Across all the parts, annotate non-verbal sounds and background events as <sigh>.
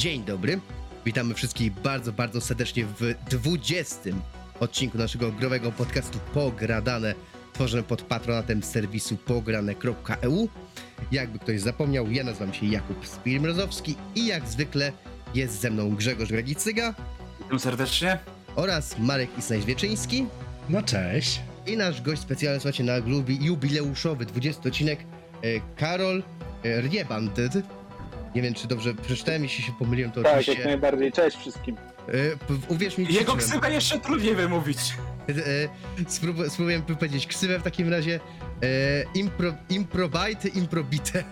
Dzień dobry. Witamy wszystkich bardzo, bardzo serdecznie w 20 odcinku naszego growego podcastu Pogradane, tworzone pod patronatem serwisu pograne.eu. Jakby ktoś zapomniał, ja nazywam się Jakub Spirmrozowski i jak zwykle jest ze mną Grzegorz Gragicyga Witam serdecznie. oraz Marek Isnaś-Wieczyński No cześć. i nasz gość specjalny, słuchajcie, na lubi jubileuszowy 20 odcinek e, Karol e, Riebandyt. Nie wiem, czy dobrze przeczytałem, jeśli się pomyliłem, to Tak, jak oczywiście... najbardziej. Cześć wszystkim. E, p- uwierz mi, Jego ćwiczyłem. ksywę jeszcze trudniej wymówić. E, Sprób- spróbuję powiedzieć ksywę w takim razie. E, impro, improbite, improbite.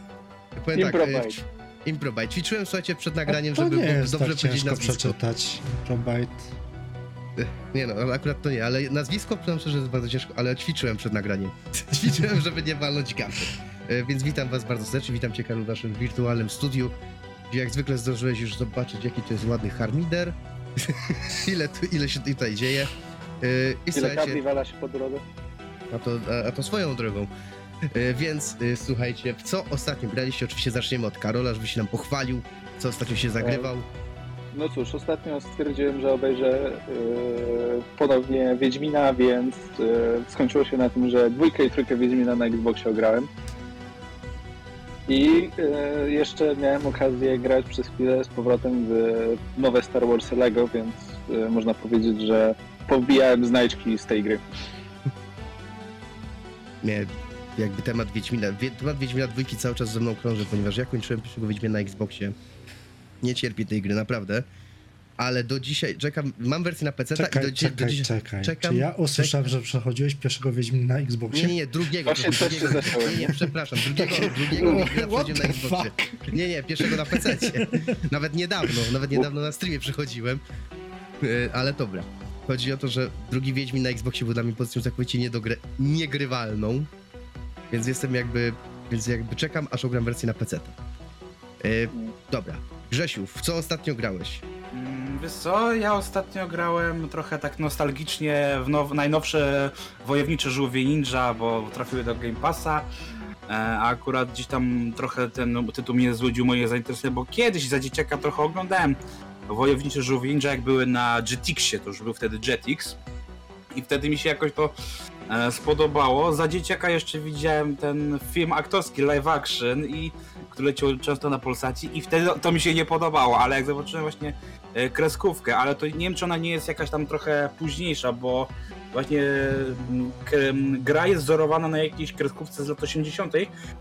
Powiem tak. Improbite. E, ć- improbite. Ćwiczyłem, słuchajcie, przed nagraniem, to żeby nie jest dobrze tak powiedzieć ciężko nazwisko. przeczytać. Probite. Nie no, akurat to nie, ale nazwisko, powiem szczerze, jest bardzo ciężko, ale ćwiczyłem przed nagraniem. <laughs> ćwiczyłem, żeby nie walnąć gafy. E, Więc witam was bardzo serdecznie, witam cię Karol w naszym wirtualnym studiu. gdzie Jak zwykle zdążyłeś już zobaczyć, jaki to jest ładny harmider. <laughs> ile, tu, ile się tutaj dzieje. E, I Ile kabli wala się po drodze? a to, a, a to swoją drogą. E, Więc słuchajcie, w co ostatnio graliście? Oczywiście zaczniemy od Karola, żeby się nam pochwalił, co ostatnio się zagrywał. No cóż, ostatnio stwierdziłem, że obejrzę yy, ponownie Wiedźmina, więc yy, skończyło się na tym, że dwójkę i trójkę Wiedźmina na Xboxie ograłem. I yy, jeszcze miałem okazję grać przez chwilę z powrotem w nowe Star Wars Lego, więc yy, można powiedzieć, że powbijałem znajdźki z tej gry. Nie, jakby temat Wiedźmina, wie, temat Wiedźmina dwójki cały czas ze mną krąży, ponieważ ja kończyłem pierwszego Wiedźmina na Xboxie. Nie cierpię tej gry, naprawdę. Ale do dzisiaj, czekam, mam wersję na PC i Czekaj, do, dzisiaj- do czekaj, dzisiaj... czekaj. czekam, Czy ja usłyszałem, że przechodziłeś pierwszego Wiedźmina na Xboxie? Nie, nie, drugiego. Właśnie drugiego zacząłem. nie, nie, przepraszam, drugiego, drugiego Wiedźmina przechodziłem na Xboxie. Nie, nie, pierwszego na PC. Nawet niedawno, nawet niedawno na streamie przechodziłem. Yy, Ale dobra. Chodzi o to, że drugi Wiedźmin na Xboxie był dla mnie pozycją całkowicie niedogry... niegrywalną. Więc jestem jakby. Więc jakby czekam, aż ogram wersję na PC. Yy, dobra. Grzesiu, w co ostatnio grałeś? Mm, Wiesz co, ja ostatnio grałem trochę tak nostalgicznie w now, najnowsze Wojownicze Żółwie Ninja, bo trafiły do Game Passa. E, A akurat gdzieś tam trochę ten tytuł mnie złudził moje zainteresowanie, bo kiedyś za dzieciaka trochę oglądałem Wojownicze Żółwie Ninja, jak były na Jetixie, to już był wtedy Jetix. I wtedy mi się jakoś to spodobało. Za dzieciaka jeszcze widziałem ten film aktorski live action i który leciał często na Polsaci i wtedy to mi się nie podobało, ale jak zobaczyłem właśnie e, kreskówkę, ale to nie wiem czy ona nie jest jakaś tam trochę późniejsza, bo właśnie mm, k- m, gra jest wzorowana na jakiejś kreskówce z lat 80.,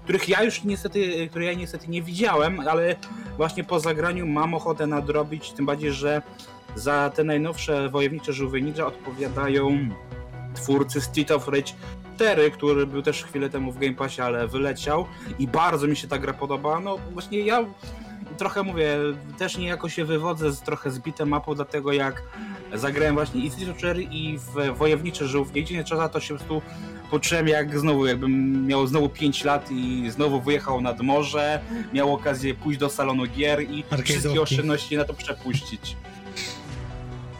których ja już niestety, której ja niestety nie widziałem, ale właśnie po zagraniu mam ochotę nadrobić, tym bardziej, że za te najnowsze wojownicze żółwie odpowiadają twórcy Street of Rage 4, który był też chwilę temu w Game Passie, ale wyleciał i bardzo mi się ta gra podoba. No właśnie ja trochę mówię, też niejako się wywodzę z trochę zbite mapą, dlatego jak zagrałem właśnie i Street of 4 i w Wojownicze Żółwie, jedynie czasa to się po prostu poczułem jak znowu, jakbym miał znowu 5 lat i znowu wyjechał nad morze, miał okazję pójść do salonu gier i wszystkie oszczędności na to przepuścić.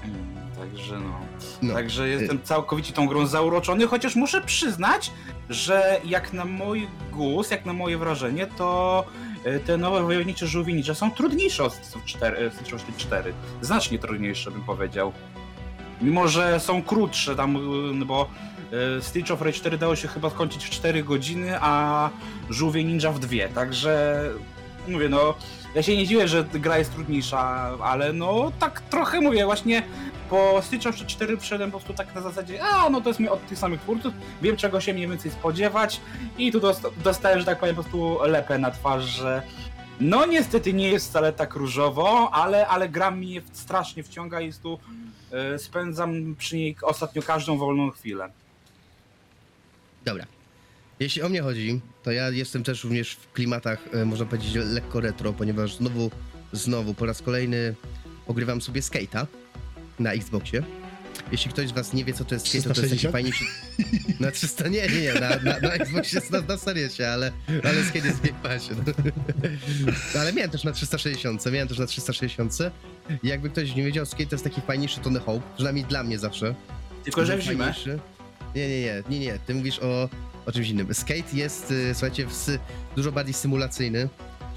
Mm, Także no. No. Także jestem całkowicie tą grą zauroczony, chociaż muszę przyznać, że jak na mój gust, jak na moje wrażenie, to e, te nowe wojownicze żółwie ninja są trudniejsze od Street of 4, e, Street of Rage 4. Znacznie trudniejsze bym powiedział. Mimo, że są krótsze tam, no bo Street of Rage 4 dało się chyba skończyć w 4 godziny, a żółwie ninja w 2, także mówię no, ja się nie dziwię, że gra jest trudniejsza, ale no tak trochę mówię, właśnie po Rage 4 wszedłem po prostu tak na zasadzie, a no to jest mi od tych samych twórców, wiem czego się mniej więcej spodziewać i tu dosta- dostałem, że tak powiem, po prostu lepę na twarz, że no niestety nie jest wcale tak różowo, ale, ale gra mnie strasznie wciąga i jest tu e, spędzam przy niej ostatnio każdą wolną chwilę. Dobra. Jeśli o mnie chodzi, to ja jestem też również w klimatach, e, można powiedzieć, lekko retro, ponieważ znowu, znowu po raz kolejny ogrywam sobie skate'a na Xboxie. Jeśli ktoś z was nie wie, co to jest skate, to to jest taki 360? fajniejszy... Na 300... Nie, nie, nie, na, na, na Xboxie jest na, na seriosie, ale, ale skate jest w Game Passie. No. <laughs> Ale miałem też na 360, miałem też na 360. I jakby ktoś nie wiedział, skate to jest taki fajniejszy Tony Hawk, przynajmniej dla mnie zawsze. Tylko, że w zimę. Fajniejszy. Nie, nie, nie, nie, nie. Ty mówisz o, o czymś innym. Skate jest, y, słuchajcie, w dużo bardziej symulacyjny.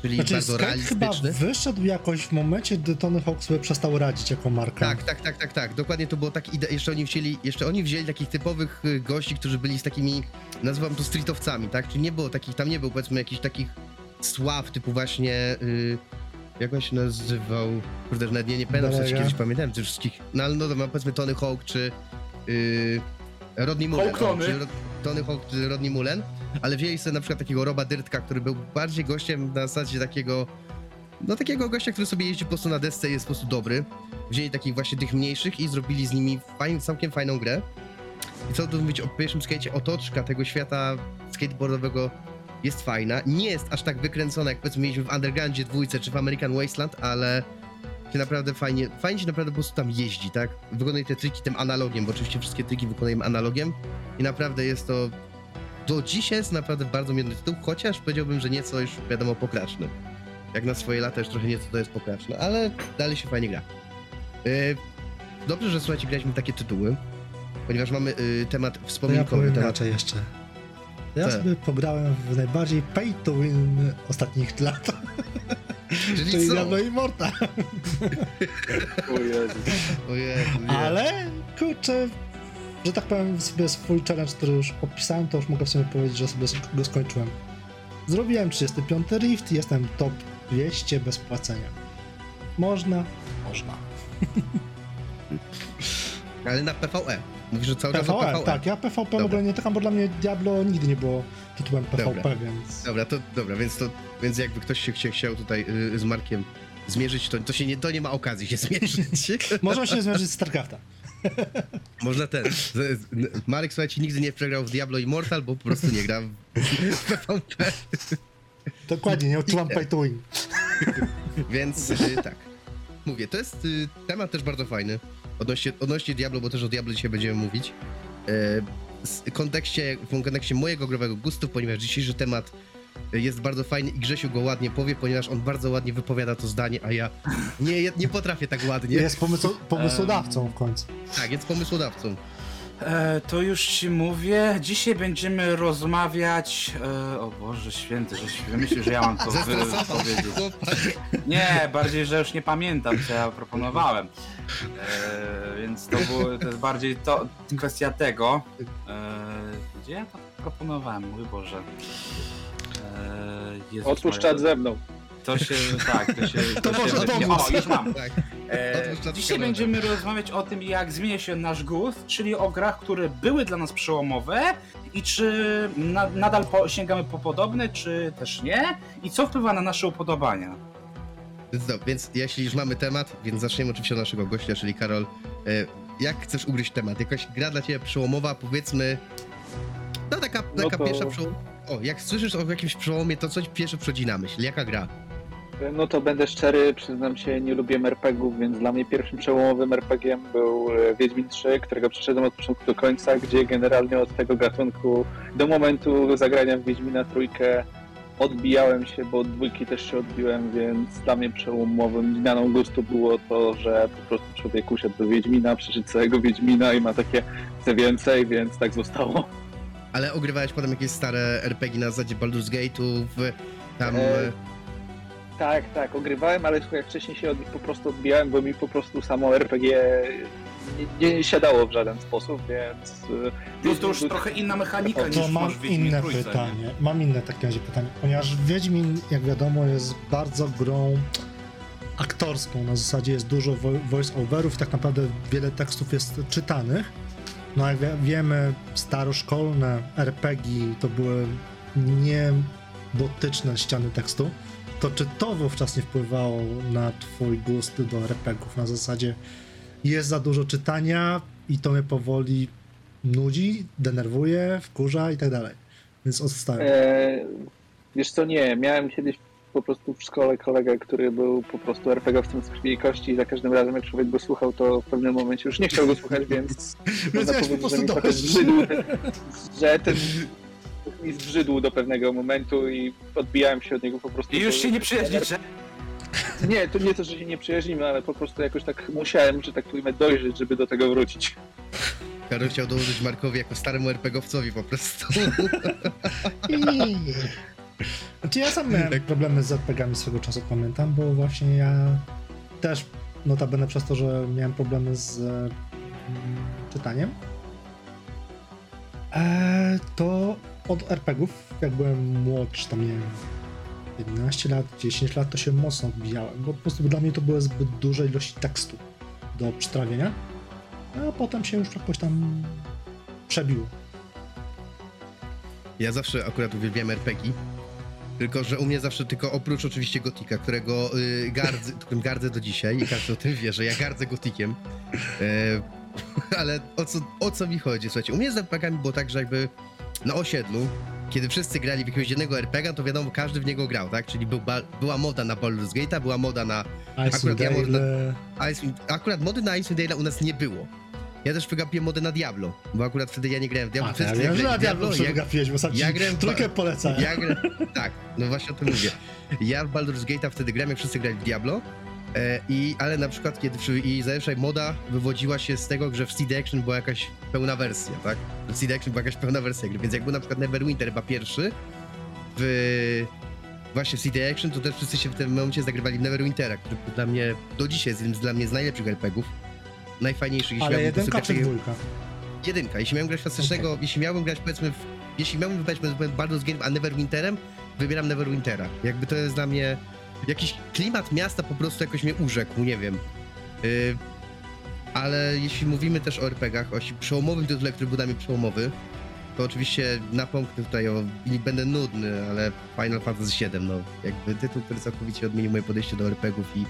Czyli Znaczy, bardzo Skate chyba realistyczny. wyszedł jakoś w momencie, gdy Tony Hawk sobie przestał radzić jako marka. Tak, tak, tak, tak, tak. Dokładnie to było tak ide- jeszcze oni wzięli, jeszcze oni wzięli takich typowych y, gości, którzy byli z takimi, nazywam to streetowcami, tak? Czyli nie było takich, tam nie było powiedzmy jakichś takich sław typu właśnie, y, jak on się nazywał? Kurde, że nawet nie, nie pamiętam, Dalega. kiedyś pamiętałem tych wszystkich, no ale no to powiedzmy Tony Hawk czy y, Rodney Mullen. Hawk o, Tony. czy Rod- Tony Hawk czy Rodney Mullen, ale wzięli sobie na przykład takiego Roba Dyrtka, który był bardziej gościem na zasadzie takiego, no takiego gościa, który sobie jeździ po prostu na desce i jest po prostu dobry. Wzięli takich właśnie tych mniejszych i zrobili z nimi fajn, całkiem fajną grę. I co tu mówić o pierwszym skate, otoczka tego świata skateboardowego jest fajna. Nie jest aż tak wykręcona, jak powiedzmy mieliśmy w Undergroundzie dwójce czy w American Wasteland, ale się naprawdę fajnie, fajnie się naprawdę po prostu tam jeździ, tak? Wykonuje te triki tym analogiem, bo oczywiście wszystkie triki wykonujemy analogiem i naprawdę jest to do dzisiaj jest naprawdę bardzo miodny tytuł, chociaż powiedziałbym, że nieco już wiadomo pokraczny. Jak na swoje lata już trochę nieco to jest pokraczne, ale dalej się fajnie gra. Yy, dobrze, że słuchajcie, graliśmy takie tytuły, ponieważ mamy yy, temat ja wspominkowy, powiem temat inaczej jeszcze. Ja Co? sobie pograłem w najbardziej pay to win ostatnich lat, <laughs> Czyli czyli? Diablo Immortal. <laughs> O Jezu. O Jezu, nie. Ale, kurczę, że tak powiem sobie swój challenge, który już opisałem, to już mogę w sumie powiedzieć, że sobie go skończyłem. Zrobiłem 35 Rift i jestem top 200 bez płacenia. Można? Można. <laughs> Ale na PvE. Mówisz, że cały czas o PvE, PvE. tak, ja PvP w ogóle nie tykam, bo dla mnie Diablo nigdy nie było tytułem PvP, Dobra. więc... Dobra, to dobra, więc to, więc jakby ktoś się chcia- chciał tutaj yy, z Markiem zmierzyć, to, to się nie, to nie ma okazji się <laughs> zmierzyć. Możemy się zmierzyć z StarCrafta. <laughs> Można ten. z- z- Marek, słuchajcie, nigdy nie przegrał w Diablo Immortal, bo po prostu nie gra w PvP. Dokładnie, nie odczuwam win. <laughs> Więc y, tak. Mówię, to jest y, temat też bardzo fajny. Odnośnie, odnośnie Diablo, bo też o Diablo dzisiaj będziemy mówić. Y, w kontekście, w kontekście mojego growego gustu, ponieważ dzisiejszy temat jest bardzo fajny i Grzesiu go ładnie powie, ponieważ on bardzo ładnie wypowiada to zdanie, a ja nie, nie potrafię tak ładnie. Jest pomysł, pomysłodawcą w końcu. Tak, jest pomysłodawcą. E, to już ci mówię. Dzisiaj będziemy rozmawiać. E, o Boże święty, że myślę, że ja mam to powiedzieć. Nie, bardziej, że już nie pamiętam, co ja proponowałem. E, więc to było to jest bardziej to kwestia tego. E, gdzie ja to proponowałem? Mój Boże. E, Jezus Otwórz czat ze mną. To się, tak, to się... <laughs> To się można wytnie. pomóc. O, już mam. <laughs> Tak. E, dzisiaj będziemy rozmawiać o tym, jak zmienia się nasz gust, czyli o grach, które były dla nas przełomowe i czy na, nadal po, sięgamy po podobne, czy też nie, i co wpływa na nasze upodobania. Więc, no, więc jeśli już mamy temat, więc zaczniemy oczywiście od naszego gościa, czyli Karol. E, jak chcesz ugryźć temat? Jakaś gra dla ciebie przełomowa, powiedzmy. No taka, No taka to- pierwsza przełom. O, jak słyszysz o jakimś przełomie, to coś pierwsze przychodzi na myśl. Jaka gra? No to będę szczery, przyznam się, nie lubię RPGów, więc dla mnie pierwszym przełomowym RPG-iem był e, Wiedźmin 3, którego przeszedłem od początku do końca, gdzie generalnie od tego gatunku do momentu zagrania w Wiedźmina trójkę odbijałem się, bo od dwójki też się odbiłem, więc dla mnie przełomowym zmianą gustu było to, że po prostu człowiek usiadł do Wiedźmina, przeszedł całego Wiedźmina i ma takie chcę więcej, więc tak zostało. Ale ogrywałeś potem jakieś stare RPG na zasadzie Baldur's Gate'ów, tam... E, E... Tak, tak, ogrywałem, ale słuchaj, wcześniej się od nich po prostu odbijałem, bo mi po prostu samo RPG nie, nie siadało w żaden sposób, więc... e, Plus to już trochę inna mechanika niż To mam masz w inne trójce, nie? pytanie. Mam inne takie razie pytanie. Ponieważ Wiedźmin, jak wiadomo, jest bardzo grą aktorską. Na zasadzie jest dużo vo- voice-overów i tak naprawdę wiele tekstów jest czytanych. No jak wie- wiemy, staroszkolne RPG to były niebotyczne ściany tekstu. To czy to wówczas nie wpływało na twój gust do RPGów? Na zasadzie jest za dużo czytania i to mnie powoli nudzi, denerwuje, wkurza i tak dalej. Więc odstałem. E, wiesz co, nie, miałem kiedyś po prostu w szkole kolegę, który był po prostu RPG-owcem z krwi i kości i za każdym razem jak człowiek go słuchał, to w pewnym momencie już nie chciał go słuchać, więc <laughs> można miałeś po powiedzieć, że prostu mi trochę dość. zbrzydł, ten, że ten <laughs> mi zbrzydł do pewnego momentu i odbijałem się od niego po prostu. I już się nie przyjaźnicie. Nie, to nie to, że się nie przyjaźnimy, ale po prostu jakoś tak musiałem, że tak powiem, dojrzeć, żeby do tego wrócić. Karol chciał dołożyć Markowi jako staremu RPGowcowi po prostu. <laughs> Znaczy ja sam miałem Tak. problemy z RPG-ami swego czasu, pamiętam, bo właśnie ja też, notabene przez to, że miałem problemy z mm, czytaniem, e, to od RPGów, jak byłem młodszy, tam nie wiem, 11 lat, 10 lat, to się mocno odbijałem, bo po prostu dla mnie to były zbyt duże ilości tekstu do przetrawienia, a potem się już jakoś tam przebiło. Ja zawsze akurat uwielbiam RPG. Tylko, że u mnie zawsze tylko oprócz oczywiście Gotika, którego y, gardzę, którym gardzę do dzisiaj i każdy o tym wie, że ja gardzę Gotikiem. E, <laughs> ale o co, o co mi chodzi? Słuchajcie, u mnie z RPG-ami było tak, że jakby na osiedlu, kiedy wszyscy grali w jakiegoś jednego RPG, to wiadomo, każdy w niego grał, tak? Czyli był była moda na Baldur's Gate'a, była moda na Icewind Akurat ja Dale, Icewind, akurat mody na Icewind Dale'a u nas nie było. Ja też wygapiłem mody na Diablo, bo akurat wtedy ja nie grałem w Diablo. A, wszyscy ja że grali na w Diablo ja, przegapiłeś, bo sam ja ci grałem w- trójkę polecałem. ja gra... Tak, no właśnie o tym mówię. Ja w Baldur's Gate'a wtedy grałem, jak wszyscy grali w Diablo, e, i, ale na przykład kiedy i zazwyczaj moda wywodziła się z tego, że w CD Action była jakaś pełna wersja, tak? W CD Action była jakaś pełna wersja gry, więc jak był na przykład Neverwinter chyba pierwszy w właśnie w CD Action, to też wszyscy się w tym momencie zagrywali w Neverwintera, który dla mnie do dzisiaj jest dla mnie z najlepszych RPGów. Najfajniejszych, jeśli Ale jedynka czy dwójka? jedynka. Jeśli miałem grać klasycznego, jeśli miałbym grać powiedzmy, w, jeśli miałbym wybrać powiedzmy Baldur's Gate, a Neverwinterem, wybieram Neverwintera. Jakby to jest dla mnie jakiś klimat miasta po prostu jakoś mnie urzekł, nie wiem. Yy, ale jeśli mówimy też o RPGach, o przełomowym tytule, który był dla mnie przełomowy, to oczywiście napomknę tutaj o, i będę nudny, ale Final Fantasy VII, no jakby tytuł, który całkowicie odmienił moje podejście do RPGów i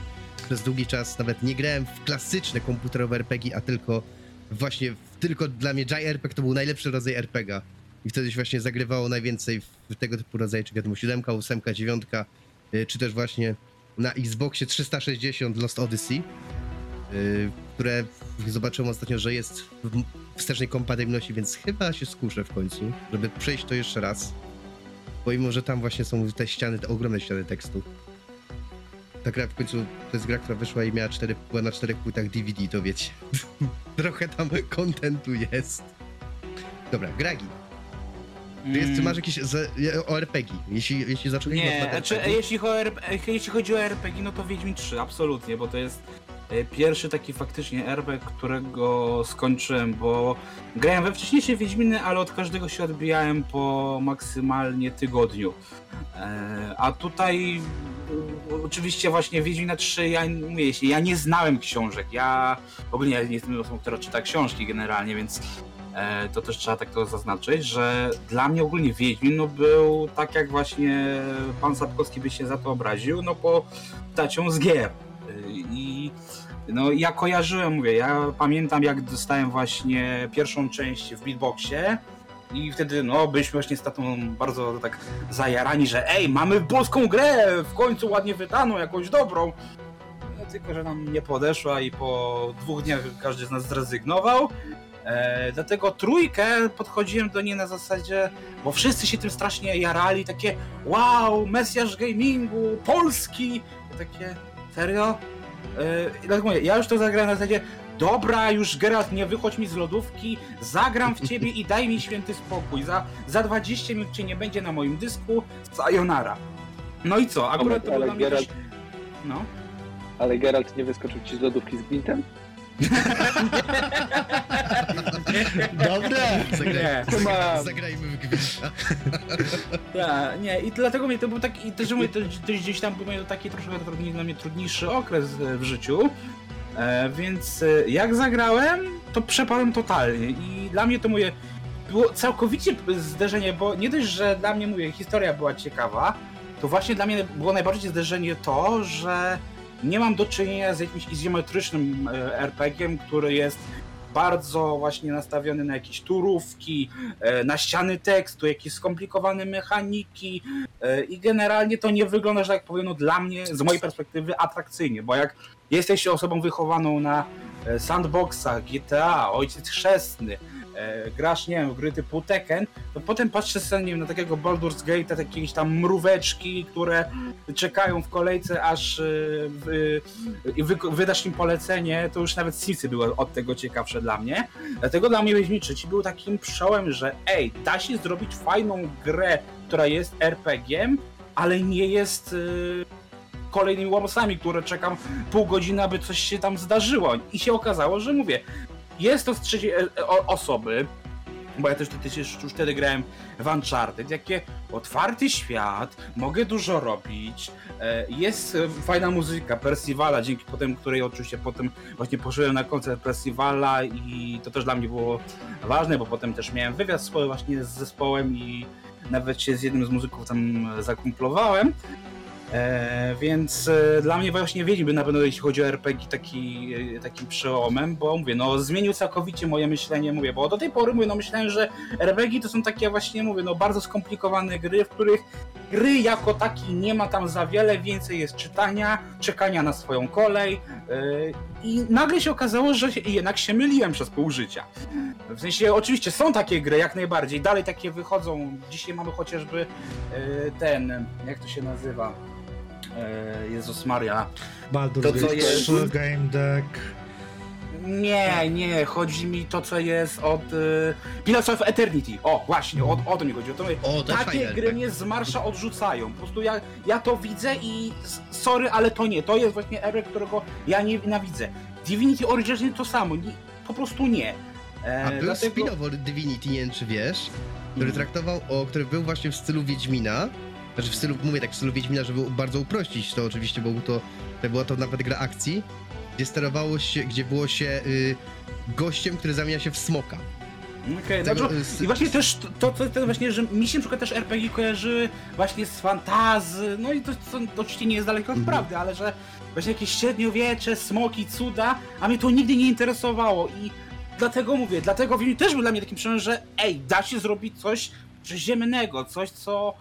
przez długi czas nawet nie grałem w klasyczne komputerowe RPG, a tylko właśnie tylko dla mnie JRPG to był najlepszy rodzaj RPG. I wtedy się właśnie zagrywało najwięcej w tego typu rodzaje, czy wiadomo 7, 8, 9, y, czy też właśnie na Xboxie 360 Lost Odyssey, y, które zobaczyłem ostatnio, że jest w wstecznej kompatybilności, więc chyba się skuszę w końcu, żeby przejść to jeszcze raz. Pomimo, że tam właśnie są te ściany, te ogromne ściany tekstu. Ta gra w końcu, to jest gra, która wyszła i miała cztery, była na czterech płytach DVD, to wiecie. <laughs> Trochę tam kontentu jest. Dobra, Gragi, ty, jest, ty masz jakieś z, o RPG, jeśli, jeśli Mm. Nie, od znaczy, RPG. jeśli, chodzi o RP, jeśli chodzi o RPG, no to Wiedźmin 3, absolutnie, bo to jest pierwszy taki faktycznie RPG, którego skończyłem, bo grałem we wcześniejsze Wiedźminy, ale od każdego się odbijałem po maksymalnie tygodniu. E, A tutaj e, oczywiście właśnie Wiedźmina 3, ja mówię, ja nie znałem książek, ja ogólnie nie jestem osobą, która czyta książki generalnie, więc e, to też trzeba tak to zaznaczyć, że dla mnie ogólnie Wiedźmin no, był tak jak właśnie pan Sapkowski by się za to obraził, no po tacią z gier. No ja kojarzyłem, mówię, ja pamiętam jak dostałem właśnie pierwszą część w beatboxie i wtedy no byliśmy właśnie z tatą bardzo tak zajarani, że ej, mamy polską grę, w końcu ładnie wydaną, jakąś dobrą. No, tylko, że nam nie podeszła i po dwóch dniach każdy z nas zrezygnował. E, dlatego trójkę podchodziłem do niej na zasadzie, bo wszyscy się tym strasznie jarali, takie wow, mesjasz gamingu, polski. Takie, serio? Dlatego mówię, ja już to zagrałem na zasadzie, dobra, już Geralt, nie wychodź mi z lodówki, zagram w ciebie i daj mi święty spokój. Za, za 20 minut cię nie będzie na moim dysku, sayonara. No i co, akurat to ale było Geralt- też... No. Ale Geralt nie wyskoczył ci z lodówki z gwintem? <laughs> Dobre! Zagraj, zagrajmy w gwizda. <laughs> Tak, nie, i dlatego mnie to był taki, i też mówię, to, to gdzieś tam był taki troszkę trudniej, dla mnie trudniejszy okres e, w życiu, e, więc e, jak zagrałem, to przepadłem totalnie i dla mnie to mówię, było całkowicie zderzenie, bo nie dość, że dla mnie, mówię, historia była ciekawa, to właśnie dla mnie było najbardziej zderzenie to, że nie mam do czynienia z jakimś iziometrycznym e, RPG-iem, który jest bardzo właśnie nastawiony na jakieś turówki, e, na ściany tekstu, jakieś skomplikowane mechaniki e, i generalnie to nie wygląda, że tak powiem, no dla mnie, z mojej perspektywy atrakcyjnie, bo jak jesteście osobą wychowaną na sandboxach, GTA, Ojciec Chrzestny, e, grasz, nie wiem, w gry typu Tekken, to potem patrzę sobie, na takiego Baldur's Gate, takie jakieś tam mróweczki, które czekają w kolejce, aż e, i wy, wydasz im polecenie, to już nawet Simsy były od tego ciekawsze dla mnie. Dlatego dla mnie Wiedźmin III był takim przełomem, że ej, da się zrobić fajną grę, która jest RPG-iem, ale nie jest y, kolejnymi łomosami, które czekam pół godziny, aby coś się tam zdarzyło. I się okazało, że mówię, jest to z trzeciej osoby, bo ja też już, wtedy grałem w Uncharted, jakie otwarty świat, mogę dużo robić, e, jest e, fajna muzyka Percivala, dzięki potem, której oczywiście potem właśnie poszedłem na koncert Percivala i to też dla mnie było ważne, bo potem też miałem wywiad właśnie z zespołem i nawet się z jednym z muzyków tam zakumplowałem. E, więc e, dla mnie właśnie Wiedźmin na pewno jeśli chodzi o RPG taki, e, takim przełomem, bo mówię, no zmienił całkowicie moje myślenie, mówię, bo do tej pory mówię, no myślałem, że RPG to są takie właśnie, mówię, no bardzo skomplikowane gry, w których gry jako taki nie ma tam za wiele, więcej jest czytania, czekania na swoją kolej e, i nagle się okazało, że jednak się myliłem przez pół życia. W sensie, oczywiście są takie gry, jak najbardziej, dalej takie wychodzą, dzisiaj mamy chociażby e, ten, jak to się nazywa, Jezus Maria. Baldur's To, co Gate jest- 3, Game Deck. Nie, nie, chodzi mi to, co jest od y, Pillars of Eternity. O, właśnie, o, o to mi chodzi. O to mi... O, Takie fajne gry RPG. mnie z marsza odrzucają. Po prostu ja, ja to widzę i sorry, ale to nie. To jest właśnie RPG, którego ja nie nienawidzę. Divinity Original to samo. Nie, po prostu nie. E, A był dlatego- spin-off Divinity, nie wiem czy wiesz, który Mhm. traktował o, który był właśnie w stylu Wiedźmina. Znaczy w stylu, mówię tak, w stylu Wiedźmina, żeby bardzo uprościć to oczywiście, bo był to, to była to nawet gra akcji, gdzie sterowało się, gdzie było się y, gościem, który zamienia się w smoka. Okej, Tego, znaczy, y, s- I właśnie też to, to, to właśnie, że mi się na przykład też RPG kojarzy właśnie z fantazy, no i to, to, to oczywiście nie jest daleko od Mhm. prawdy, ale że właśnie jakieś średniowiecze, smoki, cuda, a mnie to nigdy nie interesowało i dlatego mówię, dlatego film też był dla mnie takim przełomem, że ej, da się zrobić coś przyziemnego, coś co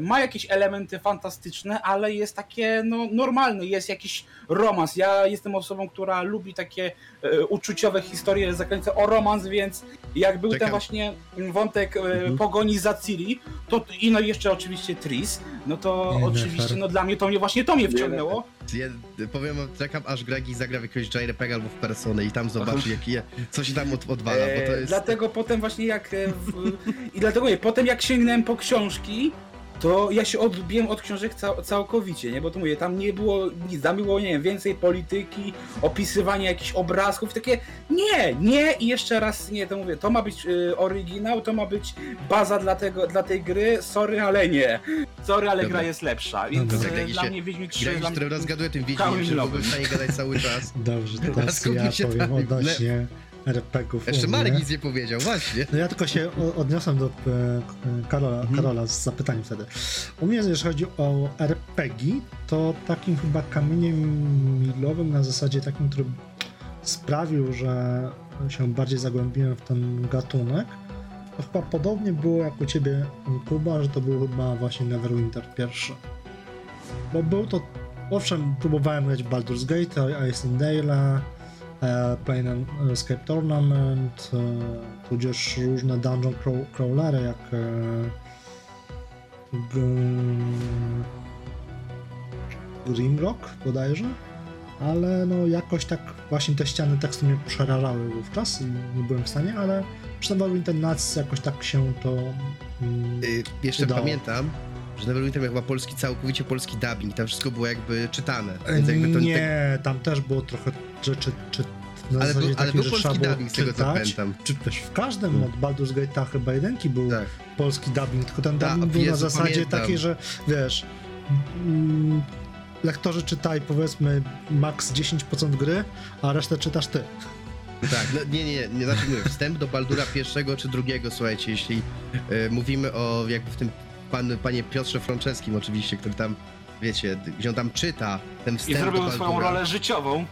ma jakieś elementy fantastyczne, ale jest takie no, normalne, jest jakiś romans. Ja jestem osobą, która lubi takie e, uczuciowe historie zakręcę o romans, więc jak był Czekam. ten właśnie wątek e, Mhm. pogoni za Ciri, to i no jeszcze oczywiście Tris, no to Nie, oczywiście, no dla mnie to mnie właśnie to mnie wciągnęło. Ja powiem, czekam aż Gregi zagra w jakiegoś JRPG albo w Personę i tam zobaczy, jaki je, co się tam od, odwala, bo to E, jest... Dlatego potem właśnie jak. e, W, I dlatego nie, potem jak sięgnąłem po książki, to ja się odbiłem od książek cał, całkowicie, nie? Bo to mówię, tam nie było nic, tam było, nie wiem, więcej polityki, opisywania jakichś obrazków, takie nie, nie i jeszcze raz nie, to mówię, to ma być y, oryginał, to ma być baza dla, tego, dla tej gry, sorry, ale nie. Sorry, ale Dobra. gra jest lepsza, więc Dobra. Gregi dla mnie Wiedźmin 3 Gregi, dla który mnie... rozgaduje tym Wiedźminem, że byłby lobem. w stanie gadać cały czas. Dobrze, <laughs> teraz ja się powiem tam. odnośnie RPGów. Jeszcze u Marek mnie. nic nie powiedział, właśnie. No ja tylko się odniosłem do e, Karola, Mhm. Karola z zapytaniem wtedy. U mnie, jeżeli chodzi o RPG, to takim chyba kamieniem milowym na zasadzie takim, który sprawił, że się bardziej zagłębiłem w ten gatunek, to chyba podobnie było jak u ciebie, Kuba, że to był chyba właśnie Neverwinter pierwszy. Bo był to, owszem, próbowałem grać Baldur's Gate, Ice in Dale'a, e, Plane and Escape Tournament, e, tudzież różne dungeon craw- crawlery jak e, Grimrock bodajże, ale no jakoś tak właśnie te ściany tekstu mnie przerażały wówczas i nie byłem w stanie, ale przy Nights jakoś tak się to mm, Y, jeszcze Udało. pamiętam, że Neverwinter miał chyba polski, całkowicie polski dubbing, tam wszystko było jakby czytane. Więc jakby to tak- nie, tam też było trochę rzeczy czy, na Ale, był, ale był polski dubbing, z tego co pamiętam. Czy też w każdym Hmm. od Baldur's Gate'a chyba jedynki był Tak. polski dubbing, tylko ten dubbing był na Jezu, zasadzie pamiętam. takiej, że wiesz, mm, lektorzy czytaj powiedzmy max 10% gry, a resztę czytasz ty. Tak, no, nie, nie, nie, nie, znaczy mówię, wstęp do Baldura pierwszego czy drugiego, słuchajcie, jeśli y, mówimy o jakby w tym pan, panie Piotrze Franceskim oczywiście, który tam, wiecie, gdzie on tam czyta ten I wstęp do zrobił swoją rolę życiową.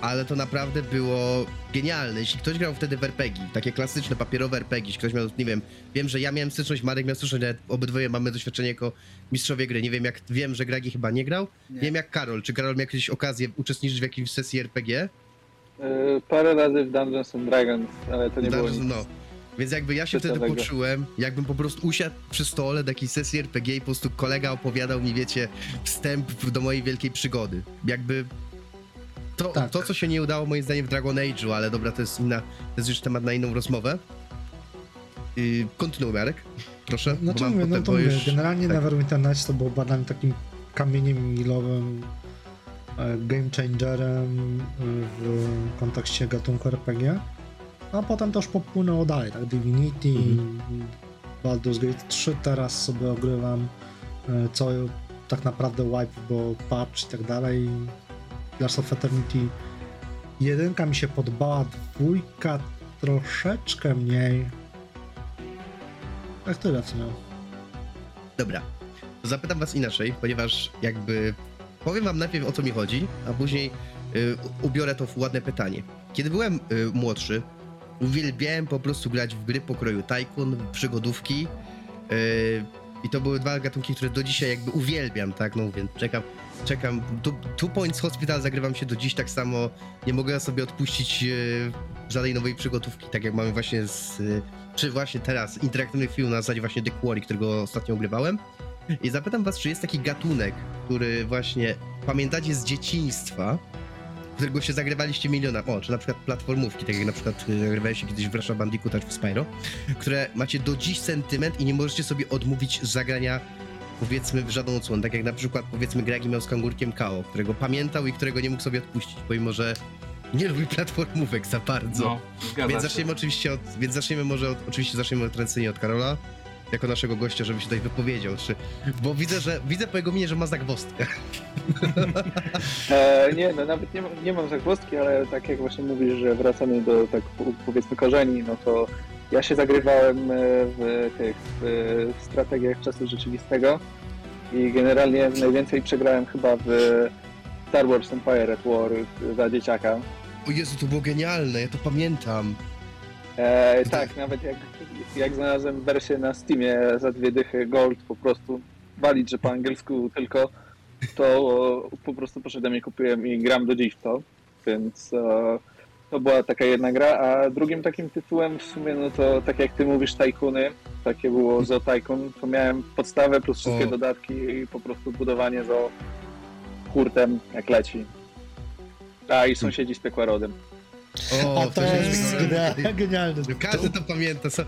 ale to naprawdę było genialne. Jeśli ktoś grał wtedy w RPG, takie klasyczne papierowe RPG, jeśli ktoś miał, nie wiem, wiem, że ja miałem styczność, Marek miał styczność, nawet obydwoje mamy doświadczenie jako mistrzowie gry. Nie wiem, jak wiem, że Gragi chyba nie grał. Nie. Wiem jak Karol. Czy Karol miał jakieś okazję uczestniczyć w jakiejś sesji RPG? Y, Parę razy w Dungeons and Dragons, ale to nie było Dungeons- nic. no. Więc jakby ja się wtedy poczułem, jakbym po prostu usiadł przy stole do jakiejś sesji RPG i po prostu kolega opowiadał mi, wiecie, wstęp do mojej wielkiej przygody. Jakby to, Tak. to co się nie udało moim zdaniem w Dragon Age'u, ale dobra, to jest inna, to jest już temat na inną rozmowę. Yy, kontynuuj, Marek, proszę. Znaczy bo mam mówię, no to bo mówię, już- generalnie tak. Neverwinter Nights to było badanie takim kamieniem milowym, e, game changerem e, w kontekście gatunku RPG. A potem już popłynęło dalej, tak? Divinity, Mhm. Baldur's Gate 3 teraz sobie ogrywam, e, co tak naprawdę wipe, bo patch i tak dalej. Last of Eternity jedynka mi się podobała, dwójka troszeczkę mniej. Tak tyle w sumie. Dobra, to zapytam was inaczej, ponieważ jakby powiem wam najpierw o co mi chodzi, a później y, ubiorę to w ładne pytanie. Kiedy byłem y, młodszy, uwielbiałem po prostu grać w gry pokroju. Tycoon, przygodówki y, i to były dwa gatunki, które do dzisiaj jakby uwielbiam, tak, no więc czekam, czekam, Two, two Points Hospital zagrywam się do dziś tak samo, nie mogę sobie odpuścić y, żadnej nowej przygodówki, tak jak mamy właśnie z... Y, czy właśnie teraz interaktywny film na zasadzie właśnie The Quarry, którego ostatnio ogrywałem. I zapytam was, czy jest taki gatunek, który właśnie pamiętacie z dzieciństwa, którego się zagrywaliście miliona, o, czy na przykład platformówki, tak jak na przykład y, zagrywaliście kiedyś w Russia Bandicoot czy w Spyro, które macie do dziś sentyment i nie możecie sobie odmówić zagrania powiedzmy w żadną odsłonę, tak jak na przykład powiedzmy Gregi miał z kangurkiem Kao, którego pamiętał i którego nie mógł sobie odpuścić, pomimo że nie lubi platformówek za bardzo. No, Więc się. zaczniemy oczywiście od, więc zaczniemy może od, oczywiście zaczniemy od tradycyjnie od Karola, jako naszego gościa, żeby się tutaj wypowiedział, czy, bo widzę, że widzę po jego minie, że ma zagwozdkę. <laughs> E, nie, no nawet nie, mam- nie mam zagwozdki, ale tak jak właśnie mówisz, że wracamy do tak po- powiedzmy korzeni, no to ja się zagrywałem e, w tych w strategiach czasu rzeczywistego i generalnie najwięcej przegrałem chyba w Star Wars Empire at War za dzieciaka. O Jezu, to było genialne, ja to pamiętam. E, tak, nawet jak, jak znalazłem wersję na Steamie za dwie dychy Gold, po prostu walić, że po angielsku tylko, to po prostu poszedłem i kupiłem i gram do dziś w to, więc e, to była taka jedna gra, a drugim takim tytułem w sumie, no to tak jak ty mówisz, Tycoony, takie było Zo Tycoon, to miałem podstawę plus wszystkie O. dodatki i po prostu budowanie Zo hurtem jak leci. A i sąsiedzi z piekła rodem. O, A to jest genia- genialne. No, Każdy to pamięta, so,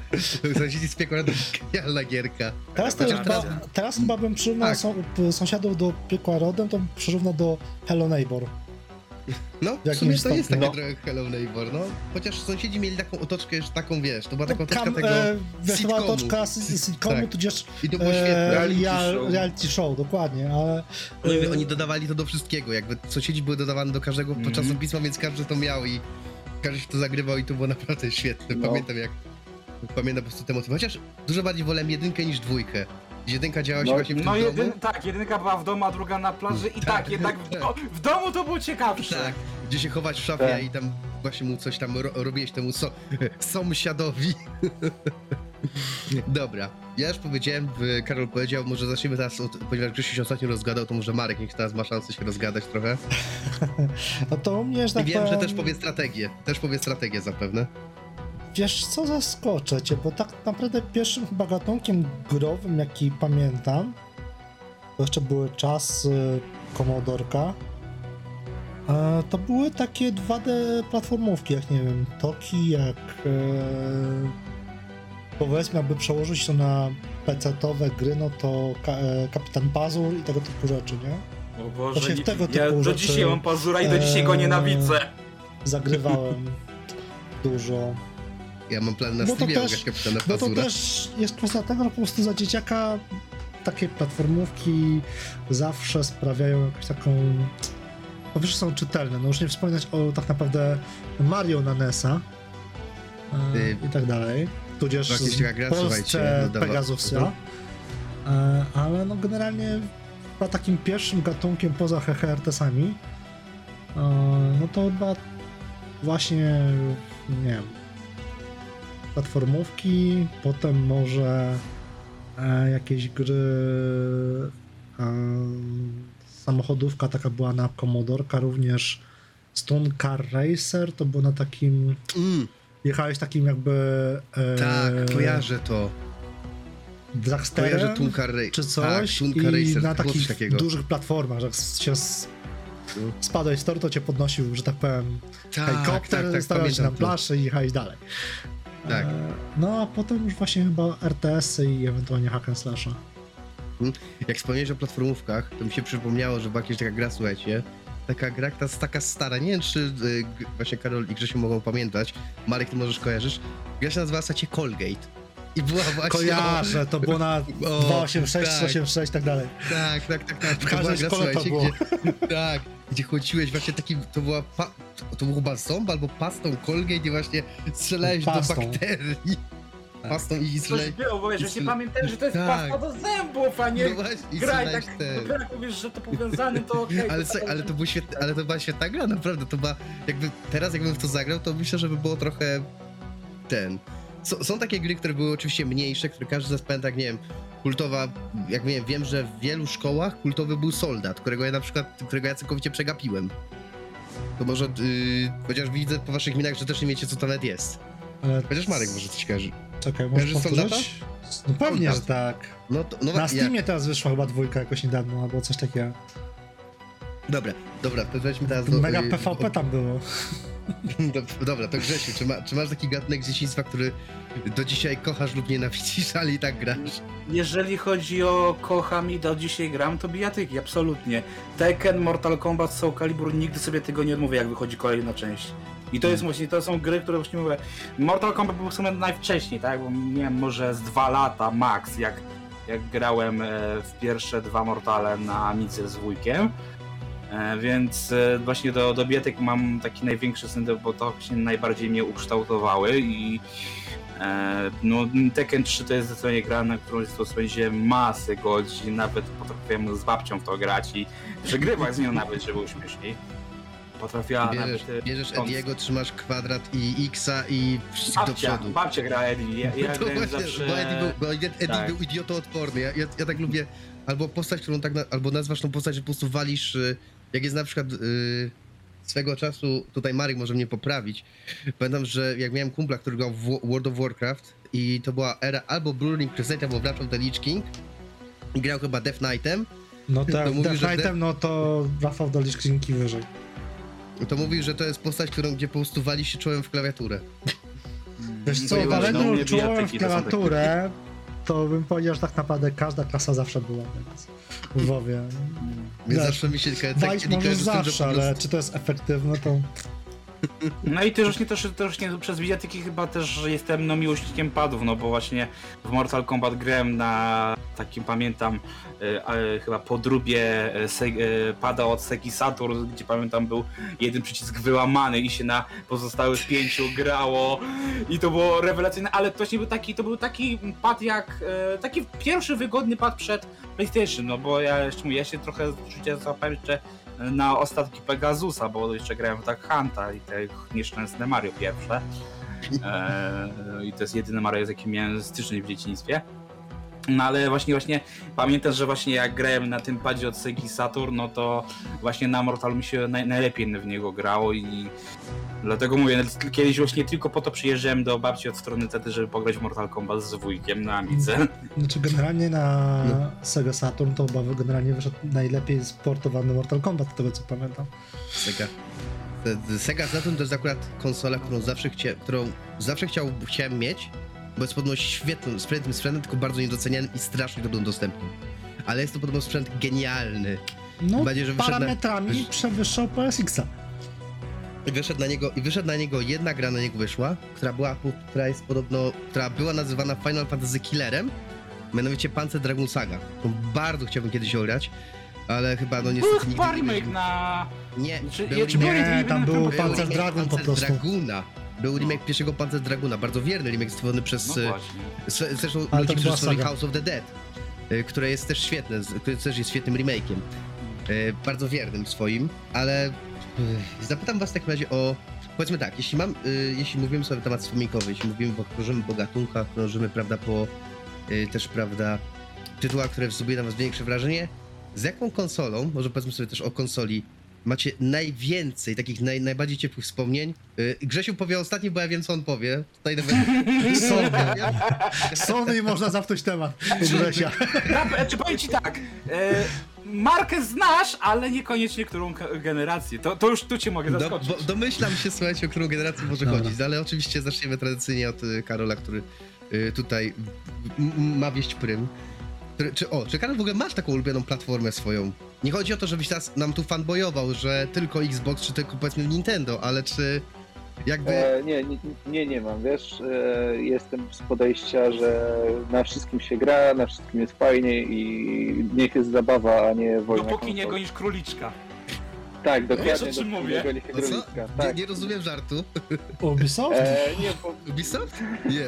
sąsiedzi z piekła to genialna gierka. Teraz, Chociaż chyba, teraz- chyba bym przyrównał Tak. sąsiadów do piekła rodem, to przyrównał do Hello Neighbor. No, w sumie to jest stopniu. takie trochę Hello Neighbor, no. Chociaż sąsiedzi mieli taką otoczkę już taką, wiesz, to była No, taka otoczka kam, tego e, wiesz, to była otoczka z sitcomu, Tak. tudzież I to było e, świetne. Reality real, show. reality show, dokładnie, ale... Oni, e, oni dodawali to do wszystkiego, jakby sąsiedzi były dodawane do każdego Mhm. czasopisma, więc każdy to miał i każdy się to zagrywał i to było naprawdę świetne. No. Pamiętam jak, pamiętam po prostu te motywy. Chociaż dużo bardziej wolałem jedynkę niż dwójkę. Jedynka działała się No, właśnie w tym No domu. jedyn, tak, jedynka była w domu, a druga na plaży i tak, jednak w, do, w domu to było ciekawsze. Tak, gdzie się chować w szafie Tak. i tam właśnie mu coś tam ro robiłeś temu so <laughs> sąsiadowi. <laughs> Dobra, ja już powiedziałem, Karol powiedział, może zaczniemy teraz, od, ponieważ Grzesiu się ostatnio rozgadał, to może Marek niech teraz ma szansę się rozgadać trochę. <laughs> No to u mnie, że I tak wiem, że powiem, też powie strategię, też powie strategię zapewne. Wiesz co, zaskoczę cię, bo tak naprawdę pierwszym chyba gatunkiem growym, jaki pamiętam, to jeszcze były czasy Komodorka, e, to były takie 2D platformówki, jak nie wiem, Toki, jak e, powiedzmy, jakby przełożyć to na PC-towe gry, no to ka, e, Kapitan Pazur i tego typu rzeczy, nie? O Właśnie Boże, w nie, tego ja typu do rzeczy, dzisiaj mam pazura i do dzisiaj go nienawidzę. Zagrywałem <laughs> dużo. Ja mam plan na No to Steamie też- kapitana No to Pazura. też jest kwestia tego, że po prostu za dzieciaka takie platformówki zawsze sprawiają jakąś taką... Po pierwsze są czytelne, no już nie wspominać o tak naprawdę Mario na NES-a e, i tak dalej, tudzież Jakaś taka gra, w Polsce dodawa- Pegasusa, e, ale no generalnie chyba takim pierwszym gatunkiem poza HHRTS-ami e, no to chyba właśnie, nie wiem, platformówki, potem może e, jakieś gry samochodówka taka była na Komodorka również Stone Car Racer, to było na takim... Mm, Jechałeś takim jakby... E, tak, kojarzę to. Dragsterem, Kojarzę czy coś tak, i Racer, na takich takiego. dużych platformach, że jak się No. spadłeś z toru, to cię podnosił, że tak powiem, Tak, helikopter, tak, tak, stawiałeś się na plaży i jechałeś dalej. Tak. E, no a potem już właśnie chyba RTS-y i ewentualnie hack and slasha. Jak wspomniałeś o platformówkach, to mi się przypomniało, że była jakaś taka gra, słuchajcie, taka gra, ta jest taka stara, nie wiem czy y, właśnie Karol i Grzesiu mogą pamiętać, Marek, ty możesz kojarzysz, gra się nazywała zasadzie Colgate. I była właśnie... Kojarzę, to było na <laughs> O, 286, tak. 386 i tak dalej. Tak, tak, tak, tak. W każdej szkole to słuchajcie, Gdzie, <laughs> tak, gdzie chodziłeś właśnie takim, to była, pa, to był chyba ząb albo pastą Colgate i właśnie strzelałeś Pastą. do bakterii. Pastą i Coś było, bo ja właśnie i- pamiętałem, że to jest tak. pasta do zębów, a nie No właśnie, i gra i strzelałeś tak dopiero jak mówisz, że to powiązane, to okej. Ale, to tak- ale to był świetny, ale to była świetna gra, naprawdę. To była, jakby teraz jakbym w to zagrał, to myślę, że by było trochę ten. Są, są takie gry, które były oczywiście mniejsze, które każdy z nas pamięta, jak nie wiem, kultowa, jak wiem, wiem, że w wielu szkołach kultowy był soldat, którego ja na przykład, którego ja całkowicie przegapiłem. To może, yy, chociaż widzę po waszych minach, że też nie wiecie, co to nawet jest. Ale... Chociaż Marek może coś kojarzy. Czekaj, Soldata? powtórzyć? No pewnie, że tak. No to, no Na ja- Steamie teraz wyszła chyba dwójka jakoś niedawno, albo coś takiego. Dobra, dobra, to weźmy teraz do... Mega PvP tam było. <laughs> Dob- Dobra, to Grzesiu, czy, ma, czy masz taki gatunek z dzieciństwa, który do dzisiaj kochasz lub nienawidzisz, ale i tak grasz? Jeżeli chodzi o kocham i do dzisiaj gram, to bijatyki, absolutnie. Tekken, Mortal Kombat, Soul Calibur, nigdy sobie tego nie odmówię, jak wychodzi kolejna część. I to jest właśnie, to są gry, które właśnie mówię. Mortal Kombat był w sumie najwcześniej, tak? Bo miałem może z dwa lata max, jak, jak grałem e, w pierwsze dwa Mortale na Amice z wujkiem. E, Więc e, właśnie do, do bietek mam taki największy sentyment, bo to właśnie najbardziej mnie ukształtowały i no Tekken 3 to jest zdecydowanie gra, na którą spędziłem masę godzin, nawet potrafiłem z babcią w to grać i przegrywać z nią nawet, żeby było śmieszniej. Potrafiła Bierzesz, nawet... e, bierzesz stąd- Ediego, trzymasz kwadrat i Xa i wszystko do przodu. babcia gra Eddie, ja, <laughs> ja właśnie, zawsze... bo Eddie był, bo Eddie tak. był idiotoodporny. Ja, ja, ja tak lubię, albo postać, którą tak, na, albo nazwasz tą postać, że po prostu walisz, y, jak jest na przykład y, swego czasu, tutaj Marek może mnie poprawić, pamiętam, że jak miałem kumpla, który grał w Wo- World of Warcraft i to była era albo Burning Crusade, albo Wrath of the Lich King i grał chyba Death Knightem, No tak, To mówił, Death że Knightem, no to Rafał do Liczkinki wyżej. To mówił, że to jest postać, którą gdzie po prostu wali się czołem w klawiaturę. Wiesz No co, waleniu u mnie czułem w bijatyki klawiaturę, <laughs> to bym powiedział, że tak naprawdę każda klasa zawsze była więc w WoWie. Więc Wiesz, zawsze mi się tak Walić nie możesz zawsze, ale czy to jest efektywne, to... No i też właśnie też, też nie, przez bijatyki chyba też jestem no, miłośnikiem padów, no bo właśnie w Mortal Kombat grałem na takim pamiętam chyba podróbie e, e, pada od Segi Saturn, gdzie pamiętam był jeden przycisk wyłamany i się na pozostałych pięciu grało i to było rewelacyjne, ale to nie był taki, to był taki pad jak, e, taki pierwszy wygodny pad przed PlayStation, no bo ja jeszcze mówię, ja się trochę życia złapałem jeszcze na ostatki Pegasusa, bo jeszcze grałem w Duck Hunta i te nieszczęsne Mario pierwsze. I to jest jedyne Mario, z jakim miałem styczność w dzieciństwie. No ale właśnie, właśnie pamiętam, że właśnie jak grałem na tym padzie od Segi Saturn, no to właśnie na Mortal mi się naj, najlepiej w niego grało i dlatego mówię, kiedyś właśnie tylko po to przyjeżdżałem do babci od strony Tety, żeby pograć w Mortal Kombat z wujkiem na Amice. Znaczy generalnie na No. Sega Saturn to chyba generalnie wyszedł najlepiej sportowany Mortal Kombat, z tego co pamiętam. Sega. Sega Saturn to jest akurat konsola, którą zawsze, chcia, którą zawsze chciał, chciałem mieć, bo jest podobno świetnym, sprytnym sprzętem, tylko bardzo niedocenianym i strasznie dobrym dostępnym. Ale jest to podobno sprzęt genialny. No, Będzie, że na- parametrami wysz- przewyższał PSX-a. I wyszedł na niego, i wyszedł na niego jedna gra na niego wyszła, która była, która jest podobno, która była nazywana Final Fantasy Killerem, mianowicie Panzer Dragoon Saga. To bardzo chciałbym kiedyś ograć, ale chyba no niestety Był nigdy nie na... Nie, Czy- był czy Nie, remake tam na był Panzer Dragoon po Panzer prostu. Draguna. Był remake pierwszego Panzer Draguna, bardzo wierny remake stworzony przez... No e, właśnie. zre- zresztą Ale ludzi, którzy stworzyli saga. House of the Dead, e, które jest też świetne, z- które też jest świetnym remake'iem. E, Bardzo wiernym swoim, ale zapytam was w takim razie o... Powiedzmy tak, jeśli mam, jeśli mówimy sobie na temat wspominkowy, jeśli mówimy, bo krążymy po gatunkach, krążymy, prawda, po też, prawda, tytułach, które zrobiły na was większe wrażenie, z jaką konsolą, może powiedzmy sobie też o konsoli, macie najwięcej takich naj, najbardziej ciepłych wspomnień? Y, Grzesiu powie ostatni, bo ja wiem, co on powie. Tutaj nawet... Sony. I można zamknąć temat u Grzesia. Ja, czy powiem ci tak, e, markę znasz, ale niekoniecznie którą generację. To, to już tu cię mogę Do, zaskoczyć. bo, domyślam się, słuchajcie, o którą generację może Dobra. chodzić, ale oczywiście zaczniemy tradycyjnie od y, Karola, który y, tutaj m- m- ma wieść prym. Czy, o, czy Karol w ogóle masz taką ulubioną platformę swoją? Nie chodzi o to, żebyś teraz nam tu fanboyował, że tylko Xbox, czy tylko powiedzmy Nintendo, ale czy jakby... E, nie, nie, nie, nie mam, wiesz, e, jestem z podejścia, że na wszystkim się gra, na wszystkim jest fajnie i niech jest zabawa, a nie wojna Dopóki nie gonisz króliczka. Tak, dokładnie, Wiesz, o czym dopóki mówię? nie goni No co? hydrauliczka, Nie, tak. nie rozumiem żartu. Ubisoft? E, nie, bo, Ubisoft? Nie.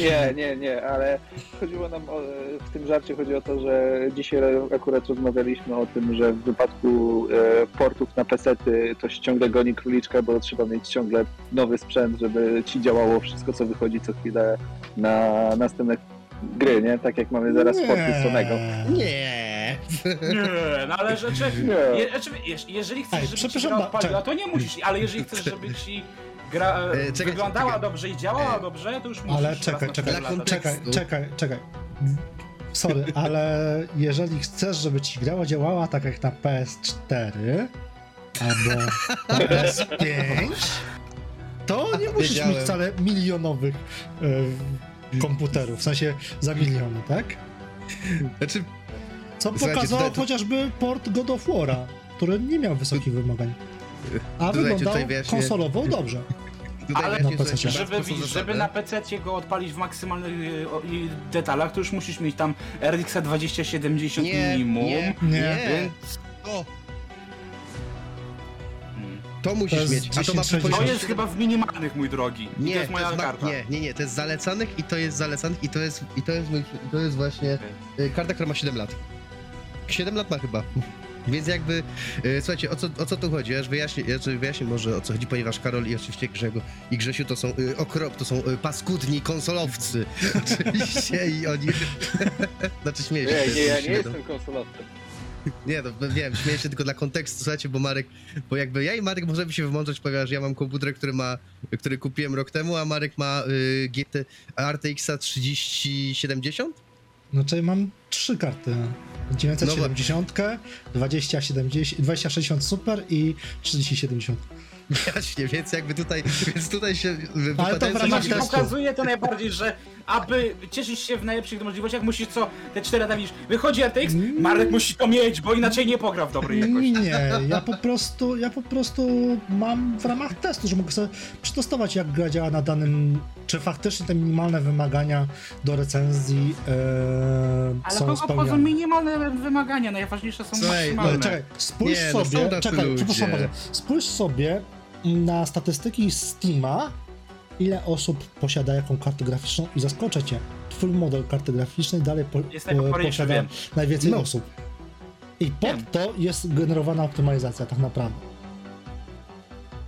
Nie, nie, nie, ale chodziło nam o, w tym żarcie chodzi o to, że dzisiaj akurat rozmawialiśmy o tym, że w wypadku e, portów na pesety to się ciągle goni króliczka, bo trzeba mieć ciągle nowy sprzęt, żeby ci działało wszystko, co wychodzi co chwilę na następne gry, nie? Tak jak mamy zaraz porty Sonego. Nie. Nie, no ale rzeczy... Nie. Je, znaczy, je, jeżeli chcesz, Ej, żeby ci przepraszam gra ba- odpaliła, to nie musisz, ale jeżeli chcesz, żeby ci gra e, E, czekaj, wyglądała czekaj. dobrze i działała E, dobrze, to już musisz Ale czekaj, czekaj, kontekstu. czekaj, czekaj, czekaj. Sorry, <laughs> ale jeżeli chcesz, żeby ci grała działała tak jak na PS4 albo na <laughs> PS5, to nie musisz Wiedziałem. mieć wcale milionowych e, komputerów, w sensie za miliony, tak? Znaczy, Co pokazał to- chociażby port God of War'a, który nie miał wysokich wymagań. A wyglądał tutaj wyjaśnię- konsolowo dobrze. tutaj Ale na PC. Żeby, żeby na PC go odpalić w maksymalnych i detalach, to już musisz mieć tam RX 2070 Nie, minimum. nie, Nie. Więc To, to musisz jest mieć. A to ma 1060. to jest chyba w minimalnych, mój drogi. I Nie, to jest moja ma- karta. nie, nie, nie, to jest zalecanych i to jest zalecanych i to jest, i to jest, mój, i to jest właśnie y, karta, która ma 7 lat. 7 lat ma chyba. Więc jakby, y, słuchajcie, o co, o co tu chodzi? Ja już wyjaśnię, ja już wyjaśnię może o co chodzi, ponieważ Karol i oczywiście Grzego i Grzesiu to są y, okrop, to są y, paskudni konsolowcy. <laughs> Oczywiście i oni... <laughs> znaczy śmieję się. Nie, nie, ja nie jestem konsolowcem. Nie, no wiem, śmieję się tylko dla kontekstu, słuchajcie, bo Marek, bo jakby ja i Marek możemy się wymądrzeć, ponieważ ja mam komputer, który ma, który kupiłem rok temu, a Marek ma y, GT RTX 3070? Znaczy mam trzy karty. 970, 2070, 2060 Super i 3070. Jaśnie, więc jakby tutaj, więc tutaj się to w ramach I na- testu. pokazuje to najbardziej, że aby cieszyć się w najlepszych możliwościach, musisz co, te 4 lata widzisz, wychodzi RTX, Mm. Marek musi to mieć, bo inaczej nie pogra w dobrej jakości. Nie, ja po prostu, ja po prostu mam w ramach testu, że mogę sobie przetestować, jak gra działa na danym, czy faktycznie te minimalne wymagania do recenzji e, Ale są kogo obchodzą spełnione. minimalne wymagania, najważniejsze są Słuchaj, Ale maksymalne. czekaj, spójrz Nie, no sobie, tacy czekaj, przepraszam spójrz sobie na statystyki Steama, ile osób posiada jaką kartę graficzną i zaskoczę cię. Twój model karty graficznej dalej po, Jest najpopularniejszy, posiada wiem. najwięcej No. osób. I Wiem. pod to jest generowana optymalizacja tak naprawdę.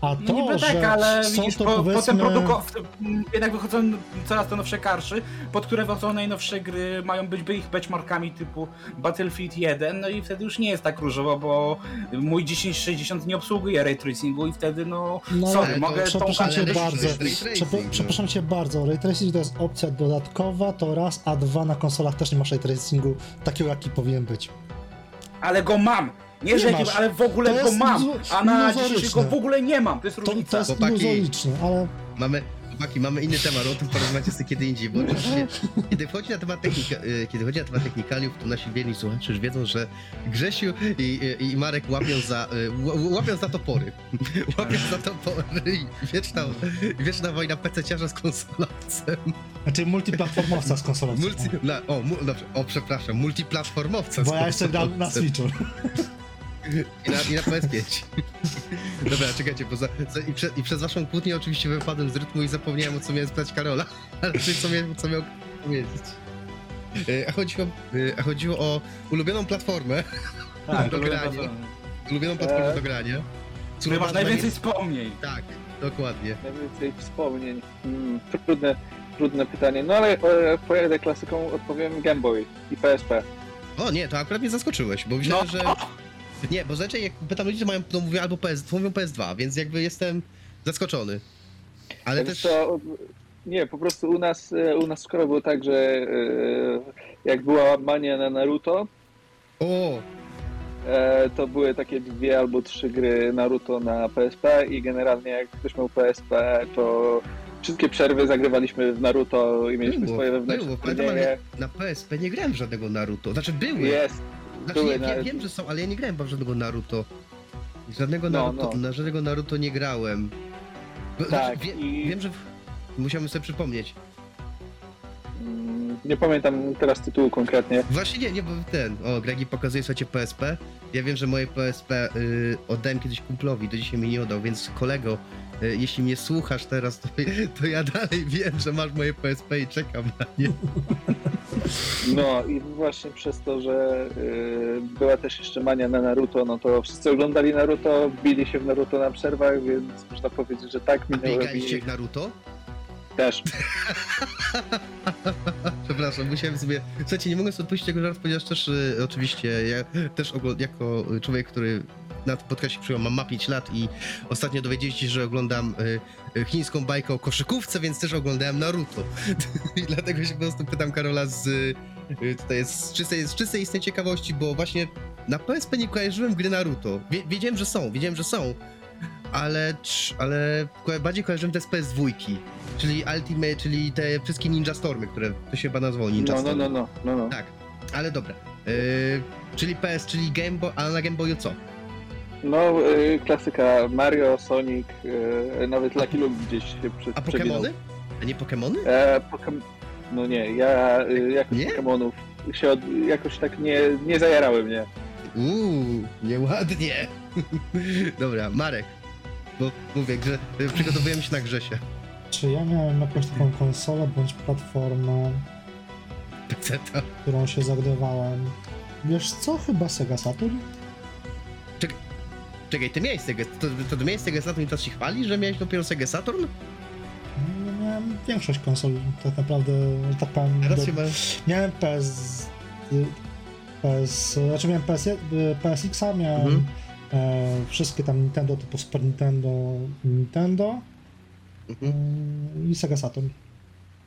A to, No niby że tak, ale widzisz, to po, powiedzmy... potem produko... jednak wychodzą coraz to nowsze karszy, pod które wychodzą najnowsze gry, mają być by ich benchmarkami typu Battlefield 1, no i wtedy już nie jest tak różowo, bo mój 1060 nie obsługuje ray tracingu i wtedy no, No, sorry, mogę tą Przepraszam ale cię bardzo. no. Przepraszam cię bardzo. Ray tracing to jest opcja dodatkowa, to raz, a dwa na konsolach też nie masz ray tracingu takiego, jaki powinien być. ale go mam! Nie, Nie że masz. nie, ale w ogóle To go mam, a na. 10 go w ogóle nie mam, to jest różnica. to jest Chłopaki. iluzoryczne, ale Mamy, chłopaki, mamy inny temat, o tym porozmawiacie sobie kiedy indziej, bo oczywiście, kiedy chodzi na temat technika, y, kiedy chodzi na temat technikaliów, to nasi wierni słuchacze już wiedzą, że Grzesiu i, i, i Marek łapią za, y, łapią za topory. <laughs> Łapią za topory i wieczna, wieczna wojna pececiarza z konsolowcem. znaczy multiplatformowca z konsolą. Multi, o, mu, dobrze, o, przepraszam, multiplatformowca z Bo ja jeszcze gram na. Switchu. <laughs> I na, i na PS5. Dobra, czekajcie, bo za, za, i, prze, i przez waszą kłótnię oczywiście wypadłem z rytmu i zapomniałem o co miałem spytać Karola, <laughs> ale co miałem, co miał powiedzieć. E, A chodziło, e, a chodziło o ulubioną platformę, Tak, do to grania. chyba- ulubioną platformę E. do grania. Który masz najwięcej wspomnień. Tak, dokładnie. Najwięcej wspomnień. Hmm, trudne, trudne pytanie. No ale e, pojadę klasyką, odpowiem Game Boy i PSP. O nie, to akurat mnie zaskoczyłeś, bo myślałem, No, że... <laughs> Nie, bo zazwyczaj jak pytam ludzi, to mają, to mówią albo PS, to mówią PS2, więc jakby jestem zaskoczony. Ale Wiesz też... co, nie, po prostu u nas, e, u nas szkole było tak, że e, jak była mania na Naruto, O! e, to były takie dwie albo trzy gry Naruto na PSP i generalnie jak ktoś miał PSP, to wszystkie przerwy zagrywaliśmy w Naruto i mieliśmy Było, swoje wewnętrzne było, ale na PSP nie grałem żadnego Naruto. Znaczy były. Jest, Znaczy, były ja, na- wiem, że są, ale ja nie grałem w żadnego Naruto. Żadnego No, Naruto, no. na żadnego Naruto nie grałem. Bo- Tak, wie, i- Wiem, że... w- Musiałbym sobie przypomnieć. Mm, nie pamiętam teraz tytułu konkretnie. Właśnie nie, nie, bo ten, o, Gregi pokazuje sobie PSP. Ja wiem, że moje PSP y, oddałem kiedyś kumplowi, do dzisiaj mi nie oddał, więc kolego, y, jeśli mnie słuchasz teraz, to, to ja dalej wiem, że masz moje PSP i czekam na nie. No i właśnie przez to, że y, była też jeszcze mania na Naruto, no to wszyscy oglądali Naruto, bili się w Naruto na przerwach, więc można powiedzieć, że tak minęło biegaliście mi jak Naruto? Też. <laughs> Przepraszam, musiałem sobie... Słuchajcie, nie mogę sobie odpuścić tego żartu, ponieważ też y, oczywiście ja też ogl- jako człowiek, który na tym przyjął, mam ma 5 lat i ostatnio dowiedzieliście się, że oglądam y, chińską bajkę o koszykówce, więc też oglądałem Naruto. <laughs> I dlatego się po prostu pytam Karola z... Y, tutaj z czystej, z czystej istnej ciekawości, bo właśnie na PSP nie kojarzyłem gry Naruto. Wie, wiedziałem, że są, wiedziałem, że są, ale, ale bardziej kojarzyłem te z PS2, czyli Ultimate, czyli te wszystkie Ninja Stormy, które to się chyba nazwało Ninja No, no, Stormy. no, no, no, no. Tak, ale dobra. Yy, czyli PS, czyli Game Boy, a na Game Boyu co? No, y, klasyka Mario, Sonic, y, nawet Lucky Luke gdzieś się przy, A. Pokémony? A nie Pokémony? E, Pokem... No nie, ja y, jakoś Nie? Pokemonów się od... jakoś tak nie, nie zajarały mnie. Uuu, nieładnie. <laughs> dobra, Marek. Bo mówię, że przygotowujemy się na Grzesie. Czy ja miałem jakąś taką konsolę bądź platformę, Peceta. którą się zagrywałem? Wiesz co, chyba Sega Saturn? Czekaj, ty miałeś Sega, to, to ty miałeś Sega Saturn i teraz się chwali, że miałeś dopiero Sega Saturn? Ja miałem większość konsol, tak naprawdę, że tak powiem, Teraz do, ma... miałem PS, y, PS, znaczy miałem PS, y, PSX-a, miałem Mhm. E, wszystkie tam Nintendo typu Super Nintendo, Nintendo Mhm. y, i Sega Saturn.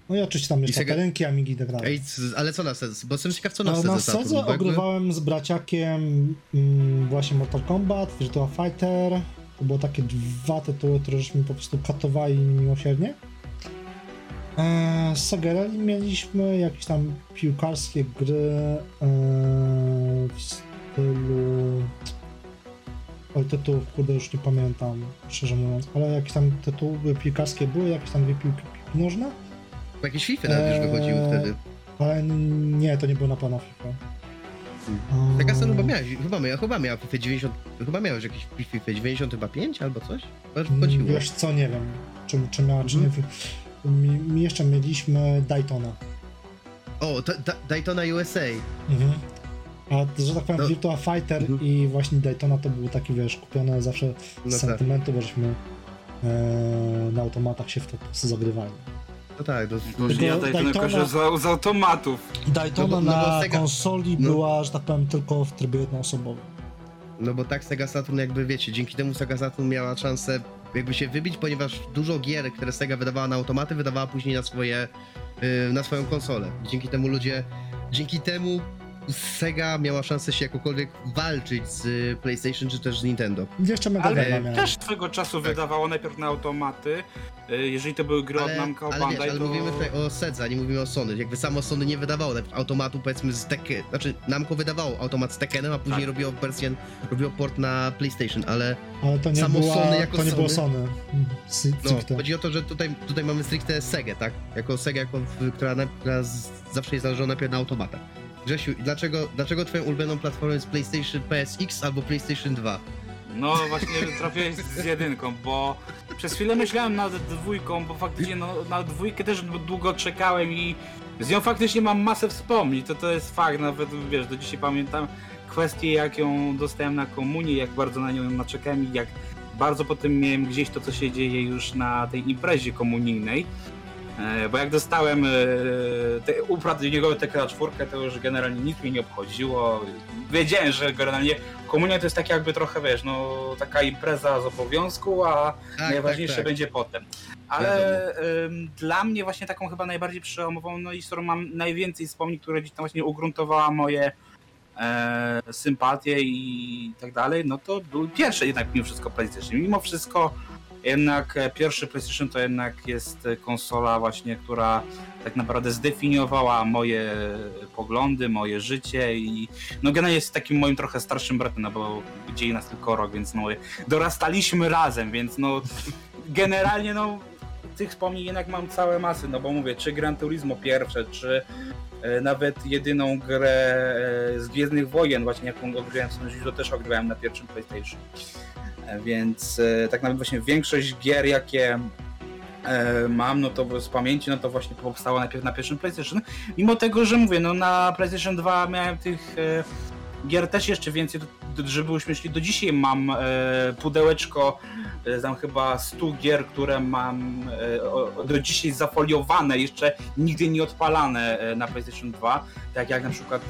No i oczywiście tam jeszcze Sega- rynki, Amigi i tak dalej. Ale co na Sega? Bo jestem ciekaw, co na Sega na Saturn. Jakby- ogrywałem z braciakiem mm, właśnie Mortal Kombat, Virtua Fighter. To było takie dwa tytuły, które żeśmy po prostu katowali miłosiernie. Eee, z Segereli mieliśmy jakieś tam piłkarskie gry eee, w stylu... Oj, tytułów, kurde, już nie pamiętam, szczerze mówiąc, ale jakieś tam tytuły piłkarskie były, jakieś tam dwie piłki, nożne, Bo Jakieś FIFA nawet już Eee, wychodziły wtedy. ale nie, to nie było na pewno FIFA. Hmm. Saturn chyba Eee, miałeś, chyba miał, chyba FIFA 90, chyba miałeś jakiś FIFA 95 albo coś? Chyba już Mm. Wiesz co, nie wiem, czy, czy miała, czy nie. Mhm. Mi, mi jeszcze mieliśmy Daytona. O, da, Daytona USA. Mhm. A że tak powiem, No. Virtua Fighter Mhm. i właśnie Daytona to były takie, wiesz, kupione zawsze No z tak. sentymentu, bo żeśmy e, na automatach się w to po prostu zagrywali. No tak, Boże, ja Tylko tutaj Daytona- tylko z, z automatów. Daytona No no na Sega- konsoli no. była, że tak powiem, tylko w trybie jednoosobowym. no bo tak Sega Saturn jakby wiecie, dzięki temu Sega Saturn miała szansę jakby się wybić, ponieważ dużo gier, które Sega wydawała na automaty, wydawała później na swoje, yy, na swoją konsolę. Dzięki temu ludzie, dzięki temu Sega miała szansę się jakokolwiek walczyć z y, PlayStation czy też z Nintendo. Jeszcze Mega Ale Drive'a miałem. też swego czasu Tak. wydawało najpierw na automaty. y, Jeżeli to były gry od Ale, Namco ale wiesz, Bandai, ale to... mówimy tutaj o Sedze, nie mówimy o Sony. Jakby samo Sony nie wydawało automatu powiedzmy z Tekken, znaczy Namco wydawało automat z Tekkenem, a później Tak. robiło wersję, robiło port na PlayStation, ale Ale to nie, samo była, Sony jako to nie było Sony. Sony. S- no, chodzi o to, że tutaj, tutaj mamy stricte Segę, tak? Jako Sega, jako, która, która zawsze jest należała najpierw na automatach. Grzesiu, dlaczego, dlaczego twoją ulubioną platformą jest PlayStation PSX albo PlayStation 2? No właśnie trafiłeś z jedynką, bo przez chwilę myślałem nad dwójką, bo faktycznie no, na dwójkę też długo czekałem i z nią faktycznie mam masę wspomnień, to to jest fakt, nawet wiesz, do dzisiaj pamiętam kwestię jak ją dostałem na komunię, jak bardzo na nią naczekałem i jak bardzo potem miałem gdzieś to co się dzieje już na tej imprezie komunijnej. E, Bo jak dostałem e, te, uprawnionego TK 4, to już generalnie nic mnie nie obchodziło. Wiedziałem, że generalnie komunia to jest tak jakby trochę, wiesz, no taka impreza z obowiązku, a Tak, najważniejsze tak, tak. będzie potem. Ale ym, dla mnie właśnie taką chyba najbardziej przełomową, no i z którą mam najwięcej wspomnień, które gdzieś tam właśnie ugruntowała moje e, sympatie i tak dalej, no to był pierwszy jednak mimo wszystko PlayStation. Mimo wszystko jednak e, pierwszy PlayStation to jednak jest e, konsola właśnie, która tak naprawdę zdefiniowała moje poglądy, moje życie i no generalnie jest takim moim trochę starszym bratem, no bo dzieje nas tylko rok, więc no dorastaliśmy razem, więc no generalnie no tych wspomnień jednak mam całe masy, no bo mówię, czy Gran Turismo pierwsze, czy e, nawet jedyną grę e, z Gwiezdnych Wojen, właśnie jaką odgrywałem w życiu, to też odgrywałem na pierwszym PlayStation. E, Więc e, tak naprawdę właśnie większość gier, jakie e, mam, no to z pamięci, no to właśnie powstało najpierw na pierwszym PlayStation. Mimo tego, że mówię, no na PlayStation 2 miałem tych e, gier też jeszcze więcej, żeby uśmieszli. Do dzisiaj mam e, pudełeczko, e, tam chyba 100 gier, które mam e, o- do dzisiaj zafoliowane, jeszcze nigdy nie odpalane e, na PlayStation 2. Tak jak na przykład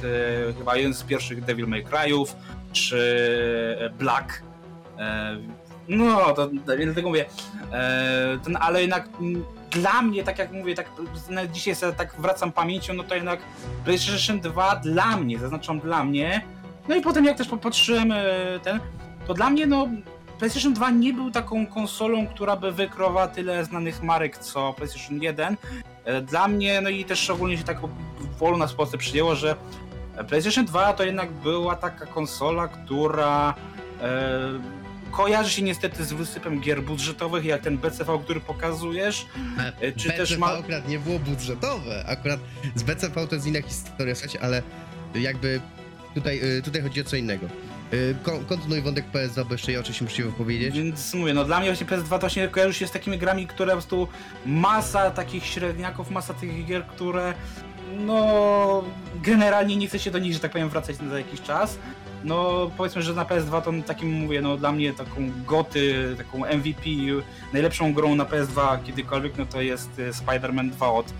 e, chyba jeden z pierwszych Devil May Cry'ów, czy e, Black. No, to dlatego mówię, ten, ale jednak dla mnie, tak jak mówię, tak dzisiaj sobie tak wracam pamięcią, no to jednak PlayStation 2 dla mnie, zaznaczam dla mnie, no i potem jak też popatrzyłem e, ten, to dla mnie no PlayStation 2 nie był taką konsolą, która by wykrowała tyle znanych marek co PlayStation 1. E, Dla mnie, no i też szczególnie się tak wolno nas w Polsce przyjęło, że PlayStation 2 to jednak była taka konsola, która e, kojarzy się niestety z wysypem gier budżetowych, jak ten BCV, który pokazujesz. E, Czy BCV też ma- akurat nie było budżetowe. Akurat z BCV to jest inna historia, słuchajcie, ale jakby tutaj, y, tutaj chodzi o co innego. Y, kon- Kontynuuj wątek PS2, bo jeszcze ja oczywiście muszę się wypowiedzieć. Więc mówię, no dla mnie właśnie PS2 to właśnie kojarzy się z takimi grami, które po prostu masa takich średniaków, masa tych gier, które no generalnie nie chce się do nich, że tak powiem, wracać za jakiś czas. No powiedzmy, że na PS2 to takim mówię, no dla mnie taką goty, taką MVP, najlepszą grą na PS2 kiedykolwiek, no to jest e, Spider-Man 2 od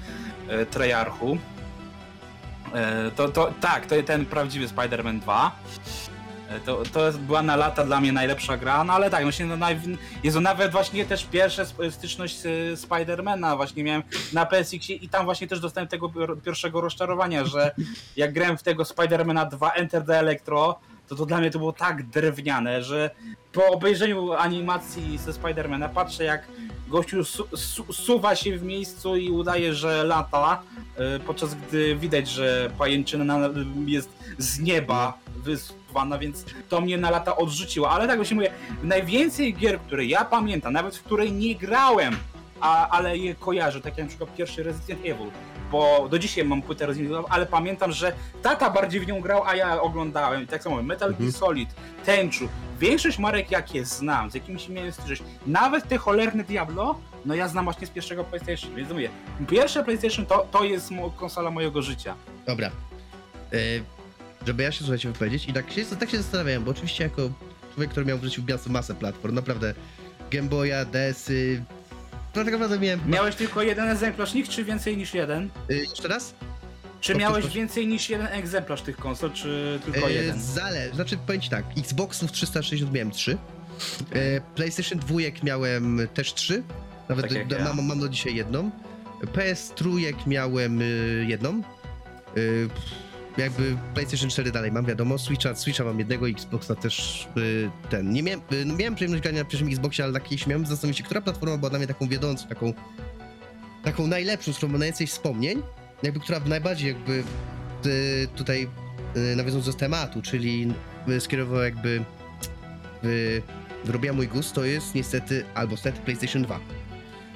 e, Treyarchu. E, to, to, tak, to jest ten prawdziwy Spider-Man 2. E, To, to była na lata dla mnie najlepsza gra, no ale tak, właśnie no, naj... Jezu, nawet właśnie też pierwsza styczność z Spidermana właśnie miałem na PSX i tam właśnie też dostałem tego pier- pierwszego rozczarowania, że jak grałem w tego Spidermana 2 Enter the Electro, to to dla mnie to było tak drewniane, że po obejrzeniu animacji ze Spidermana patrzę jak gościu su su suwa się w miejscu i udaje, że lata, e, podczas gdy widać, że pajęczyna na- jest z nieba wysuwana, więc to mnie na lata odrzuciło. Ale tak właśnie mówię, najwięcej gier, które ja pamiętam, nawet w której nie grałem, a, ale je kojarzę, tak jak na przykład pierwszy Resident Evil, bo do dzisiaj mam płytę Evil, ale pamiętam, że tata bardziej w nią grał, a ja oglądałem. I tak samo Metal Gear Mhm. Solid, Tenchu, większość marek jakie znam, z jakimiś miałem styczność, nawet te cholerne Diablo, no ja znam właśnie z pierwszego PlayStation, więc mówię, pierwsze PlayStation to, to jest konsola mojego życia. Dobra. Y, żeby ja się słuchajcie wypowiedzieć i tak się, tak się zastanawiałem, bo oczywiście jako człowiek, który miał w życiu masę, masę platform, naprawdę Game Boya, DS-y, no tak naprawdę miałem... Miałeś tylko jeden egzemplarz nich, czy więcej niż jeden? Y, jeszcze raz? Czy miałeś więcej niż jeden egzemplarz tych konsol, czy tylko E, jeden? Zależy, znaczy powiem ci tak, Xboxów 360 miałem 3, e, PlayStation 2 miałem też 3, nawet Tak do, do, ja. mam, mam do dzisiaj jedną, PS trójek miałem y, jedną, y, jakby PlayStation 4 dalej mam, wiadomo, Switcha, Switcha mam jednego, Xboxa też y, ten, nie miałem, y, no miałem przyjemność grania na pierwszym Xboxie, ale jakieś miałem zastanowić się, która platforma była dla mnie taką wiodącą, taką, taką najlepszą, z którą mam najwięcej wspomnień, jakby która najbardziej jakby y, tutaj y, nawiązując do tematu, czyli y, skierował jakby y, wyrobiła mój gust, to jest niestety, albo stety PlayStation 2.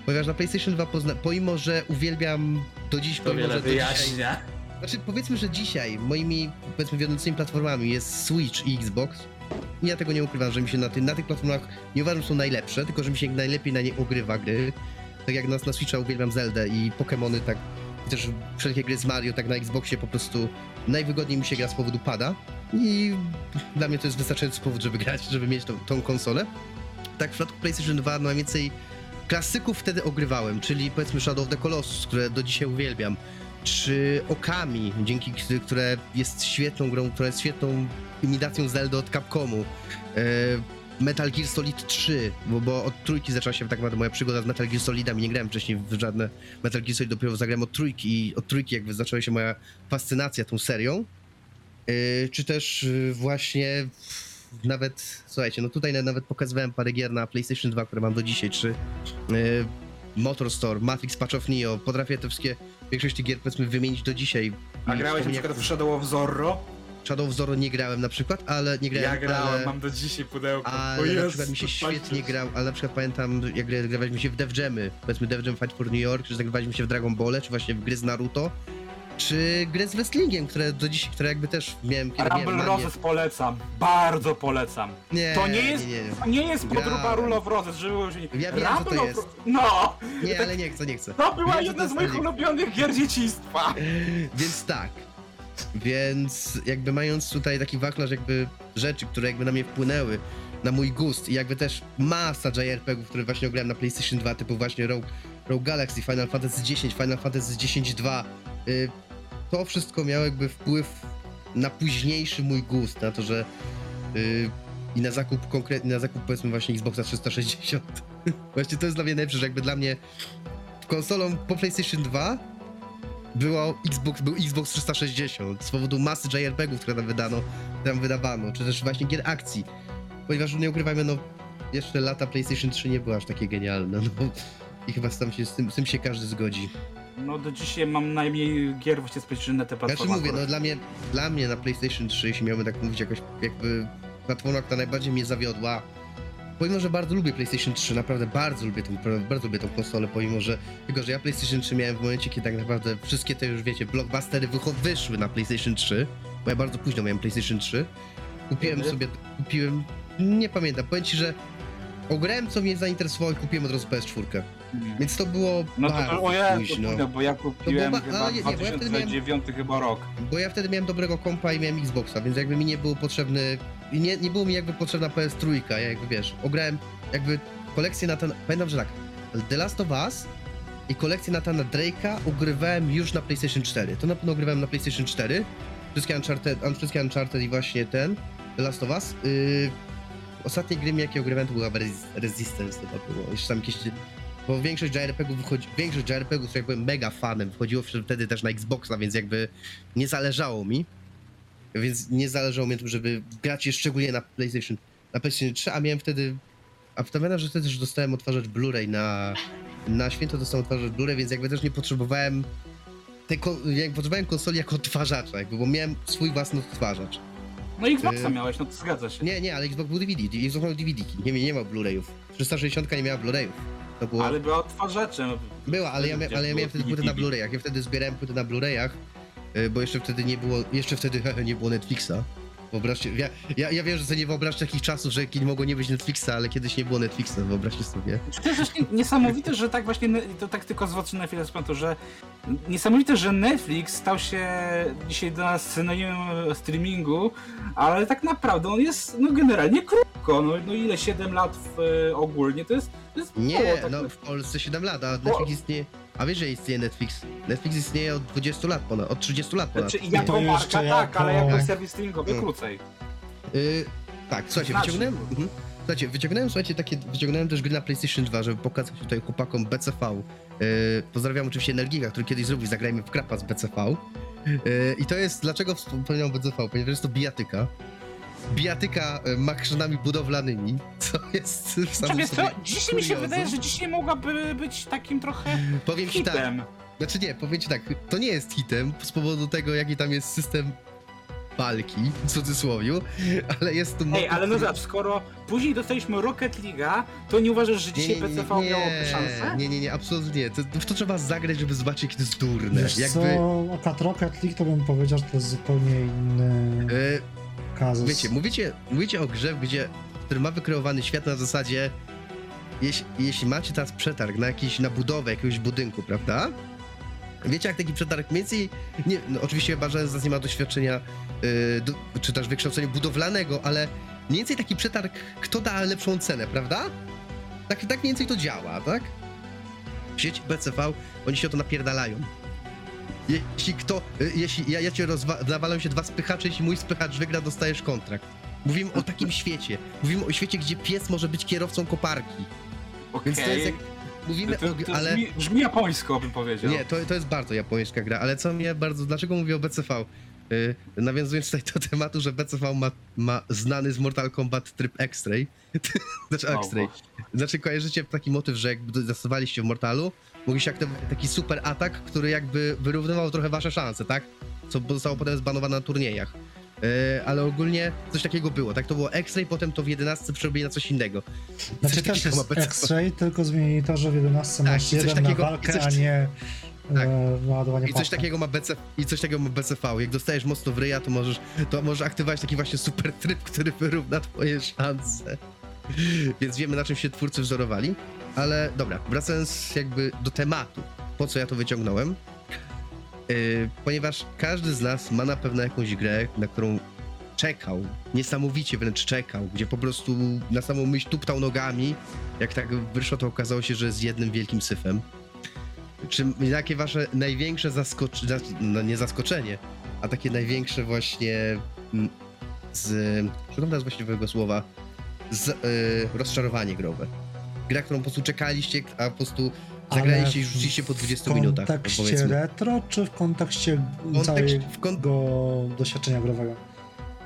Ponieważ na PlayStation 2, pozna, pomimo że uwielbiam do dziś, To pomimo, wiele że do dzisiaj, wyjaśnia. Znaczy powiedzmy, że dzisiaj moimi powiedzmy wiodącymi platformami jest Switch i Xbox. I ja tego nie ukrywam, że mi się na, ty, na tych platformach nie uważam, że są najlepsze, tylko że mi się najlepiej na nie ogrywa gry. Tak jak na, na Switcha uwielbiam Zeldę i Pokémony, tak i też wszelkie gry z Mario, tak na Xboxie po prostu najwygodniej mi się gra z powodu pada. I dla mnie to jest wystarczający powód, żeby grać, żeby mieć tą, tą konsolę. Tak w przypadku PlayStation 2 no najwięcej klasyków wtedy ogrywałem, czyli powiedzmy Shadow of the Colossus, które do dzisiaj uwielbiam, czy Okami, dzięki które jest świetną grą, która jest świetną imitacją Zelda od Capcomu. E, Metal Gear Solid 3, bo, bo od trójki zaczęła się tak naprawdę moja przygoda z Metal Gear Solidami. Nie grałem wcześniej w żadne Metal Gear Solid, dopiero zagrałem od trójki i od trójki jakby zaczęła się moja fascynacja tą serią. E, czy też e, właśnie nawet, słuchajcie, no tutaj na- nawet pokazywałem parę gier na PlayStation 2, które mam do dzisiaj, czy e, Motor Store, Matrix Patch of Neo, potrafię te wszystkie, większość tych gier powiedzmy wymienić do dzisiaj. A grałeś na przykład w Shadow of Zorro? Shadow of Zoro nie grałem na przykład, ale nie grałem, Ja grałem, ale... mam do dzisiaj pudełko. Ale O na przykład mi się świetnie grał, ale na przykład pamiętam, jak gra- graliśmy się w Dev Jammy, powiedzmy Dev Jam Fight for New York, czy zagrywaliśmy się w Dragon Ball, czy właśnie w gry z Naruto, czy gry z wrestlingiem, które do dziś, które jakby też miałem, Rumble. Roses polecam, bardzo polecam. Nie, To nie jest, nie, nie, nie. to nie jest podróba. Rule of Roses, żeby już nie... Ja wiem, co to Rumble jest. of- No! Nie, ale nie chcę, nie chcę. To była Wiem, jedna z moich Elix. ulubionych gier dzieciństwa. <laughs> Więc tak. Więc jakby mając tutaj taki wachlarz jakby rzeczy, które jakby na mnie wpłynęły, na mój gust i jakby też masa JRPG-ów, które właśnie grałem na PlayStation 2, typu właśnie Rogue, Rogue Galaxy, Final Fantasy X, Final Fantasy X-2, y, to wszystko miało jakby wpływ na późniejszy mój gust, na to, że y, i na zakup konkretnie, na zakup powiedzmy właśnie Xboxa 360. <laughs> właśnie to jest dla mnie najlepsze, że jakby dla mnie konsolą po PlayStation 2 było Xbox, był Xbox 360 z powodu masy JRPG-ów, które tam wydano, tam wydawano, czy też właśnie gier akcji. Ponieważ nie ukrywajmy, no jeszcze lata PlayStation 3 nie były aż takie genialne, no i chyba się, z tym, z tym się każdy zgodzi. No do dzisiaj mam najmniej gier właśnie z PlayStation na te Znaczy platformy. mówię, no dla mnie, dla mnie na PlayStation 3, jeśli miałbym tak mówić jakoś, jakby platforma, która najbardziej mnie zawiodła, pomimo, że bardzo lubię PlayStation 3, naprawdę bardzo lubię tą, bardzo lubię tą konsolę, pomimo, że tylko, że ja PlayStation 3 miałem w momencie, kiedy tak naprawdę wszystkie te już, wiecie, blockbustery wyszły na PlayStation 3, bo ja bardzo późno miałem PlayStation 3, kupiłem Kiedy? sobie, kupiłem, nie pamiętam, powiem ci, że ograłem, co mnie zainteresowało i kupiłem od razu PS4, Nie. więc to było No to, bardzo o ja, późno. to, bo ja kupiłem ba- chyba ale nie, nie, bo ja wtedy miałem- 2009 chyba rok. Bo ja wtedy miałem dobrego kompa i miałem Xboxa, więc jakby mi nie było potrzebny. i Nie, nie było mi jakby potrzebna PS3, ja jakby wiesz, ograłem jakby kolekcję Natana. Pamiętam, że tak. The Last of Us i kolekcję Natana Drake'a ogrywałem już na PlayStation 4. To na pewno ogrywałem na PlayStation 4. Wszystkie Uncharted, un- wszystkie Uncharted i właśnie ten The Last of Us. Yy, ostatnie gry, jakie ogrywałem, to była Resist- Resistance chyba było. Jeszcze tam jakieś bo większość JRPG-ów wychodzi, większość JRPG-ów, których byłem mega fanem, wchodziło wtedy też na Xboxa, więc jakby nie zależało mi. Więc nie zależało mi na tym, żeby grać je szczególnie na PlayStation, na PlayStation 3, a miałem wtedy, a pamiętam, że wtedy też dostałem odtwarzacz Blu-ray na, na święto dostałem odtwarzacz Blu-ray, więc jakby też nie potrzebowałem tej, jak potrzebowałem konsoli jako odtwarzacza, jakby, bo miałem swój własny odtwarzacz. No Xboxa Y- miałeś, no to zgadza się. Nie, nie, ale Xbox był DVD, Xbox miał DVD, nie, nie miał Blu-rayów. 360 nie miała Blu-rayów. To było... Ale była odtwarzaczem. Była, ale ja, mia, ale ja miałem wtedy płyty na. Blu-rayach. Ja wtedy zbierałem płyty na Blu-rayach, y, bo jeszcze wtedy nie było, jeszcze wtedy <laughs> nie było Netflixa. Wyobraźcie, ja, ja, ja wiem, że sobie nie wyobrażacie takich czasów, że kiedy mogło nie być Netflixa, ale kiedyś nie było Netflixa, wyobraźcie sobie. To jest właśnie niesamowite, że tak właśnie, to tak tylko zwrócę na chwilę z pamiętu, że niesamowite, że Netflix stał się dzisiaj dla nas synonimem streamingu, ale tak naprawdę on jest, no generalnie krótko, no, no ile, 7 lat w, e, ogólnie, to jest, to jest Nie, mało, tak no w Polsce 7 lat, a Netflix istnieje, a wiesz, że istnieje Netflix? Netflix istnieje od 20 lat ponad, od 30 lat ponad. Znaczy, to jako jeszcze marka tak, jako- ale jako serwis streamingowy Mm. krócej. Y, tak, słuchajcie, Znaczy. wyciągnąłem. Mhm. Słuchajcie, wyciągnąłem, słuchajcie, takie, wyciągnąłem też gry na PlayStation 2, żeby pokazać tutaj chłopakom BCV. Y, pozdrawiam oczywiście Energiga, który kiedyś zrobił Zagrajmy w krapa z BCV. Y, I to jest, dlaczego wspomniałem BCV? Ponieważ jest to bijatyka. Bijatyka y, maszynami budowlanymi, co jest w samym Czekaj, sobie co? Dzisiaj mi się wydaje, że dzisiaj mogłaby być takim trochę Powiem ci tak, hitem. Znaczy nie, powiem ci tak, to nie jest hitem z powodu tego, jaki tam jest system walki, w cudzysłowiu, ale jest tu... Ej, motyw, ale no który- zobacz, skoro później dostaliśmy Rocket League'a, to nie uważasz, że dzisiaj PCV miałoby szansę? Nie, nie, nie, absolutnie nie. To, w to trzeba zagrać, żeby zobaczyć, jakie to jest durne. Wiesz Jakby, co, akurat Rocket League to bym powiedział, że to jest zupełnie inny e, kazus. wiecie, mówicie, mówicie o grze, gdzie, który ma wykreowany świat na zasadzie, jeśli, jeśli macie teraz przetarg na jakiś, na budowę jakiegoś budynku, prawda? Wiecie, jak taki przetarg mniej więcej, nie, no oczywiście chyba, że z nas nie ma doświadczenia, e, do, czy też wykształcenia budowlanego, ale mniej więcej taki przetarg, kto da lepszą cenę, prawda? Tak, tak mniej więcej to działa, tak? W sieci BCV oni się o to napierdalają. Jeśli kto, y, jeśli ja, ja cię nawalam się dwa spychacze, jeśli mój spychacz wygra, dostajesz kontrakt. Mówimy o takim świecie. Mówimy o świecie, gdzie pies może być kierowcą koparki. Okej. Więc to jest jak... Mówimy To, o... to ale... brzmi, brzmi japońsko, bym powiedział. Nie, to, to jest bardzo japońska gra, ale co mnie bardzo... Dlaczego mówię o BCV? Yy, nawiązując tutaj do tematu, że BCV ma, ma znany z Mortal Kombat tryb X-Ray. <laughs> znaczy O, X-Ray. Znaczy kojarzycie taki motyw, że jakby zastosowaliście w Mortalu, mogliście aktywować taki super atak, który jakby wyrównywał trochę wasze szanse, tak? Co zostało potem zbanowane na turniejach. Yy, ale ogólnie coś takiego było, tak? To było X-Ray, potem to w 11 przerobili na coś innego. Znaczy Coś też jest. X-Ray, tylko zmienili to, że w 11 Tak, masz jeden takiego- na walkę, coś- a nie Tak. e, I coś takiego ma BC, i coś takiego ma BCV. Jak dostajesz mocno w ryja, to możesz, to możesz aktywować taki właśnie super tryb, który wyrówna twoje szanse. Więc wiemy, na czym się twórcy wzorowali. Ale dobra, wracając jakby do tematu, po co ja to wyciągnąłem. Yy, ponieważ każdy z nas ma na pewno jakąś grę, na którą czekał, niesamowicie wręcz czekał, gdzie po prostu na samą myśl tuptał nogami. Jak tak wyszło, to okazało się, że jest jednym wielkim syfem. Czy jakie wasze największe zaskoczenie, no nie zaskoczenie, a takie największe właśnie mm, z, szukam teraz właściwego słowa, z, y, rozczarowanie growe. Gra, którą po prostu czekaliście, a po prostu zagraliście i rzuciliście po 20 minutach, W kontekście powiedzmy. retro, czy w kontekście Kontekst- całego doświadczenia growego?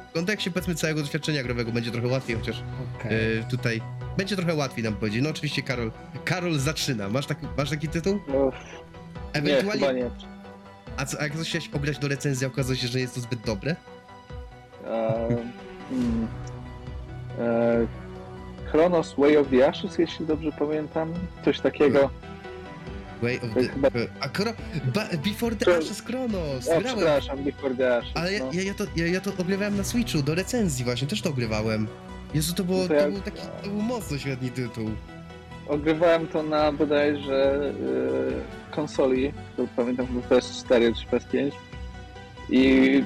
w kontekście powiedzmy całego doświadczenia growego będzie trochę łatwiej, chociaż Okej. y, tutaj będzie trochę łatwiej nam powiedzieć. No oczywiście Karol, Karol zaczyna. Masz, taki, masz taki tytuł? No, nie, Ewentualnie, chyba nie. a, co, a jak coś chciałeś ograć do recenzji, a okazało się, że jest to zbyt dobre? E, hmm, e, Chronos Way of the Ashes, jeśli dobrze pamiętam. Coś takiego. Way of the... chyba- A Kro... Ba... Before the Ashes Chronos! O, Grałem, przepraszam, Before the Ashes. ale ja, no. ja, ja, to, ja, ja to ogrywałem na Switchu, do recenzji właśnie, też to ogrywałem. Jezu, to, było, No to to, ja- był taki, to był mocno świetny tytuł. Ogrywałem to na bodajże y, konsoli, to pamiętam chyba PS4 czy PS5 i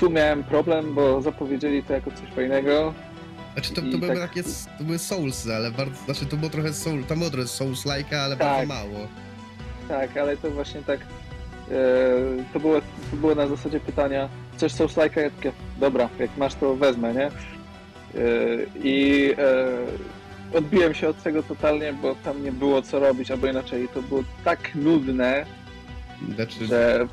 tu miałem problem, bo zapowiedzieli to jako coś fajnego. Znaczy to, I to były tak- takie, to były Soulsy, ale bardzo, znaczy to było trochę Soul, tam było trochę Souls-like, ale Tak. bardzo mało. Tak, ale to właśnie tak e, to, było, to było na zasadzie pytania, chcesz Souls Like'a? Ja takie, dobra, jak masz to wezmę, nie? E, I e, odbiłem się od tego totalnie, bo tam nie było co robić, albo inaczej, to było tak nudne, Znaczy, że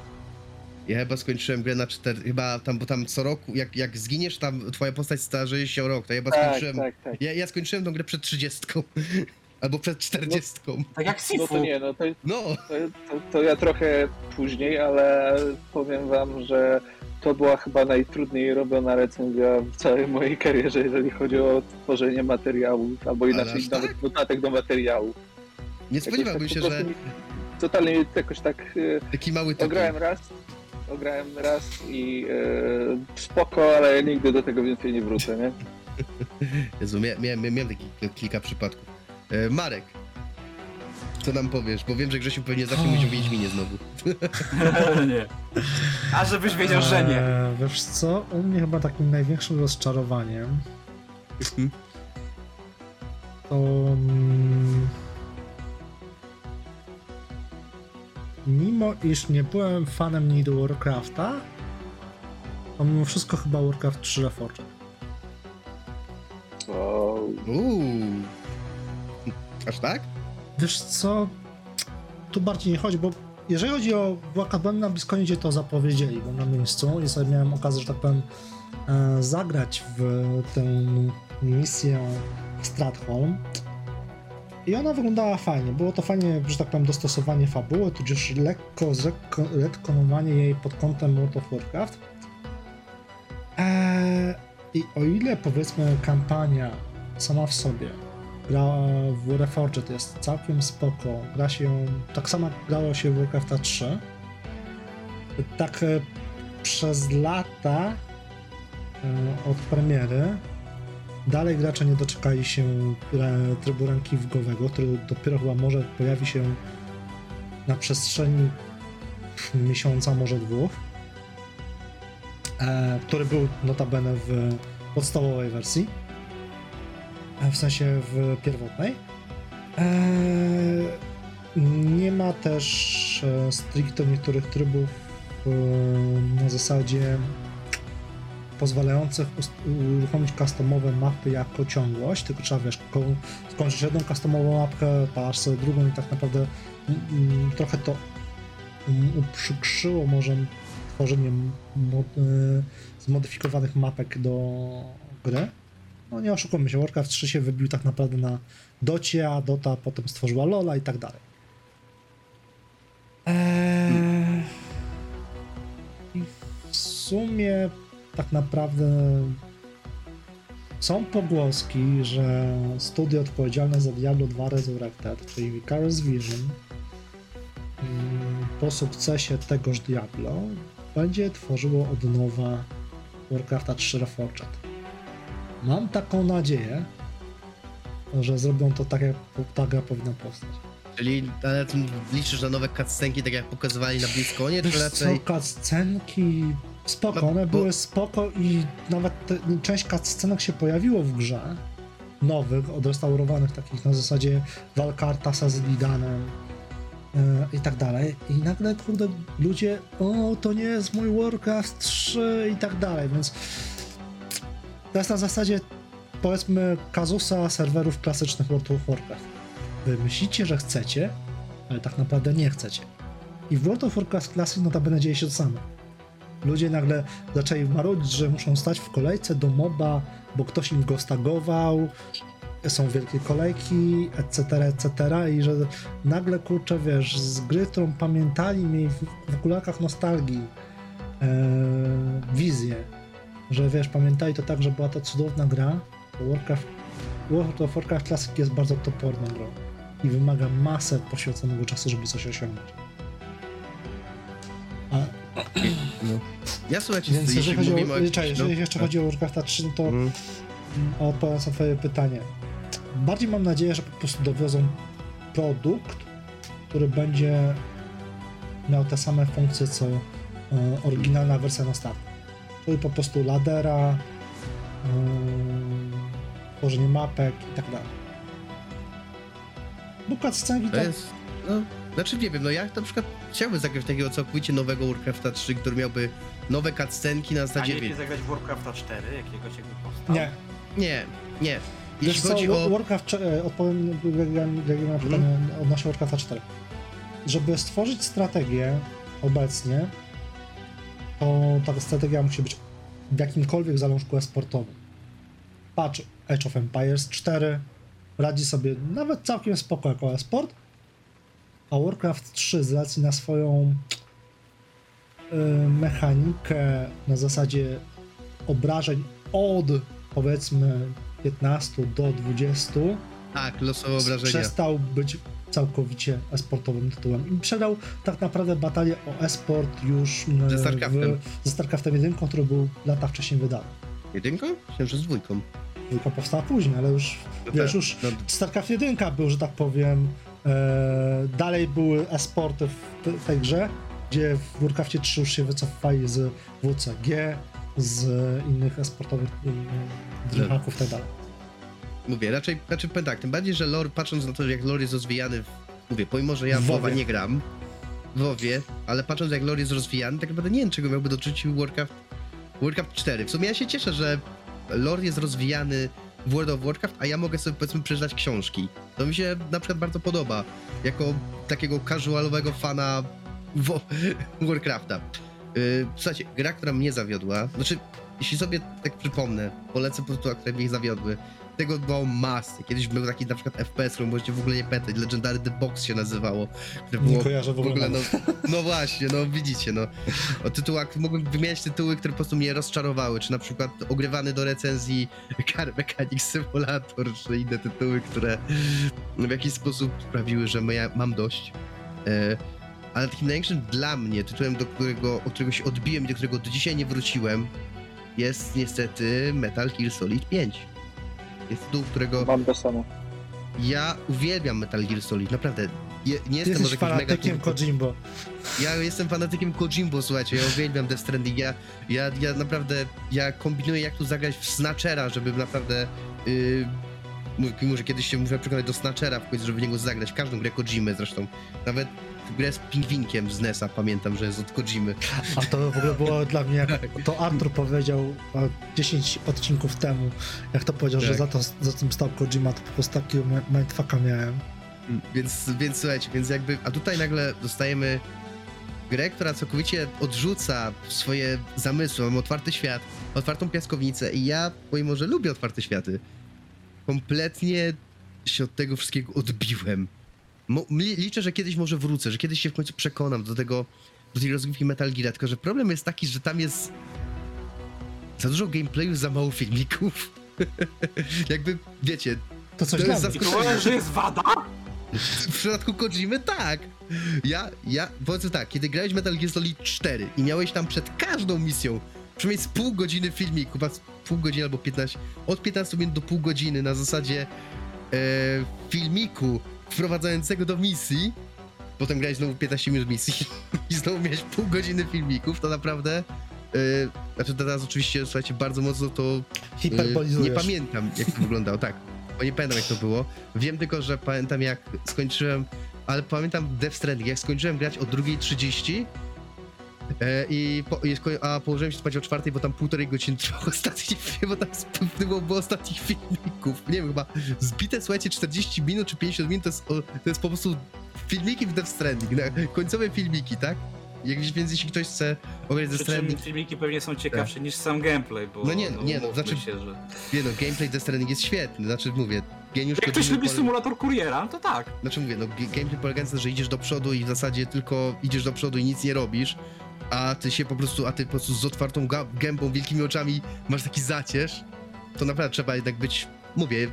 ja chyba skończyłem grę na 4, chyba tam, bo tam co roku, jak, jak zginiesz, tam twoja postać starzeje się o rok, to ja chyba tak, skończyłem, tak, tak. ja, ja skończyłem tą grę przed 30. <laughs> Albo przed 40. Tak jak No Sifu. to nie, no to, No, to, to, to ja trochę później, ale powiem wam, że to była chyba najtrudniej robiona recenzja w całej mojej karierze, jeżeli chodzi o tworzenie materiału, albo inaczej aż nawet tak? notatek do materiału. nie spodziewałbym tak się, że Totalnie jakoś tak e, taki mały ograłem raz, ograłem raz i e, spoko, ale nigdy do tego więcej nie wrócę, nie? <laughs> Jezu, mia, mia, mia, miałem taki kilka przypadków. E, Marek, co nam powiesz? Bo wiem, że Grzesiu pewnie zacznie mówić o Wiedźminie znowu. <laughs> nie. A żebyś wiedział, że nie. Eee, wiesz co, u mnie chyba takim największym rozczarowaniem to... mm, Mimo iż nie byłem fanem nigdy Warcrafta, to mimo wszystko chyba Warcraft 3 Reforged. Uuu. Aż tak? Wiesz co, tu bardziej nie chodzi, bo jeżeli chodzi o Warcraft, byłem na blisko gdzie to zapowiedzieli, byłem na miejscu i sobie miałem okazję, że tak powiem, e, zagrać w tę misję Stratholm. I ona wyglądała fajnie. Było to fajnie, że tak powiem, dostosowanie fabuły, tudzież lekko retkonowanie jej pod kątem World of Warcraft. Eee, I o ile powiedzmy kampania sama w sobie gra w Reforged jest całkiem spoko, gra się tak samo grało się w Warcrafta 3, tak e, przez lata e, od premiery dalej gracze nie doczekali się e, trybu rankingowego, który dopiero chyba może pojawi się na przestrzeni miesiąca, może dwóch, e, który był notabene w podstawowej wersji, e, w sensie w pierwotnej. Eee, Nie ma też e, stricte niektórych trybów e, na zasadzie pozwalających uruchomić customowe mapy jako ciągłość, tylko trzeba, wiesz, ko- skończyć jedną customową mapkę, palasz sobie drugą i tak naprawdę mm, mm, trochę to mm, uprzykrzyło może tworzenie mo- e, zmodyfikowanych mapek do gry. No nie oszukujmy się, Warcraft 3 się wybił tak naprawdę na Docie, a Dota potem stworzyła Lola i tak dalej. Eee... I w sumie tak naprawdę są pogłoski, że studio odpowiedzialne za Diablo 2 Resurrected, czyli Vicarious Vision, mm, po sukcesie tegoż Diablo będzie tworzyło od nowa Warcrafta 3 Reforged. Mam taką nadzieję, że zrobią to tak, jak ta gra powinna powstać. Czyli ale liczysz na nowe cutscenki, tak jak pokazywali na Blizzconie, czy raczej... co, cutscenki spoko, No, one bo- były spoko i nawet te, część cutscenek się pojawiło w grze, nowych, odrestaurowanych, takich na zasadzie Valkartasa z Lidanem e, i tak dalej. I nagle, kurde, ludzie, o, to nie jest mój Warcraft 3 i tak dalej, więc to jest na zasadzie, powiedzmy, kazusa serwerów klasycznych World of Warcraft. Wy myślicie, że chcecie, ale tak naprawdę nie chcecie. I w World of Warcraft Classic notabene dzieje się to samo. Ludzie nagle zaczęli marudzić, że muszą stać w kolejce do moba, bo ktoś im go stagował, są wielkie kolejki, etc., etc. i że nagle, kurczę, wiesz, z gry, którą pamiętali, mieli w, w okularkach nostalgii e, wizję, że wiesz, pamiętali to tak, że była to cudowna gra, Warcraft, World of Warcraft Classic jest bardzo toporną grą i wymaga masę poświęconego czasu, żeby coś osiągnąć. A, No. Ja słuchajcie, więc jeśli jeżeli chodzi mówimy o, o... czekaj, jeżeli jeszcze chodzi o Warcrafta 3, no to Mm. odpowiem na twoje pytanie. Bardziej mam nadzieję, że po prostu dowiozą produkt, który będzie miał te same funkcje, co e, oryginalna wersja na start. Czyli po prostu ladera, e, tworzenie mapek i tak dalej. Bo cutscenki To jest... No, znaczy nie wiem, no ja na przykład chciałbym zagrać takiego całkowicie nowego Warcrafta 3, który miałby nowe cutscenki na A zasadzie... nie wie- lepiej zagrać w Warcrafta 4, jakiegoś jakby powstał? Nie, Nie, nie. Wiesz Jeśli co, chodzi Wa- o... Warcraft, e, odpowiem na pytanie odnośnie Warcrafta 4. Żeby stworzyć strategię obecnie, to ta strategia musi być w jakimkolwiek zalążku esportowym. Patrz, Age of Empires 4 radzi sobie nawet całkiem spoko jako esport, a Warcraft 3 z racji na swoją y, mechanikę na zasadzie obrażeń od powiedzmy 15 do 20 Tak, losowe obrażenia. przestał być całkowicie esportowym tytułem i przegrał tak naprawdę batalię o esport już m, Ze StarCraftem. w, ze StarCraftem 1, który był lata wcześniej wydany. Jedynką? Myślałem, że z dwójką. Tylko powstała później, ale już No wiesz, tak, już no, StarCraft 1 był, że tak powiem, e, dalej były esporty w, te- w tej grze, gdzie w Warcraftie 3 już się wycofali z WCG, z innych esportowych e, dreamhacków i tak dalej. mówię, raczej, raczej powiem tak, tym bardziej, że lore, patrząc na to, jak lore jest rozwijany, mówię, pomimo, że ja WoWa nie gram, w WoWie, ale patrząc jak lore jest rozwijany, tak naprawdę nie wiem, czego miałby dotyczyć Warcraft, Warcraft 4. W sumie ja się cieszę, że lore jest rozwijany w World of Warcraft, a ja mogę sobie powiedzmy przeczytać książki. To mi się na przykład bardzo podoba, jako takiego casualowego fana wo- <laughs> Warcrafta. Yy, słuchajcie, gra, która mnie zawiodła, znaczy, jeśli sobie tak przypomnę, polecę po prostu, które mnie zawiodły. Tego było masy. Kiedyś był taki na przykład FPS, który możecie w ogóle nie pamiętać, Legendary The Box się nazywało. Które Nie było kojarzę w w ogóle. ogóle, no, no właśnie, no widzicie, no. O tytułach, mogłem wymieniać tytuły, które po prostu mnie rozczarowały, czy na przykład ogrywany do recenzji Car Mechanic Simulator, czy inne tytuły, które w jakiś sposób sprawiły, że ja mam dość. E, ale takim największym dla mnie tytułem, do którego, od którego się odbiłem i do którego do dzisiaj nie wróciłem, jest niestety Metal Gear Solid 5. Jest tytuł, którego Mam to samo. ja uwielbiam Metal Gear Solid, naprawdę. Je, nie jestem Jesteś może jakimś mega fanatykiem Kojimbo. ja jestem fanatykiem Kojimbo, słuchajcie, ja uwielbiam Death Stranding, ja, ja, ja naprawdę, ja kombinuję jak tu zagrać w Snatchera, żeby naprawdę yy, mimo że kiedyś się musiałem przekonać do Snatchera w końcu, żeby w niego zagrać, każdą grę Kojimy zresztą, nawet grę z Pingwinkiem z NES-a pamiętam, że jest od Kojimy. A to w ogóle było dla mnie, jak to Artur powiedział e, 10 odcinków temu, jak to powiedział, że Tak. za, to, za tym stał Kojima, to po prostu takiego mi- mindfucka miałem. Więc, więc słuchajcie, więc jakby, a tutaj nagle dostajemy grę, która całkowicie odrzuca swoje zamysły, mamy otwarty świat, otwartą piaskownicę i ja, pomimo że lubię otwarte światy, kompletnie się od tego wszystkiego odbiłem. Mo, liczę, że kiedyś może wrócę, że kiedyś się w końcu przekonam do tego, do tej rozgrywki Metal Gear, tylko że problem jest taki, że tam jest za dużo gameplayu, za mało filmików. <laughs> jakby, wiecie, To coś To jest uważasz, że jest wada? <laughs> w przypadku Kojimy tak. Ja, ja, powiedzmy tak, kiedy grałeś Metal Gear Solid 4 i miałeś tam przed każdą misją przynajmniej z pół godziny filmiku, chyba z pół godziny albo 15, od 15 minut do pół godziny na zasadzie e, filmiku wprowadzającego do misji, potem grałeś znowu 15 minut misji <laughs> i znowu miałeś pół godziny filmików, to naprawdę, e, znaczy teraz oczywiście, słuchajcie, bardzo mocno to Hiperbolizujesz. nie pamiętam, jak to wyglądało, tak. Bo nie pamiętam, jak to było. Wiem tylko, że pamiętam, jak skończyłem, ale pamiętam Death Stranding, jak skończyłem grać o 2.30 e, i, po, i a położyłem się spać o czwartej, bo tam półtorej godziny trwał <laughs> ostatni film, bo tam było, było ostatnich filmików. Nie wiem, chyba zbite, słuchajcie, 40 minut czy 50 minut to jest, to jest po prostu filmiki w Death Stranding, końcowe filmiki, tak? Jak, więc jeśli ktoś chce ograć Death Stranding, filmiki pewnie są ciekawsze niż sam gameplay, bo No nie, no, nie, no, znaczy- się, że... nie no, gameplay Death Stranding jest świetny, znaczy mówię, geniusz Jak ktoś lubi symulator kuriera, to tak. Znaczy mówię, no gameplay polega na tym, że idziesz do przodu i w zasadzie tylko idziesz do przodu i nic nie robisz, a ty się po prostu, a ty po prostu z otwartą gębą, wielkimi oczami masz taki zacierz, to naprawdę trzeba jednak być, mówię,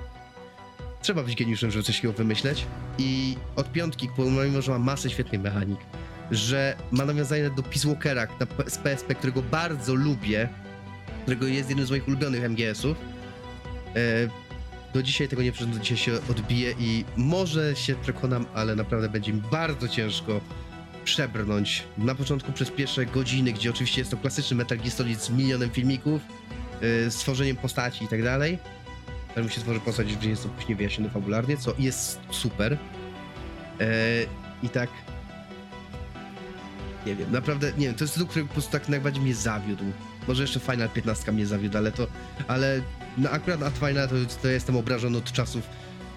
trzeba być geniuszem, żeby coś takiego wymyśleć. I od piątki, pomimo, że ma masę świetnych mechanik, że ma nawiązanie do Peace Walkera z PSP, którego bardzo lubię, którego jest jednym z moich ulubionych MGS-ów, e, do dzisiaj tego nie przeszedłem, do dzisiaj się odbije i może się przekonam, ale naprawdę będzie mi bardzo ciężko przebrnąć. Na początku przez pierwsze godziny, gdzie oczywiście jest to klasyczny Metal Gear Solid z milionem filmików, yy, stworzeniem postaci i tak dalej. Zanim się tworzy postać, gdzie jest to później wyjaśnione fabularnie, co jest super. Yy, I tak... Nie wiem, naprawdę, nie wiem, to jest tytuł, który po prostu tak najbardziej mnie zawiódł. Może jeszcze Final 15 mnie zawiódł, ale to, ale no akurat na Twilight to, to jestem obrażony od czasów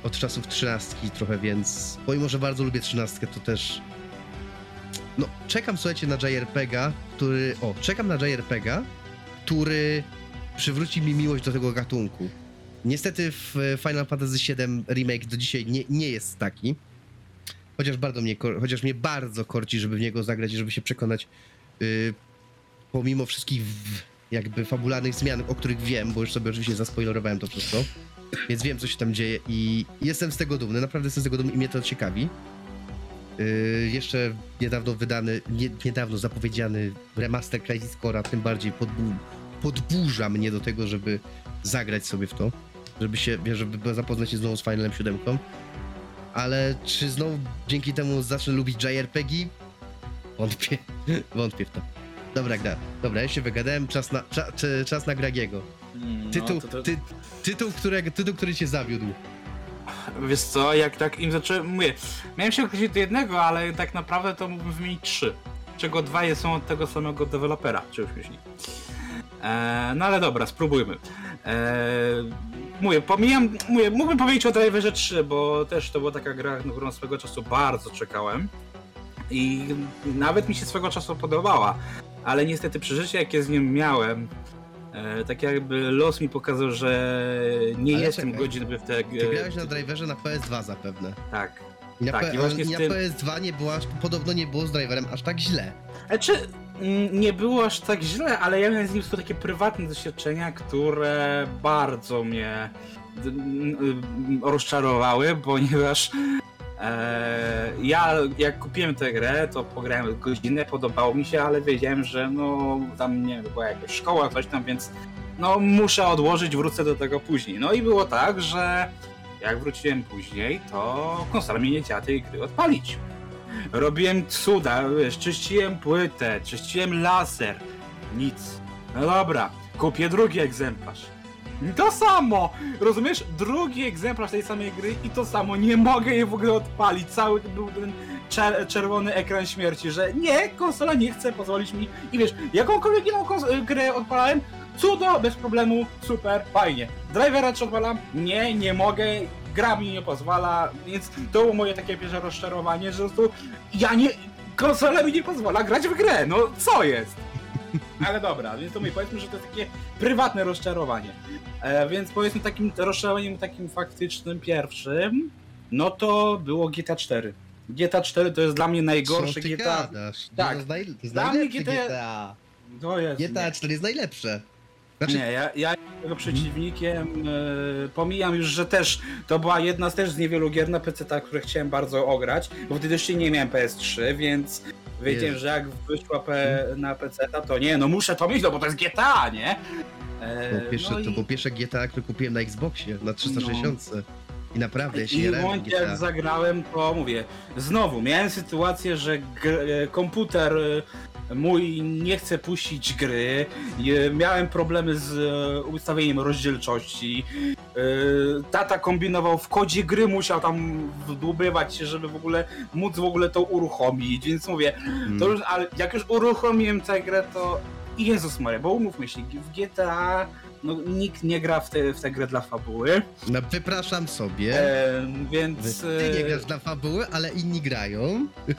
od czasów trzynastki trochę, więc pomimo, że bardzo lubię trzynastkę, to też no, czekam, słuchajcie, na JRPGa, który, o, czekam na JRPGa, który przywróci mi miłość do tego gatunku. Niestety w Final Fantasy VII Remake do dzisiaj nie, nie jest taki, chociaż bardzo mnie, chociaż mnie bardzo korci, żeby w niego zagrać i żeby się przekonać, y, pomimo wszystkich w, jakby fabularnych zmian, o których wiem, bo już sobie oczywiście zaspoilerowałem to wszystko, więc wiem, co się tam dzieje i jestem z tego dumny, naprawdę jestem z tego dumny i mnie to ciekawi. Yy, jeszcze niedawno wydany, nie, niedawno zapowiedziany remaster Crisis Core'a tym bardziej podbu podburza mnie do tego, żeby zagrać sobie w to, żeby się, żeby zapoznać się znowu z Finalem 7. Ale czy znowu dzięki temu zacznę lubić JRPG? Wątpię, <laughs> wątpię w to. Dobra gra, dobra, ja się wygadałem, czas na, cza, czas na Gragiego. Mm, Tytuł, no, to, to, ty, tytuł, którego, tytuł, który cię zawiódł. Wiesz co, jak tak im zacząłem, mówię, miałem się określić do jednego, ale tak naprawdę to mógłbym wymienić trzy. Czego dwa są od tego samego dewelopera, czy już myśli. Eee, no ale dobra, spróbujmy. Eee, mówię, pomijam, mówię, mógłbym powiedzieć o Driverze 3, bo też to była taka gra, na którą swego czasu bardzo czekałem. I nawet mi się swego czasu podobała, ale niestety przeżycie jakie z nim miałem, tak jakby los mi pokazał, że nie Ale jestem czekaj. godzin by w te... Ty grałeś na driverze na PS2 zapewne. Tak. Na, Tak, i właśnie tym- PS2 nie było, aż, podobno nie było z driverem aż tak źle. Znaczy, nie było aż tak źle, ale ja miałem z nim tylko takie prywatne doświadczenia, które bardzo mnie rozczarowały, ponieważ e, ja jak kupiłem tę grę, to pograłem godzinę, podobało mi się, ale wiedziałem, że no tam nie wiem, była jakaś szkoła, coś tam, więc no muszę odłożyć, wrócę do tego później. No i było tak, że jak wróciłem później, to konsola mi nie chciała tej gry odpalić. Robiłem cuda, wiesz, czyściłem płytę, czyściłem laser. Nic. No dobra, kupię drugi egzemplarz. To samo! Rozumiesz? Drugi egzemplarz tej samej gry i to samo. Nie mogę jej w ogóle odpalić. Cały był ten czer czerwony ekran śmierci, że nie, konsola nie chce pozwolić mi. I wiesz, jakąkolwiek inną kons- grę odpalałem, cudo, bez problemu, super, fajnie. Drivera czy odpalam? Nie, nie mogę. Gra mi nie pozwala, więc to było moje takie pierwsze rozczarowanie, że po prostu ja nie. Konsola mi nie pozwala grać w grę, no co jest? Ale dobra, więc to my powiedzmy, że to jest takie prywatne rozczarowanie. E, więc powiedzmy takim rozczarowaniem takim faktycznym pierwszym, no to było GTA 4. GTA 4 to jest dla mnie najgorsze GTA. Gadasz? Tak. To jest, naj... to jest Dla mnie GTA GTA. To jest. GTA nie. 4 jest najlepsze. Znaczy, Nie, ja, ja jestem tego przeciwnikiem. E, pomijam już, że też to była jedna z też z niewielu gier na PC, które chciałem bardzo ograć, bo wtedy jeszcze nie miałem PS3, więc wiedziałem, że jak wyszła P, na PC, to nie, no muszę to mieć, no bo to jest GTA, nie? E, było pierwsze, no to i- było pierwsze GTA, które kupiłem na Xboxie, na 360. I naprawdę, ja się I w momencie jak GTA. zagrałem, to mówię, znowu miałem sytuację, że e, komputer e, mój nie chce puścić gry, miałem problemy z e, ustawieniem rozdzielczości, e, tata kombinował w kodzie gry, musiał tam wdłubywać się, żeby w ogóle móc w ogóle to uruchomić, więc mówię, Mm. to już, ale jak już uruchomiłem tę grę, to Jezus Maria, bo umówmy się, w GTA no, nikt nie gra w tę w tę grę dla fabuły, No, wypraszam sobie. e, więc... Ty nie e, grasz dla fabuły, ale inni grają. E,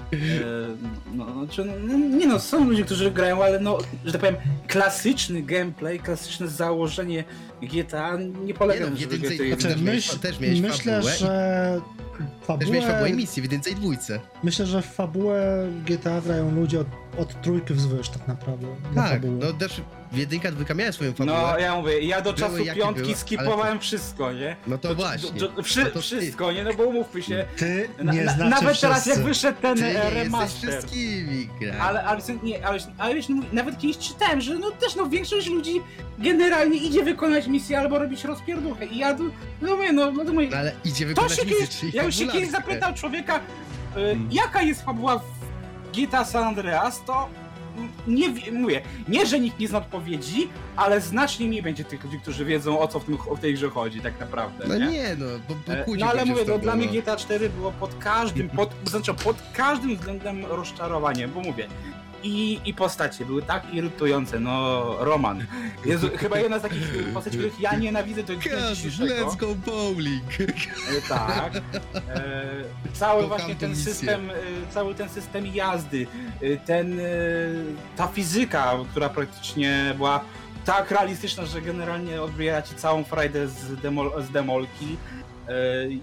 No, znaczy, no, nie no, są ludzie, którzy grają, ale no, że tak powiem, klasyczny gameplay, klasyczne założenie GTA nie polega Nie no, na że jedynce GTA Znaczy, myśl, też myślę, fabułę i- że Też miałeś fabułę fabułę, i misję w jedynce i dwójce. myślę, że w fabułę GTA grają ludzie od, od trójki wzwyż tak naprawdę. na Tak, fabułę. no też jedynka, dwójka miała swoją fabułę. No, ja mówię, ja do Były czasu jakie piątki były, skipowałem wszystko, nie? No to Do- właśnie. do- do- wszy, No to wszystko, nie? No bo umówmy się, Ty na, nie na, znaczy nawet teraz wszyscy. jak wyszedł ten Ty e, remaster, wszystkimi grami. Ale, ale, nie, ale, ale wiesz, no, nawet kiedyś czytałem, że no też no większość ludzi generalnie idzie wykonać misję albo robić rozpierduchę i ja tu, no mówię, no, no to mówię, Ale idzie To wykonać misję, kiedyś, czyli ja już się kiedyś zapytał człowieka, y, jaka jest fabuła w GTA San Andreas, to nie mówię, nie, że nikt nie zna odpowiedzi, ale znacznie mniej będzie tych ludzi, którzy wiedzą o co w, tym, w tej grze chodzi tak naprawdę, No nie? nie no, bo, bo E, No ale mówię, no, dla mnie no. GTA 4 było pod każdym, pod, znaczy pod każdym względem rozczarowaniem, bo mówię, i, i postacie były tak irytujące, no Roman. Jezu, chyba jedna z takich postaci, których ja nienawidzę Kaz, dzisiejszego. let's go bowling! E, Tak. E, cały Kocham właśnie ten misję. system, e, cały ten system jazdy, ten, ta fizyka, która praktycznie była tak realistyczna, że generalnie odbiera ci całą frajdę z, demol, z demolki.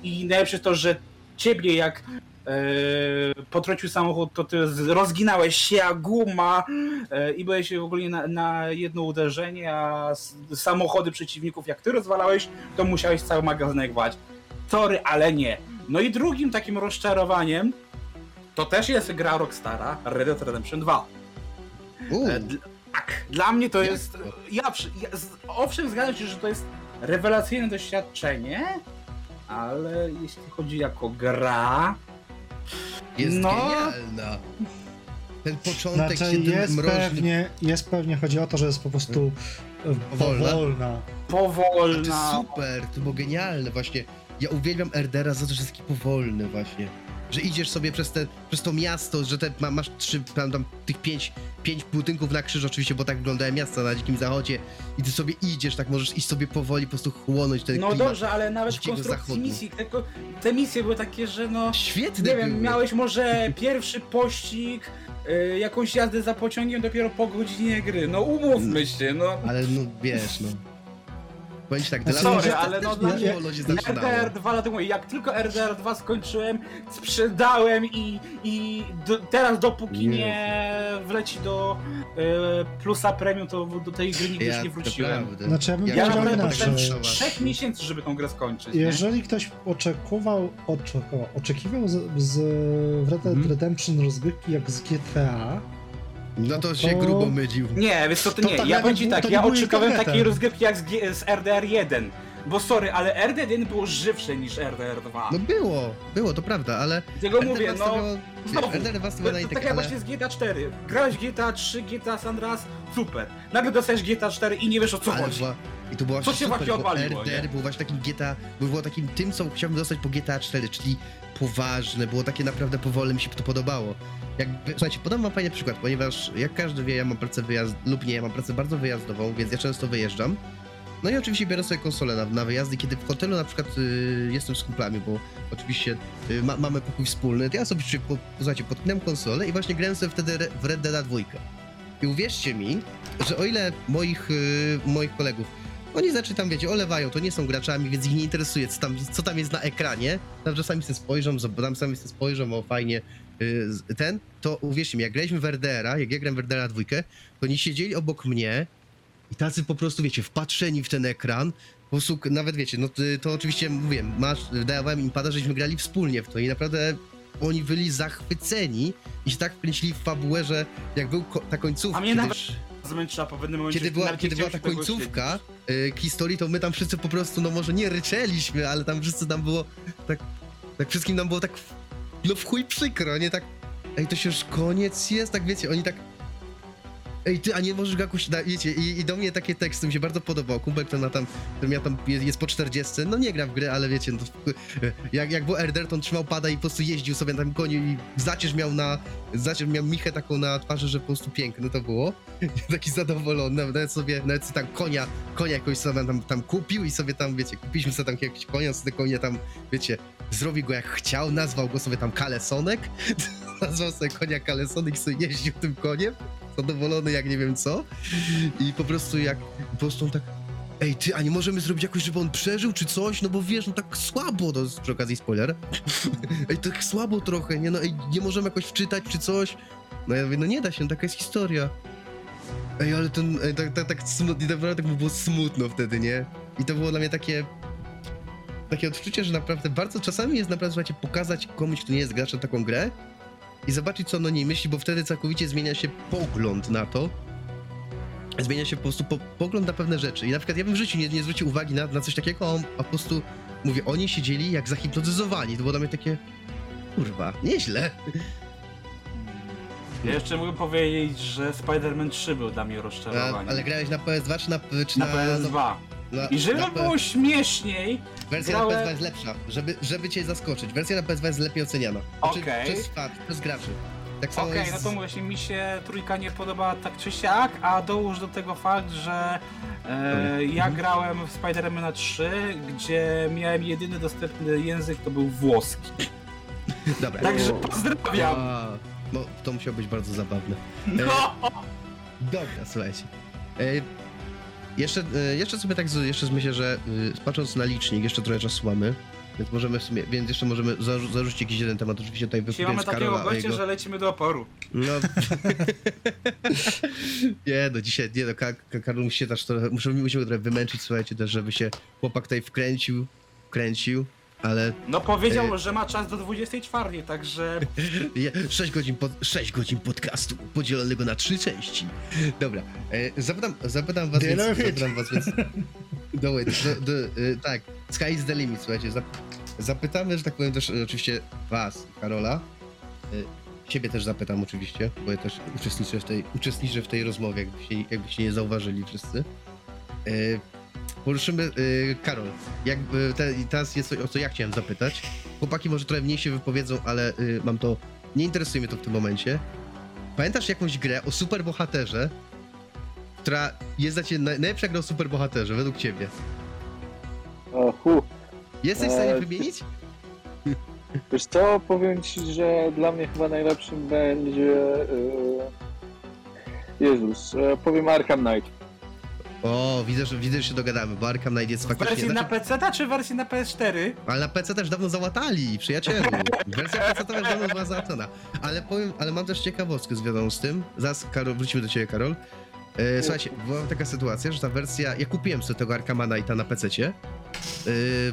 I najlepsze to, że ciebie jak e, potrącił samochód, to ty rozginałeś się jak guma e, i byłeś w ogóle na, na jedno uderzenie, a samochody przeciwników jak ty rozwalałeś, to musiałeś cały magazynek wać. Sorry, ale nie. No i drugim takim rozczarowaniem to też jest gra Rockstara, Red Dead Redemption 2. Uuu, E, tak, dla mnie to jest. Ja, ja, owszem, zgadzam się, że to jest rewelacyjne doświadczenie, ale jeśli chodzi jako gra. Jest no. genialna. Ten początek Znaczy się jest mroźnym... pewnie, jest pewnie, chodzi o to, że jest po prostu e, Powolna? powolna. Powolna. super, to było genialne właśnie. Ja uwielbiam Erdera za to, że jest taki powolny właśnie. Że idziesz sobie przez, te, przez to miasto, że te, ma, masz trzy, tam, tam tych pięć, pięć budynków na krzyż oczywiście, bo tak wyglądają miasta na Dzikim Zachodzie i ty sobie idziesz, tak możesz iść sobie powoli, po prostu chłonąć ten No dobrze, ale nawet w konstrukcji Zachodu. misji, tylko te misje były takie, że no. Świetne Nie wiem, były. miałeś może <laughs> pierwszy pościg, y, jakąś jazdę za pociągiem dopiero po godzinie gry. No umówmy się, no. Ale no wiesz, no. Powiem ci tak, Znaczy, dla mnie sorry, to ale no dla mnie mnie- wolno się zaczynało. RDR 2 lat temu, jak tylko RDR 2 skończyłem, sprzedałem i, i do, teraz dopóki Jezu. nie wleci do y, plusa premium, to do tej gry nigdy Ja nie wróciłem. Znaczy, ja bym Ja Ja powiedział inaczej. trzech miesięcy, żeby tą grę skończyć. Nie? Jeżeli ktoś oczekiwał, oczekiwał, oczekiwał z, z w Red Dead Mhm. Redemption rozgrywki jak z GTA, No to się To- grubo mylił. Nie, wiesz co, to To nie. tak ja powiem ci tak, to ja internetem. takiej rozgrywki jak z, G- z RDR 1. Bo sorry, ale RDR 1 było żywsze niż RDR 2. No było, było, to prawda, ale... Dlatego mówię, no... stawiało- znowu, RDR was To, stawiało na to i tak tak, jak właśnie z GTA 4. Grałeś GTA 3, GTA San Andreas, super. Nagle dostajesz GTA 4 i nie wiesz o co Ale chodzi. I to była Co się super, właśnie odwaliło, RDR nie? był właśnie takim GTA, było takim tym, co chciałbym dostać po GTA 4, czyli poważne, było takie naprawdę powolne, mi się to podobało. Jakby, słuchajcie, podam wam fajny przykład, ponieważ jak każdy wie, ja mam pracę wyjazd lub nie, ja mam pracę bardzo wyjazdową, więc ja często wyjeżdżam. No i oczywiście biorę sobie konsolę na, na wyjazdy, kiedy w hotelu na przykład y, jestem z kumplami, bo oczywiście y, ma, mamy pokój wspólny, to ja sobie po, słuchajcie, podpinam konsolę i właśnie grałem sobie wtedy re, w Red Dead 2. I uwierzcie mi, że o ile moich, y, moich kolegów, oni znaczy tam, wiecie, olewają, to nie są graczami, więc ich nie interesuje, co tam, co tam jest na ekranie, tam czasami sobie spojrzą, tam sami sobie spojrzą, o fajnie, y, z- ten, to uwierzcie mi, jak graliśmy w RDR-a, jak ja grałem w RDR-a dwójkę, to oni siedzieli obok mnie i tacy po prostu, wiecie, wpatrzeni w ten ekran, po prostu, nawet wiecie, no to, to oczywiście, mówię, masz, dawałem im pada, żeśmy grali wspólnie w to i naprawdę oni byli zachwyceni i się tak wkręcili w fabułę, że jak był ko- ta końcówka, A mnie nawet Po pewnym momencie. kiedy była, nie kiedy była ta końcówka y, historii, to my tam wszyscy po prostu, no może nie ryczeliśmy, ale tam wszyscy nam było tak, tak wszystkim nam było tak, no w chuj przykro, nie tak, ej, to się już koniec jest, tak wiecie, oni tak, ej, ty, a nie możesz go jakoś, wiecie, i, i do mnie takie teksty mi się bardzo podobał, kumpel, który na tam, który miał tam, jest, jest po 40, no nie gra w grę, ale wiecie, no jak, jak był RDR, to on trzymał pada i po prostu jeździł sobie na tym koniu i zacierz miał na, zacierz miał michę taką na twarzy, że po prostu piękne to było. <laughs> Taki zadowolony, nawet sobie, nawet sobie tam konia, konia jakoś sobie tam, tam kupił i sobie tam, wiecie, kupiliśmy sobie tam jakiegoś konia, sobie konia tam, wiecie, zrobił go jak chciał, nazwał go sobie tam Kalesonek, <laughs> nazwał sobie konia Kalesonek i sobie jeździł tym koniem, zadowolony jak nie wiem co i po prostu jak, po prostu on tak Ej, ty, a nie możemy zrobić jakoś, żeby on przeżył, czy coś? No bo wiesz, no tak słabo, jest przy okazji spoiler. <laughs> Ej, tak słabo trochę, nie? No ej, nie możemy jakoś wczytać, czy coś? No ja mówię, no nie da się, taka jest historia. Ej, ale ten, ej, tak, tak, tak smutno, naprawdę tak było smutno wtedy, nie? I to było dla mnie takie, takie odczucie, że naprawdę bardzo, czasami jest naprawdę, słuchajcie, pokazać komuś, kto nie jest graczem taką grę i zobaczyć, co on o niej myśli, bo wtedy całkowicie zmienia się pogląd na to. Zmienia się po prostu po, pogląd na pewne rzeczy. I na przykład ja bym w życiu nie, nie zwrócił uwagi na, na coś takiego, a, on, a po prostu, mówię, oni siedzieli jak zahipnotyzowani. To było dla mnie takie, kurwa, nieźle. Ja jeszcze mogę powiedzieć, że Spider-Man 3 był dla mnie A, rozczarowaniem. ale grałeś na PS2 czy na, czy na na, PS2. Na, I żeby na P- było śmieszniej, Wersja grałem- na PS2 jest lepsza, żeby, żeby cię zaskoczyć. Wersja na PS2 jest lepiej oceniana. Znaczy, Okej. Przez fakt, przez graczy. Tak samo okej, no jest... to właśnie mi się trójka nie podobała tak czy siak, a dołóż do tego fakt, że e, ja Mhm. grałem w Spider-Mana 3, gdzie miałem jedyny dostępny język to był włoski. Dobra. Także pozdrawiam! A, no, to musiało być bardzo zabawne. No! Dobra, słuchajcie. E, jeszcze, e, jeszcze sobie tak, jeszcze myślę, że e, patrząc na licznik, jeszcze trochę czasu mamy, więc możemy w sumie, więc jeszcze możemy zarzu- zarzucić jakiś jeden temat, oczywiście tutaj Dzisiaj mamy takiego Karola o gościa, jego... że lecimy do oporu. No. <laughs> nie no, dzisiaj, nie no, Ka- Ka- Karol musi się też trochę, muszę, musimy trochę wymęczyć, słuchajcie, też, żeby się chłopak tutaj wkręcił, wkręcił, ale No powiedział, E. że ma czas do 24, także <laughs> 6 godzin, pod, 6 godzin podcastu podzielonego na trzy części. Dobra, e, zapytam, zapytam was, więc, zapytam was, więc, do, <laughs> wait, do, do, e, tak, sky is the limit, słuchajcie, zap, zapytamy, że tak powiem też oczywiście was, Karola, e, ciebie też zapytam oczywiście, bo ja też uczestniczę w tej, uczestniczę w tej rozmowie, jakbyście, jakbyście nie zauważyli wszyscy. E, poruszymy, e, Karol, jakby te, i teraz jest coś, o co ja chciałem zapytać. Chłopaki może trochę mniej się wypowiedzą, ale y, mam to, nie interesuje mnie to w tym momencie. Pamiętasz jakąś grę o superbohaterze, która jest dla ciebie naj, najlepsza gra o superbohaterze, według ciebie? O, hu. Jesteś w stanie Eee, wymienić? Wiesz co, powiem ci, że dla mnie chyba najlepszym będzie... Yy... Jezus, e, powiem Arkham Knight. O, widzę, że, widzę, że się dogadamy, bo Arkham Knight jest faktycznie... wersji na znaczy, PC czy wersji na PS4? ale na PC też dawno załatali, przyjacielu. Wersja PC też dawno była załatwiona. Ale powiem, ale mam też ciekawostkę związaną z tym. Zaraz, Karol, wrócimy do ciebie, Karol. E, słuchajcie, była taka sytuacja, że ta wersja, ja kupiłem sobie tego Arkhama Knighta na PC-cie, e,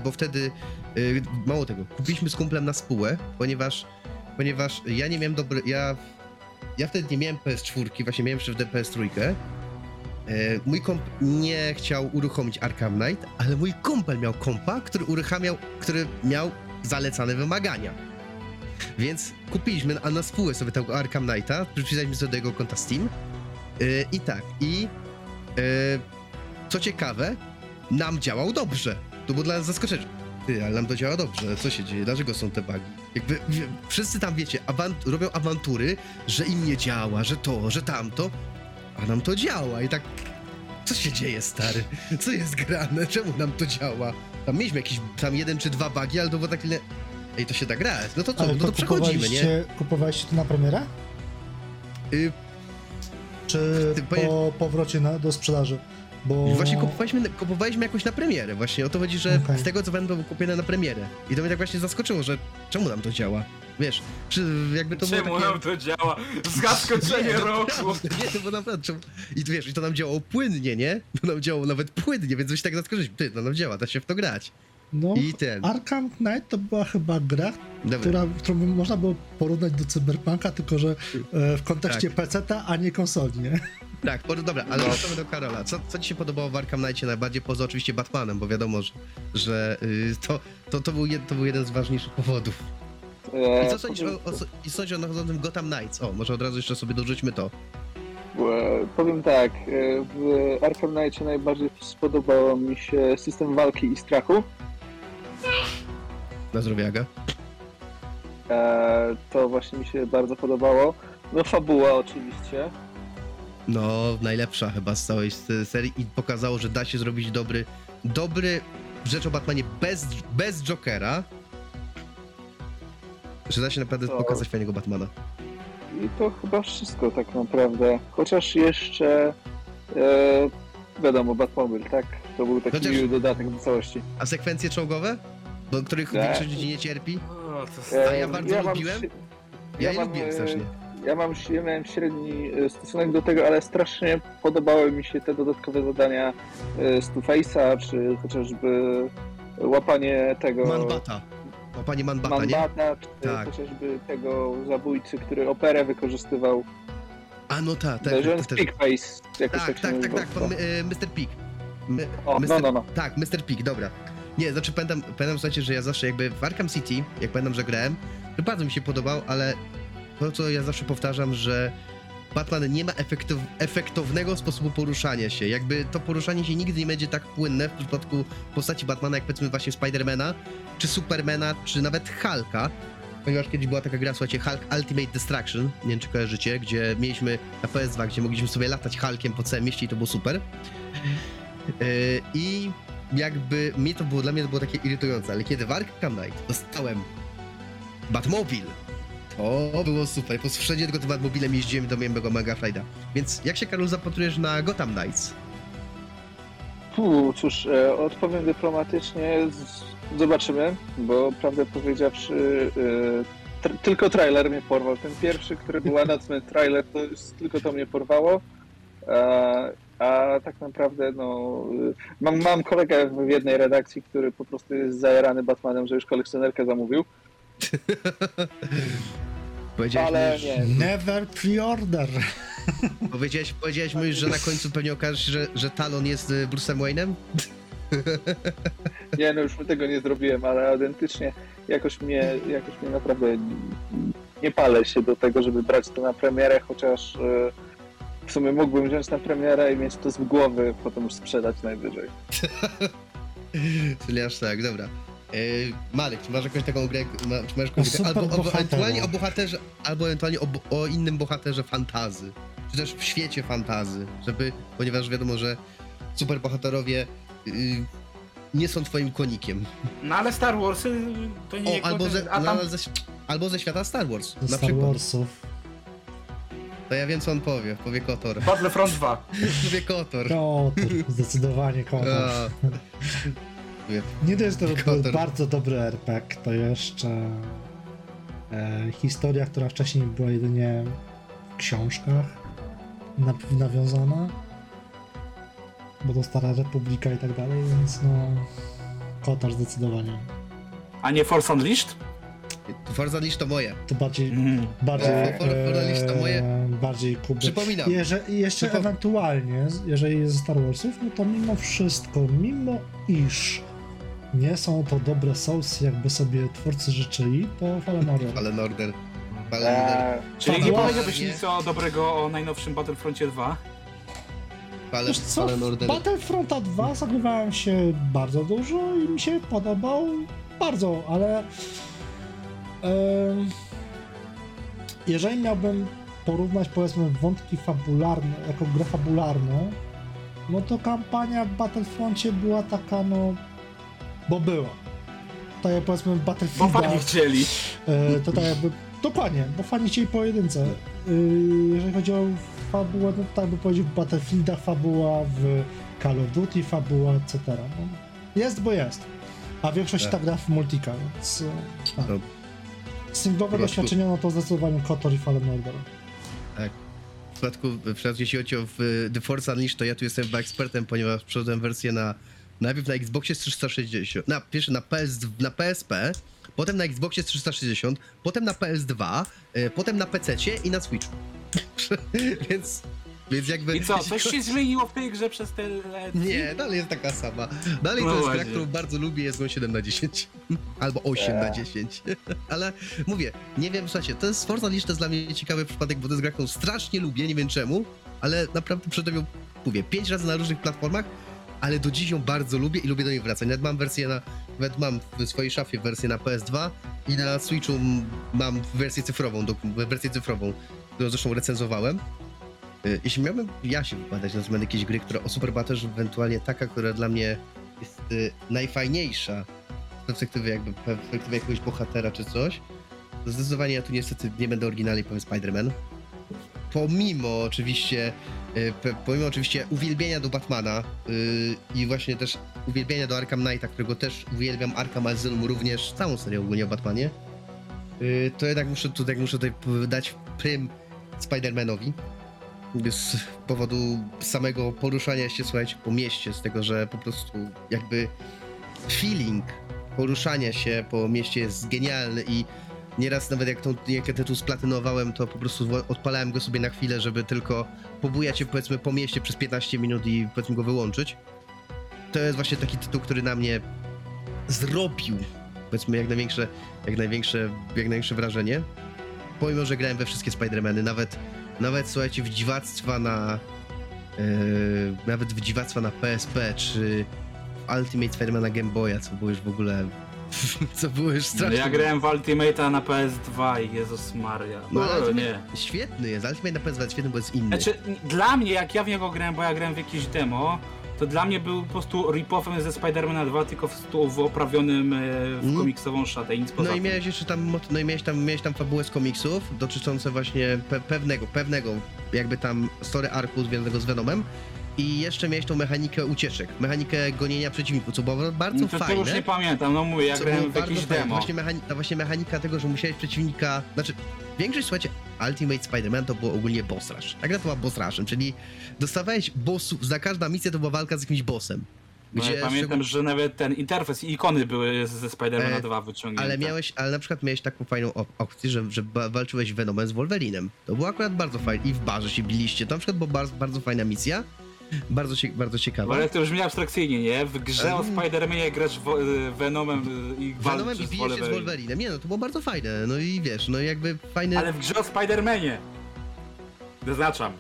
bo wtedy, e, mało tego, kupiliśmy z kumplem na spółę, ponieważ, ponieważ ja nie miałem dobry, ja, ja wtedy nie miałem PS4, właśnie miałem jeszcze wtedy PS3. E, mój komp nie chciał uruchomić Arkham Knight, ale mój kumpel miał kompa, który uruchamiał, który miał zalecane wymagania. Więc kupiliśmy a na spółę sobie tego Arkham Knighta, przypisaliśmy sobie do jego konta Steam. Yy, I tak, i yy, co ciekawe, nam działał dobrze. To było dla nas zaskoczenie. Ty, ale nam to działa dobrze. Co się dzieje? Dlaczego są te bugi? Jakby wszyscy tam, wiecie, awant robią awantury, że im nie działa, że to, że tamto, a nam to działa i tak... Co się dzieje, stary? Co jest grane? Czemu nam to działa? Tam mieliśmy jakieś tam jeden czy dwa bugi, ale to było tak ile... Ej, to się da grać. No to co? Ale No to przechodzimy, nie? kupowaliście, to na premierę? Y, Czy Ty, po powrocie na, do sprzedaży? Bo... Właśnie kupowaliśmy, kupowaliśmy jakoś na premierę. Właśnie o to chodzi, że Okej. z tego co będą kupione na premierę. I to mnie tak właśnie zaskoczyło, że czemu nam to działa? Wiesz, czy jakby to Czemu było takie... nam to działa? Zaskoczenie <laughs> Nie, roku! Nie, to było naprawdę... Czemu... I tu wiesz, i to nam działało płynnie, nie? To nam działało nawet płynnie, więc się tak zaskoczyliśmy. Ty, to nam działa, da się w to grać. No, I ten... Arkham Knight to była chyba gra, Dobra. która, którą można było porównać do Cyberpunka, tylko że e, w kontekście Tak. PC-ta, a nie konsoli, nie? Tak, por- dobra, ale wracamy do Karola. Co, co ci się podobało w Arkham Knightie najbardziej, poza oczywiście Batmanem, bo wiadomo, że, że y, to, to, to, był jed, to był jeden z ważniejszych powodów. E, I co sądzisz o, o, i sądzisz o Gotham Knights? O, może od razu jeszcze sobie dorzućmy to. E, Powiem tak, e, w Arkham Knightie najbardziej spodobał mi się system walki i strachu. Na zdrowie, Aga. E, To właśnie mi się bardzo podobało. No fabuła oczywiście. No, najlepsza chyba z całej serii i pokazało, że da się zrobić dobry, dobry rzecz o Batmanie bez, bez Jokera. Że da się naprawdę To- pokazać fajnego Batmana. I to chyba wszystko tak naprawdę. Chociaż jeszcze e, wiadomo, Batmobile, tak? To był taki Chociaż- dodatek do całości. A sekwencje czołgowe? Do których Tak. większość ludzi nie cierpi? O, to E, A ja bardzo mam lubiłem. śre- Ja, je mam, lubiłem e, strasznie. Ja mam ja miałem średni e, stosunek do tego, ale strasznie podobały mi się te dodatkowe zadania z czy chociażby łapanie tego Manbata. O, panie Manbata, nie? Manbata, czy Tak. chociażby tego zabójcy, który operę wykorzystywał. A no Tak, tak, tak, tak, Pigface, jakoś tak, tak, tak, tak, tak, pan, y, Mr. Pig. My, O, Mr. no, no, no. Tak, Mr. Pig, dobra. Nie, znaczy pamiętam, pamiętam słuchajcie, że ja zawsze jakby w Arkham City, jak pamiętam, że grałem, to bardzo mi się podobał, ale to, co ja zawsze powtarzam, że Batman nie ma efektyw, efektownego sposobu poruszania się. Jakby to poruszanie się nigdy nie będzie tak płynne w przypadku postaci Batmana, jak powiedzmy właśnie Spidermana, czy Supermana, czy nawet Hulka. Ponieważ kiedyś była taka gra, słuchajcie, Hulk Ultimate Destruction, nie wiem czy kojarzycie, gdzie mieliśmy na PS2, gdzie mogliśmy sobie latać Hulkiem po całym mieście i to było super. Yy, I jakby mnie to było, dla mnie to było takie irytujące, ale kiedy w Arkham Knight dostałem Batmobil, to było super. Po wszędzie tylko tym Batmobilem jeździłem do mojego Mega Frajda. Więc jak się, Karol, zapatrujesz na Gotham Knights? Fu, cóż, e, odpowiem dyplomatycznie. Z, zobaczymy, bo prawdę powiedziawszy, e, tr- tylko trailer mnie porwał. Ten pierwszy, który był announcement trailer, to tylko to mnie porwało. E, a tak naprawdę, no, e, mam, mam kolegę w jednej redakcji, który po prostu jest zajarany Batmanem, że już kolekcjonerkę zamówił. <laughs> Powiedziałeś, Ale mi, nie. Never pre-order. <laughs> powiedziałeś, powiedziałeś mu już, że na końcu pewnie okaże się, że, że Talon jest y, Bruce'em Wayne'em? Nie, no już tego nie zrobiłem, ale autentycznie jakoś mnie, jakoś mnie naprawdę nie palę się do tego, żeby brać to na premierę, chociaż e, w sumie mógłbym wziąć na premierę i mieć to z głowy, potem już sprzedać najwyżej. <laughs> Czyli aż tak, dobra. Yy, Malek, czy masz jakąś taką grę, ma, czy masz jakąś super albo, albo ewentualnie o bohaterze, albo ewentualnie o, o innym bohaterze fantazy, czy też w świecie fantazy, żeby, ponieważ wiadomo, że superbohaterowie yy, nie są twoim konikiem. No ale Star Warsy to O, nie... albo ze, a tam... no, ze, albo ze świata Star Wars, Ze na Star przykład. Warsów. To ja wiem, co on powie, powie Kotor. Battlefront 2. <laughs> Powie Kotor. Kotor, zdecydowanie kotor. <laughs> A, Nie dość, że to był bardzo dobry RPG, to jeszcze e, historia, która wcześniej była jedynie w książkach na- nawiązana, bo to Stara Republika i tak dalej, więc no Kotar zdecydowanie. A nie Force Unleashed? Forza Unleashed to moje. To bardziej, Mm. bardziej, E, For- For- For- to moje- e, bardziej kuby. Przypominam. Jeże, jeszcze Przypo- ewentualnie, jeżeli jest ze Star Warsów, no to mimo wszystko, mimo iż nie są to dobre sousy, jakby sobie twórcy życzyli, to Fallen Order. Fallen Order. Fallen Order. E, Czyli nie powiedziałbyś nic o dobrego o najnowszym Battlefroncie 2? Ale Wiesz co, Fallen Order... Battlefronta 2 zagrywałem się bardzo dużo i mi się podobał bardzo, ale jeżeli miałbym porównać powiedzmy wątki fabularne jako grę fabularną, no to kampania w Battlefroncie była taka no, bo była. Tak jak powiedzmy w Bo Battlefielda, fani chcieli. e, to tak jakby, dokładnie, bo fani chcieli pojedynce. Y, jeżeli chodzi o fabułę, no tak by powiedział w Battlefieldach fabuła, w Call of Duty fabuła, etc. No, jest, bo jest. A większość Tak. tak gra w multika, więc e, tak. No. Singlowe prostu- doświadczenia, no to zdecydowanie KOTOR i Fallen Order. W przypadku, w przypadku jeśli chodzi o w, The Force Unleashed, to ja tu jestem chyba ekspertem, ponieważ przeszedłem wersję na najpierw na Xboxie z 360, na pierwszy na, PS, na PSP, potem na Xboxie z 360, potem na PS2, y, potem na PC i na Switchu. <laughs> więc, więc jakby... I co, coś się zmieniło w tej grze przez te lata? Nie, dalej jest taka sama. Dalej No to jest gra, którą bardzo lubię, jest 7 na 10. <laughs> Albo 8 na 10. <laughs> Ale mówię, nie wiem, słuchajcie, to jest Forza to jest dla mnie ciekawy przypadek, bo to jest gra, którą strasznie lubię, nie wiem czemu, ale naprawdę przedtem ją, mówię, 5 razy na różnych platformach, ale do dziś ją bardzo lubię i lubię do niej wracać. Nawet mam wersję na, nawet mam w swojej szafie wersję na PS2 i na Switchu mam wersję cyfrową, do, wersję cyfrową, którą zresztą recenzowałem. Y, Jeśli miałbym ja się wypowiadać na temat jakiejś gry, która o superbohaterze, ewentualnie taka, która dla mnie jest y, najfajniejsza z perspektywy jakby perspektywy jakiegoś bohatera czy coś, to zdecydowanie ja tu niestety nie będę oryginalny, powiem Spider-Man. Pomimo oczywiście, pe, pomimo oczywiście uwielbienia do Batmana y, i właśnie też uwielbienia do Arkham Knighta, którego też uwielbiam, Arkham Asylum również, całą serię ogólnie o Batmanie, y, to jednak muszę tutaj, muszę tutaj dać prym Spider-Manowi z powodu samego poruszania się, słuchajcie, po mieście, z tego, że po prostu jakby feeling poruszania się po mieście jest genialny i nieraz nawet jak, tą, jak ja tytuł splatynowałem, to po prostu odpalałem go sobie na chwilę, żeby tylko pobujać się powiedzmy po mieście przez 15 minut i powiedzmy go wyłączyć. To jest właśnie taki tytuł, który na mnie zrobił powiedzmy jak największe, jak największe, jak największe wrażenie. Pomimo, że grałem we wszystkie Spider-Many, nawet nawet słuchajcie, w dziwactwa na. Yy, nawet w dziwactwa na PSP, czy Ultimate Spider-Man Game Boya, co było już w ogóle. <laughs> co było już No, strasznie. ja grałem w Ultimate'a na PS2 i Jezus Maria. No, No, ale nie. Świetny jest, Ultimate na PS2 jest świetny, bo jest inny. Znaczy, dla mnie, jak ja w niego grałem, bo ja grałem w jakieś demo, to dla mnie był po prostu rip-offem ze Spidermana 2, tylko w, w oprawionym e, w Mm. komiksową szatę i nic poza No i miałeś jeszcze tam, no i miałeś tam, miałeś tam fabułę z komiksów, dotyczące właśnie pe- pewnego, pewnego jakby tam story arku związanego z Venomem i jeszcze miałeś tą mechanikę ucieczek, mechanikę gonienia przeciwników, co było bardzo No to, to fajne. już nie pamiętam, no mówię, ja grałem w jakieś fajne. demo. Właśnie ta właśnie mechanika tego, że musiałeś przeciwnika, znaczy większość, słuchajcie, Ultimate Spider-Man to było ogólnie boss rush. Ta gra to była boss rushem, czyli dostawałeś bossów, za każda misja to była walka z jakimś bossem. No, ja pamiętam, że nawet ten interfejs i ikony były ze Spidermana E, 2 wyciągnięte. Ale miałeś, ale na przykład miałeś taką fajną op- opcję, że, że walczyłeś Venomem z Wolverinem. To było akurat bardzo fajne. I w barze się biliście. To na przykład była bardzo, bardzo fajna misja. Bardzo, cie, bardzo ciekawa. Ale to brzmi abstrakcyjnie, nie? W grze o Mm. Spider-Manie grasz wo- y, Venomem y, i Venomem i z bijesz się z Wolverine. Wolverinem. Nie no, to było bardzo fajne. No i wiesz, no jakby fajny... Ale w grze o Spider-Manie! Zaznaczam.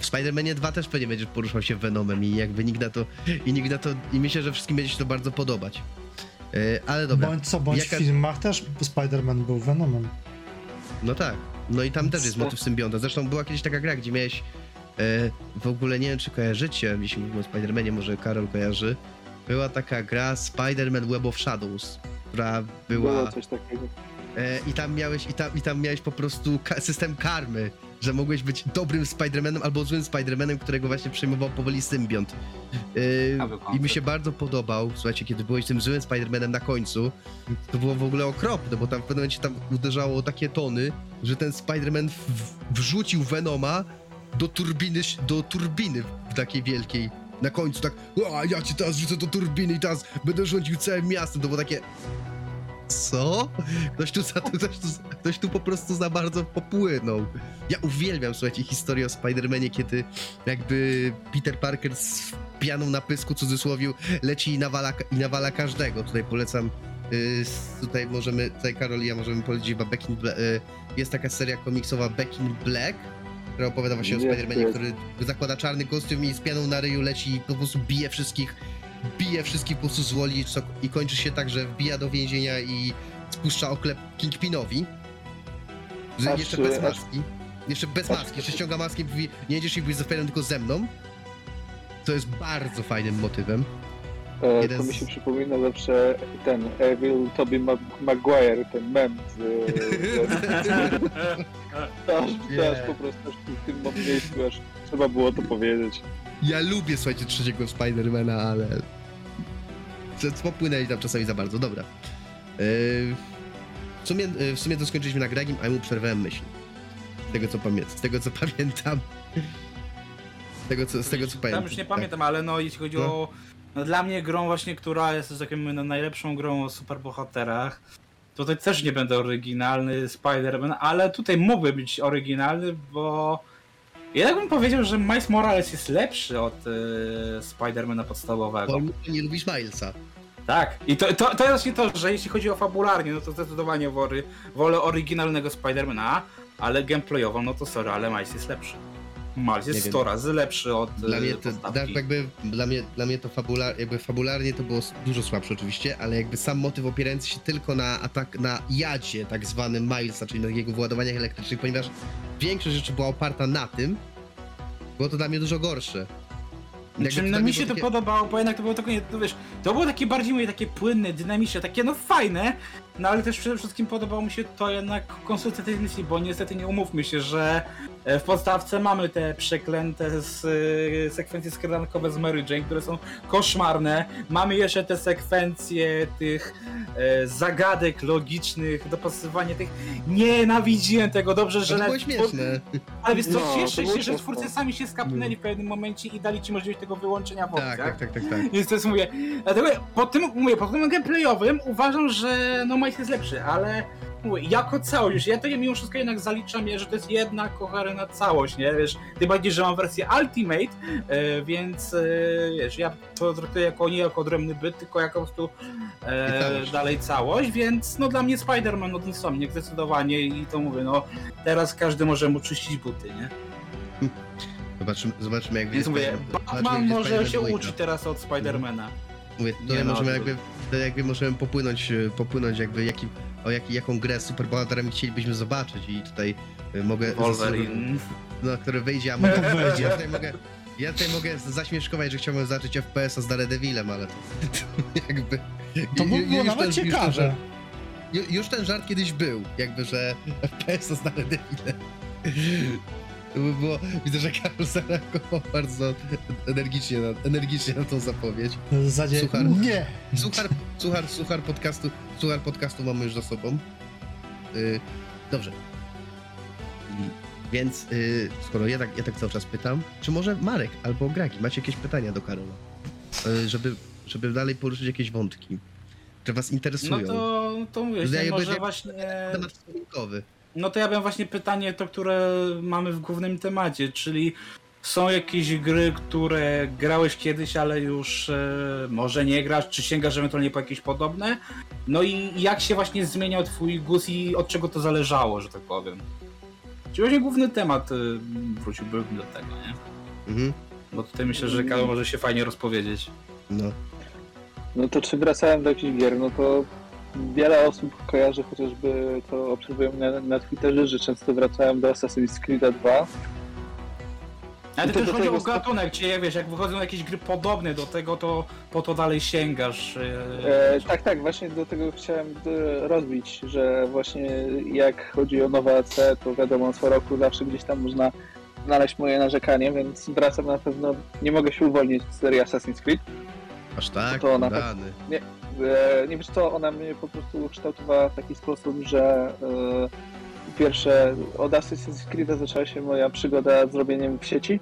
W Spider-Manie 2 też pewnie będziesz poruszał się Venomem i jakby nikt na to... I nikt na to... I myślę, że wszystkim będzie się to bardzo podobać. Yy, ale dobra. Bądź co, bądź Jaka- w filmach też Spider-Man był Venomem. No tak. No i tam też jest motyw symbionta. Zresztą była kiedyś taka gra, gdzie miałeś w ogóle nie wiem czy kojarzycie, jeśli mówimy o Spider-Manie, może Karol kojarzy. Była taka gra Spider-Man Web of Shadows, która była Było coś takiego. e, i tam miałeś i tam, i tam miałeś po prostu system karmy, że mogłeś być dobrym Spider-Manem albo złym Spider-Manem, którego właśnie przejmował powoli symbiont. E, I mi się bardzo podobał, słuchajcie, kiedy byłeś tym złym Spider-Manem na końcu, to było w ogóle okropne, bo tam w pewnym momencie tam uderzało takie tony, że ten Spider-Man w- wrzucił Venoma do turbiny, do turbiny takiej wielkiej. Na końcu tak, a ja ci teraz wrzucę do turbiny i teraz będę rządził całym miastem. To było takie, co? Ktoś tu, za, ktoś, tu, ktoś tu po prostu za bardzo popłynął. Ja uwielbiam, słuchajcie, historię o Spider-Manie, kiedy jakby Peter Parker z pianą na pysku, cudzysłowiu, leci i nawala, i nawala każdego. Tutaj polecam, y, tutaj możemy, tutaj Karol i ja możemy polecić chyba Back in y, jest taka seria komiksowa Back in Black, która opowiada właśnie o Nie, Spider-Manie, który zakłada czarny kostium i z pianą na ryju leci i po prostu bije wszystkich, bije wszystkich po prostu z woli i kończy się tak, że wbija do więzienia i spuszcza oklep Kingpinowi. Aż, jeszcze bez maski. Jeszcze bez maski, jeszcze ściąga maskę i mówi, nie jedziesz i Spider-Manem, tylko ze mną. To jest bardzo fajnym motywem. E, Jeden to mi z- się przypomina zawsze ten Evil Toby Mag- Maguire, ten mem z... <laughs> z <laughs> aż, aż po prostu w tym miejscu aż trzeba było to powiedzieć. Ja lubię, słuchajcie, trzeciego Spidermana, ale... Popłynęli tam czasami za bardzo, dobra. Yy, W sumie, yy, w sumie to skończyliśmy na Gragim, a ja mu przerwałem myśl. Z tego co pamiętam, z tego co pamiętam. Z tego co, z tego co Tam pamiętam. już nie tak. pamiętam, ale no jeśli chodzi No. o... No, dla mnie grą właśnie, która jest taką no, najlepszą grą o superbohaterach, tutaj też nie będę oryginalny Spider-Man, ale tutaj mógłby być oryginalny, bo ja bym powiedział, że Miles Morales jest lepszy od e, Spider-Mana podstawowego. Bo nie lubisz Milesa. Tak. I to, to, to jest właśnie to, że jeśli chodzi o fabularnie, no to zdecydowanie wory, wolę oryginalnego Spidermana, ale gameplayowo, no to sorry, ale Miles jest lepszy. Miles Nie jest wiem. 100 razy lepszy od Dla mnie to, podstawki. tak jakby, dla mnie, dla mnie to fabular, jakby fabularnie to było dużo słabsze oczywiście, ale jakby sam motyw opierający się tylko na atak, na jadzie tak zwanym Milesa, czyli na jego wyładowaniach elektrycznych, ponieważ większość rzeczy była oparta na tym, było to dla mnie dużo gorsze. Znaczy, Jakby no mi się to takie- podobało, bo jednak to było takie, no wiesz, to było takie bardziej moje takie płynne, dynamiczne, takie no fajne, no ale też przede wszystkim podobało mi się to jednak konstrukcja tej misji, bo niestety nie umówmy się, że e, w podstawce mamy te przeklęte z, e, sekwencje skrydankowe z Mary Jane, które są koszmarne, mamy jeszcze te sekwencje tych e, zagadek logicznych, dopasowywanie tych, nienawidziłem tego, dobrze, To że było nawet- śmieszne. ale wiesz co, No, to cieszę było się, że twórcy sami się skapnęli w pewnym momencie i dali ci możliwość tego wyłączenia w Tak, tak, tak, tak, tak. Więc to jest mówię. Dlatego po tym, mówię, po tym gameplayowym uważam, że no Mice jest lepszy, ale mówię, jako całość, ja to mimo wszystko jednak zaliczam, że to jest jedna koherentna całość, nie? Wiesz, tym bardziej, że mam wersję Ultimate, e, więc e, wiesz, ja to traktuję jako nie jako odrębny byt, tylko jako po prostu e, całość. dalej całość, więc no dla mnie Spider-Man od Insomniac zdecydowanie i to mówię, no teraz każdy może mu czyścić buty, nie? Zobaczymy, zobaczymy jak Więc będzie mówię, Batman może się uczyć teraz od Spidermana. Mówię, Nie tutaj ma możemy jakby, jakby możemy popłynąć, e, popłynąć jakby jaki, o jaki, jaką grę z superbohaterami chcielibyśmy zobaczyć i tutaj e, mogę... Wolverine. No, który wyjdzie, a mogę, <laughs> ja tutaj mogę... Ja tutaj mogę zaśmieszkować, że chciałbym zacząć FPS-a z Daredevilem, ale to, to <laughs> jakby... To by było już nawet ten- już ten ciekawe. żart- ju- Już ten żart kiedyś był, jakby, że <laughs> FPS-a z Daredevilem. To by było... Widzę, że Karol zareagował bardzo energicznie na, energicznie na tą zapowiedź. W zasadzie Suchar. nie. Suchar, suchar, suchar podcastu, suchar podcastu mamy już za sobą. Y, dobrze. Więc y, skoro ja tak, ja tak cały czas pytam, czy może Marek albo Gragi macie jakieś pytania do Karola? Y, żeby, żeby dalej poruszyć jakieś wątki, które was No interesują. to, to mówię, Ja może właśnie... Temat wspominkowy. No to ja bym właśnie pytanie to, które mamy w głównym temacie, czyli są jakieś gry, które grałeś kiedyś, ale już e, może nie grasz, czy sięgasz ewentualnie po jakieś podobne? No i jak się właśnie zmieniał twój gust i od czego to zależało, że tak powiem? Czyli właśnie główny temat e, wróciłbym do tego, nie? Mhm. Bo tutaj myślę, że Karol może się fajnie rozpowiedzieć. No. No to czy wracałem do jakichś gier, no to wiele osób kojarzy chociażby to obserwują na, na Twitterze, że często wracałem do Assassin's Creed 2. Ale to to też chodzi tego o gatunek, gdzie jak wiesz, jak wychodzą jakieś gry podobne do tego, to po to dalej sięgasz. e, E, tak, tak, właśnie do tego chciałem e, rozbić, że właśnie jak chodzi o nowe AC, to wiadomo, co roku zawsze gdzieś tam można znaleźć moje narzekanie, więc wracam na pewno, nie mogę się uwolnić z serii Assassin's Creed. Aż tak? To na Rany. E, nie wiesz co, ona mnie po prostu ukształtowała w taki sposób, że e, po pierwsze od Assassin's Creed'a zaczęła się moja przygoda z robieniem w sieci.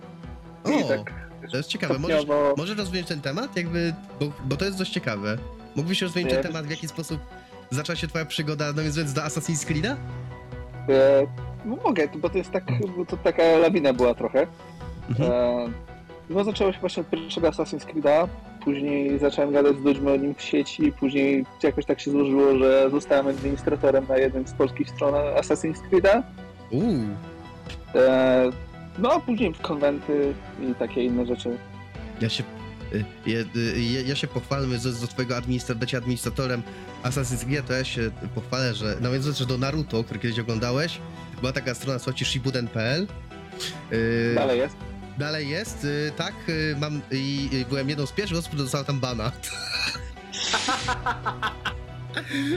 I O, tak to jest ciekawe. Możesz, możesz rozwinąć ten temat? Jakby, bo, bo to jest dość ciekawe. Mógłbyś rozwinąć ten temat, w jaki sposób zaczęła się twoja przygoda nawiązując do Assassin's Creed'a? E, no mogę, bo to jest tak, to taka lawina była trochę. Mhm. E, no zaczęło się właśnie od pierwszego Assassin's Creed'a, później zacząłem gadać z ludźmi o nim w sieci, później jakoś tak się złożyło, że zostałem administratorem na jednym z polskich stron Assassin's Creed'a. Uuu, E, No a później w konwenty i takie inne rzeczy. Ja się, y, je, y, ja, ja się pochwalmy z twojego administra, bycia administratorem Assassin's Creed, to ja się pochwalę, że nawiązując że do Naruto, który kiedyś oglądałeś, była taka strona, słuchajcie, shibuden.pl. Yy, Dalej jest. Dalej jest, y, tak, y, mam i i byłem jedną z pierwszych osób, która dostała tam bana. <laughs>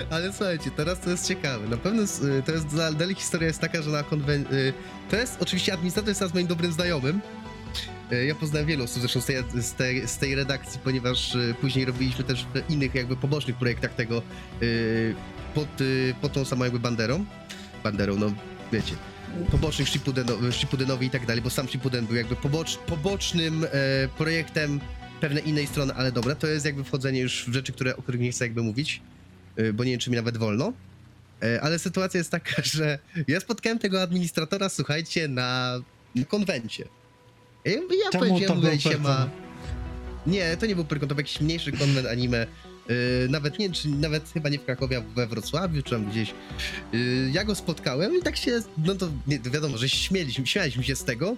Ale słuchajcie, teraz to jest ciekawe. Na pewno y, to jest dalej historia jest taka, że na konwencji. To jest oczywiście administrator jest teraz moim dobrym znajomym. Y, Ja poznałem wielu osób zresztą z tej, z tej, z tej redakcji, ponieważ y, później robiliśmy też w innych jakby pobocznych projektach tego y, pod, y, pod tą samą jakby banderą. Banderą, no wiecie pobocznych Shippudeno- Shippudenowi i tak dalej, bo sam Shippuden był jakby pobocz, pobocznym e, projektem pewnej innej strony, ale dobra, to jest jakby wchodzenie już w rzeczy, które, o których nie chcę jakby mówić, e, bo nie wiem, czy mi nawet wolno. E, ale sytuacja jest taka, <laughs> że ja spotkałem tego administratora, słuchajcie, na, na konwencie. I ja Czemu powiedziałem, się ma... Nie, to nie był Pyrkon, to był jakiś mniejszy konwent anime. Yy, nawet nie czy nawet chyba nie w Krakowie, a we Wrocławiu, czy tam gdzieś. Yy, ja go spotkałem i tak się, no to nie, wiadomo, że śmieliśmy, śmialiśmy się z tego.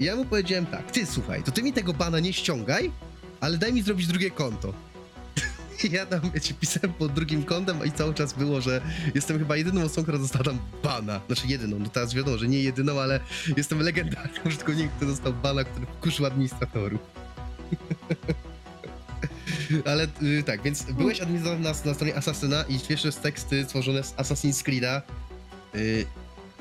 I ja mu powiedziałem tak, ty słuchaj, to ty mi tego bana nie ściągaj, ale daj mi zrobić drugie konto. <laughs> Ja tam, wiecie, pisałem pod drugim kątem i cały czas było, że jestem chyba jedyną osobą, która dostała tam bana. Znaczy jedyną, no teraz wiadomo, że nie jedyną, ale jestem legendarnym użytkownikiem, <laughs> który dostał bana, który wkurzył administratorów. <laughs> <laughs> Ale y, tak, więc byłeś administratorem na, na stronie Asasyna i świeże teksty tworzone z Assassin's Creed'a. Y,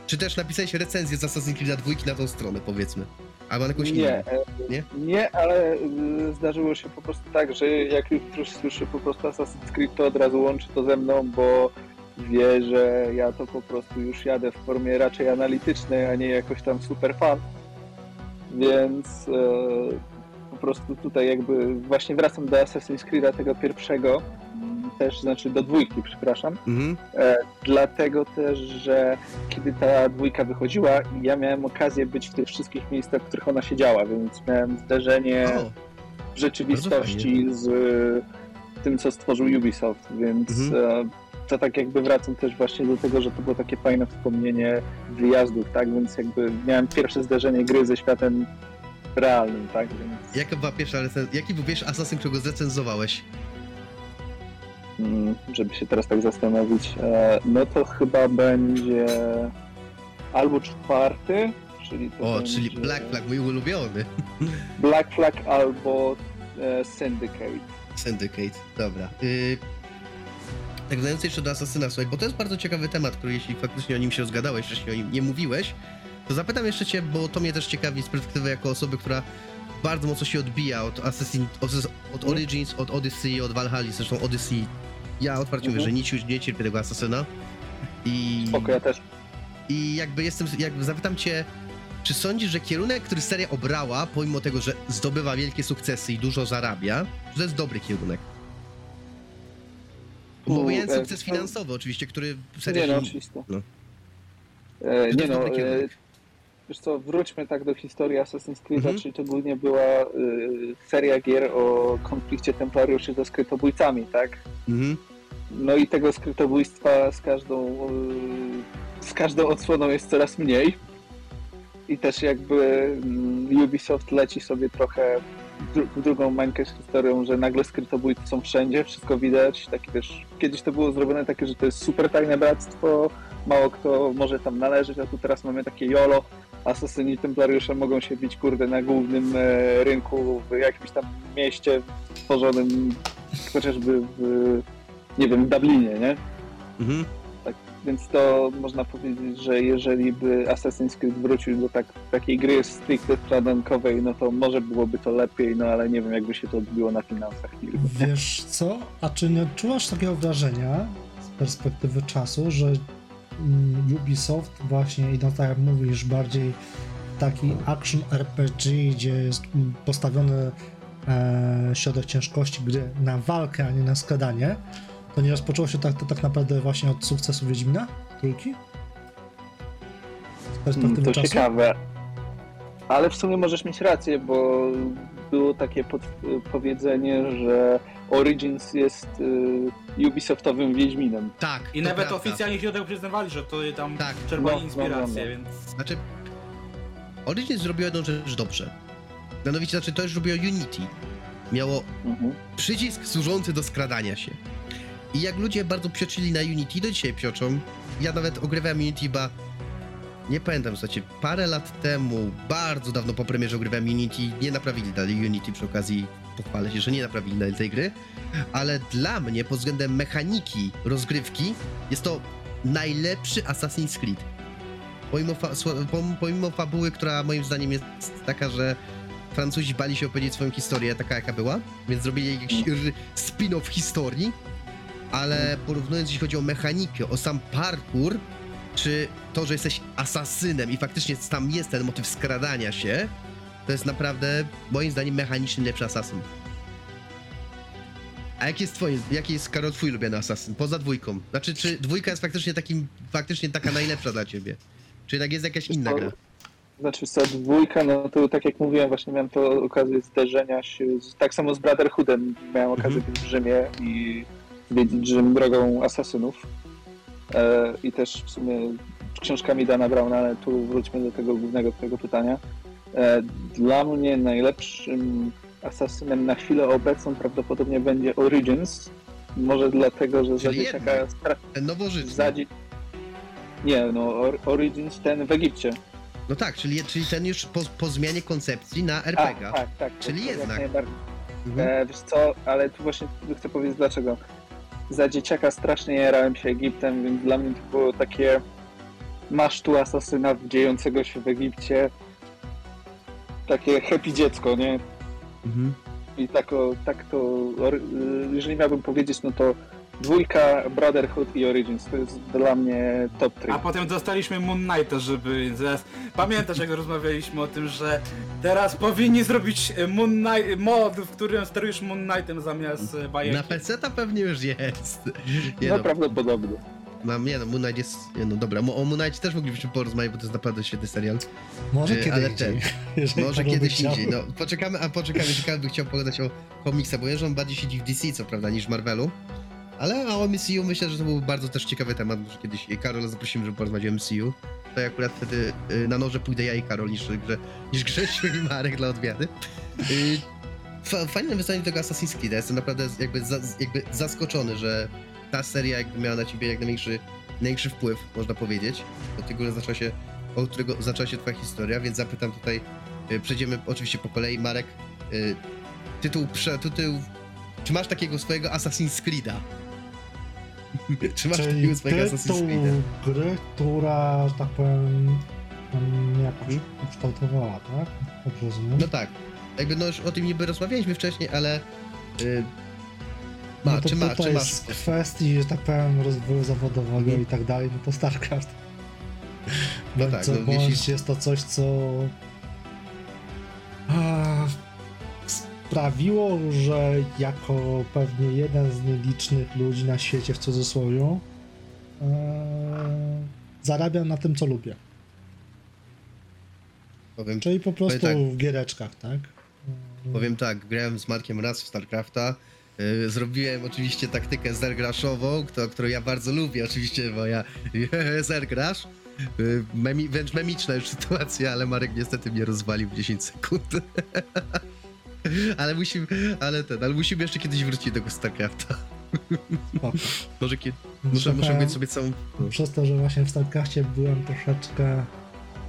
czy też napisałeś recenzję z Assassin's Creed'a dwójki na tą stronę, powiedzmy? Albo na jakąś Nie, inną? e, Nie? nie, ale y, zdarzyło się po prostu tak, że jak już ktoś słyszy po prostu Assassin's Creed, to od razu łączy to ze mną, bo wie, że ja to po prostu już jadę w formie raczej analitycznej, a nie jakoś tam super fan. Więc e, prostu tutaj jakby właśnie wracam do Assassin's Creed'a tego pierwszego, też znaczy do dwójki, przepraszam. Mhm. E, dlatego też, że kiedy ta dwójka wychodziła, ja miałem okazję być w tych wszystkich miejscach, w których ona się działa, więc miałem zderzenie O, w rzeczywistości z e, tym, co stworzył Ubisoft, więc Mhm. e, to tak jakby wracam też właśnie do tego, że to było takie fajne wspomnienie wyjazdów, tak, więc jakby miałem pierwsze zderzenie gry ze światem realnym, tak, więc jaka była pierwsza? Jaki był pierwszy Assassin, którego zrecenzowałeś? mm, żeby się teraz tak zastanowić, e, no to chyba będzie albo czwarty, czyli to O, będzie czyli Black Flag, mój ulubiony. <laughs> Black Flag albo e, Syndicate. Syndicate, dobra. Yy, tak wracając jeszcze do Asasyna, słuchaj, bo to jest bardzo ciekawy temat, który jeśli faktycznie o nim się zgadałeś, wcześniej o nim nie mówiłeś, to zapytam jeszcze cię, bo to mnie też ciekawi z perspektywy jako osoby, która bardzo mocno się odbija od Assassin, od, od Mhm. Origins, od Odyssey, od Valhalla, zresztą Odyssey. Ja otwarcie mówię, Mhm. że nic nie cierpię tego Asasyna. I, Spoko, ja też. I jakby jestem, jakby zapytam cię, czy sądzisz, że kierunek, który seria obrała, pomimo tego, że zdobywa wielkie sukcesy i dużo zarabia, że to jest dobry kierunek? Pomijając e, sukces finansowy oczywiście, który seria Nie no, oczywiście. no. E, nie no, e. wiesz co, wróćmy tak do historii Assassin's Creed'a, Mhm. czyli to głównie była e, seria gier o konflikcie templariuszy ze skrytobójcami, tak? Mhm. No i tego skrytobójstwa z każdą, e, z każdą odsłoną jest coraz mniej. I też jakby mm, Ubisoft leci sobie trochę dru- w drugą mańkę z historią, że nagle skrytobójcy są wszędzie, wszystko widać. Taki też, kiedyś to było zrobione takie, że to jest super tajne bractwo, mało kto może tam należeć, a tu teraz mamy takie YOLO. Asasyni Templariusze mogą się bić, kurde, na głównym e, rynku w jakimś tam mieście tworzonym chociażby w, nie wiem, w Dublinie, nie? Mhm. Więc to można powiedzieć, że jeżeli by Assassin's Creed wrócił do tak, takiej gry stricte stradankowej, no to może byłoby to lepiej, no ale nie wiem, jakby się to odbiło na finansach firmy. Wiesz co? A czy nie odczuwasz takiego wrażenia z perspektywy czasu, że Ubisoft właśnie idąc tak jak mówisz, bardziej taki action RPG, gdzie jest mm, postawiony e, środek ciężkości gry na walkę, a nie na skradanie, to nie rozpoczęło się tak, to tak naprawdę właśnie od sukcesu Wiedźmina? Trójki? Z perspektywy To czasu? ciekawe. Ale w sumie możesz mieć rację, bo było takie pod, powiedzenie, że Origins jest y, Ubisoftowym Wiedźminem. Tak, I nawet prawda. oficjalnie się do tego przyznawali, że to tam Tak. czerpali No, no, inspirację, no, no. więc... Znaczy, Origins zrobiło jedną rzecz dobrze. Mianowicie, znaczy to już robiło Unity. Miało Mhm. przycisk służący do skradania się. I jak ludzie bardzo psioczyli na Unity, do dzisiaj psioczą. Ja nawet ogrywałem Unity, ba... Nie pamiętam, słuchajcie, parę lat temu, bardzo dawno po premierze ogrywałem Unity, nie naprawili dalej Unity przy okazji, pochwalę się, że nie naprawili dalej tej gry, ale dla mnie pod względem mechaniki rozgrywki jest to najlepszy Assassin's Creed. Pomimo, fa- pomimo fabuły, która moim zdaniem jest taka, że Francuzi bali się opowiedzieć swoją historię, taka jaka była, więc zrobili jakiś spin-off historii, ale porównując jeśli chodzi o mechanikę, o sam parkour, czy to, że jesteś asasynem i faktycznie tam jest ten motyw skradania się, to jest naprawdę, moim zdaniem, mechanicznie lepszy asasyn. A jaki jest twoje, jaki jest, Karol, twój ulubiony asasyn? Poza dwójką. Znaczy, czy dwójka jest faktycznie takim, faktycznie taka najlepsza dla ciebie? Czy jednak jest jakaś inna gra? Znaczy co, dwójka, no to tak jak mówiłem, właśnie miałem to okazję zderzenia się, z, tak samo z Brotherhoodem miałem okazję Mhm. być w Rzymie i zwiedzić Rzym drogą asasynów. E, I też w sumie książkami Dana Browna, ale tu wróćmy do tego głównego twojego pytania. E, dla mnie najlepszym asasynem na chwilę obecną prawdopodobnie będzie Origins. Może dlatego, że za dzieciaka stra- Ten nowożytny. za dzie- Nie, no Or- Origins ten w Egipcie. No tak, czyli, czyli ten już po, po zmianie koncepcji na Tak, RPG. tak, tak. Czyli jednak. najbardziej. Mhm. E, wiesz co, ale tu właśnie chcę powiedzieć dlaczego. Za dzieciaka strasznie jarałem się Egiptem, więc dla mnie to było takie masz tu asasyna dziejącego się w Egipcie. Takie happy dziecko, nie? Mhm. I tak, o, tak to, jeżeli miałbym powiedzieć, no to dwójka, Brotherhood i Origins to jest dla mnie top 3. A potem dostaliśmy Moon Knighta, żeby zaraz... Pamiętasz jak rozmawialiśmy o tym, że teraz powinni zrobić e, Moon Knight, mod, w którym sterujesz Moon Knightem zamiast e, bajeki. Na PC to pewnie już jest. <laughs> Nie No no, prawdopodobnie. no, nie no, Moon Knight jest, nie no dobra, o Moon Knight też moglibyśmy porozmawiać, bo to jest naprawdę świetny serial. Może Czy- kiedy ale indziej. ten- <laughs> Może kiedyś chciał. indziej, no poczekamy, a poczekamy, ciekawy by chciał pogadać o komiksach, bo ja, że on bardziej siedzi w DC, co prawda, niż w Marvelu. Ale o MCU myślę, że to był bardzo też ciekawy temat, może kiedyś Karola zaprosimy, żeby porozmawiać o MCU. To ja akurat wtedy y, na noże pójdę ja i Karol, niż, niż Grzesiu i Marek dla odmiany. Y, fa- Fajne do tego Assassin's Creed. Jestem naprawdę jakby, za, jakby zaskoczony, że ta seria jakby miała na ciebie jak największy, największy wpływ, można powiedzieć. Od tego zaczęła się, od którego zaczęła się twoja historia, więc zapytam tutaj, y, przejdziemy oczywiście po kolei. Marek, tytuł, prze, tytuł, czy masz takiego swojego Assassin's Creed'a? <laughs> czy masz Czyli tytuł Creed'a? gry, która, że tak powiem, jakoś ukształtowała, tak? Dobrze rozumiem? No tak. Jakby no już o tym niby rozmawialiśmy wcześniej, ale... Y, ma, no to czy ma, czy masz? z kwestii, że tak powiem, rozwoju zawodowego Mhm. i tak dalej, no to StarCraft. No Bądź tak, co no, bądź jeśli- jest to coś, co a, sprawiło, że jako pewnie jeden z nielicznych ludzi na świecie w cudzysłowie e, zarabiam na tym, co lubię. Powiem, Czyli po prostu tak. w giereczkach, tak? powiem tak, grałem z Markiem raz w StarCrafta. y, Zrobiłem oczywiście taktykę zergraszową, którą ja bardzo lubię, oczywiście, bo ja <laughs> zergrasz. Y, Memi, wręcz memiczna już sytuacja, ale Marek niestety mnie rozwalił w 10 sekund. <laughs> ale musimy, ale ten, ale musimy jeszcze kiedyś wrócić do tego StarCrafta. Spoko. Może kiedy, muszę, muszę mieć sobie całą... Przez to, że właśnie w StarCraftie byłem troszeczkę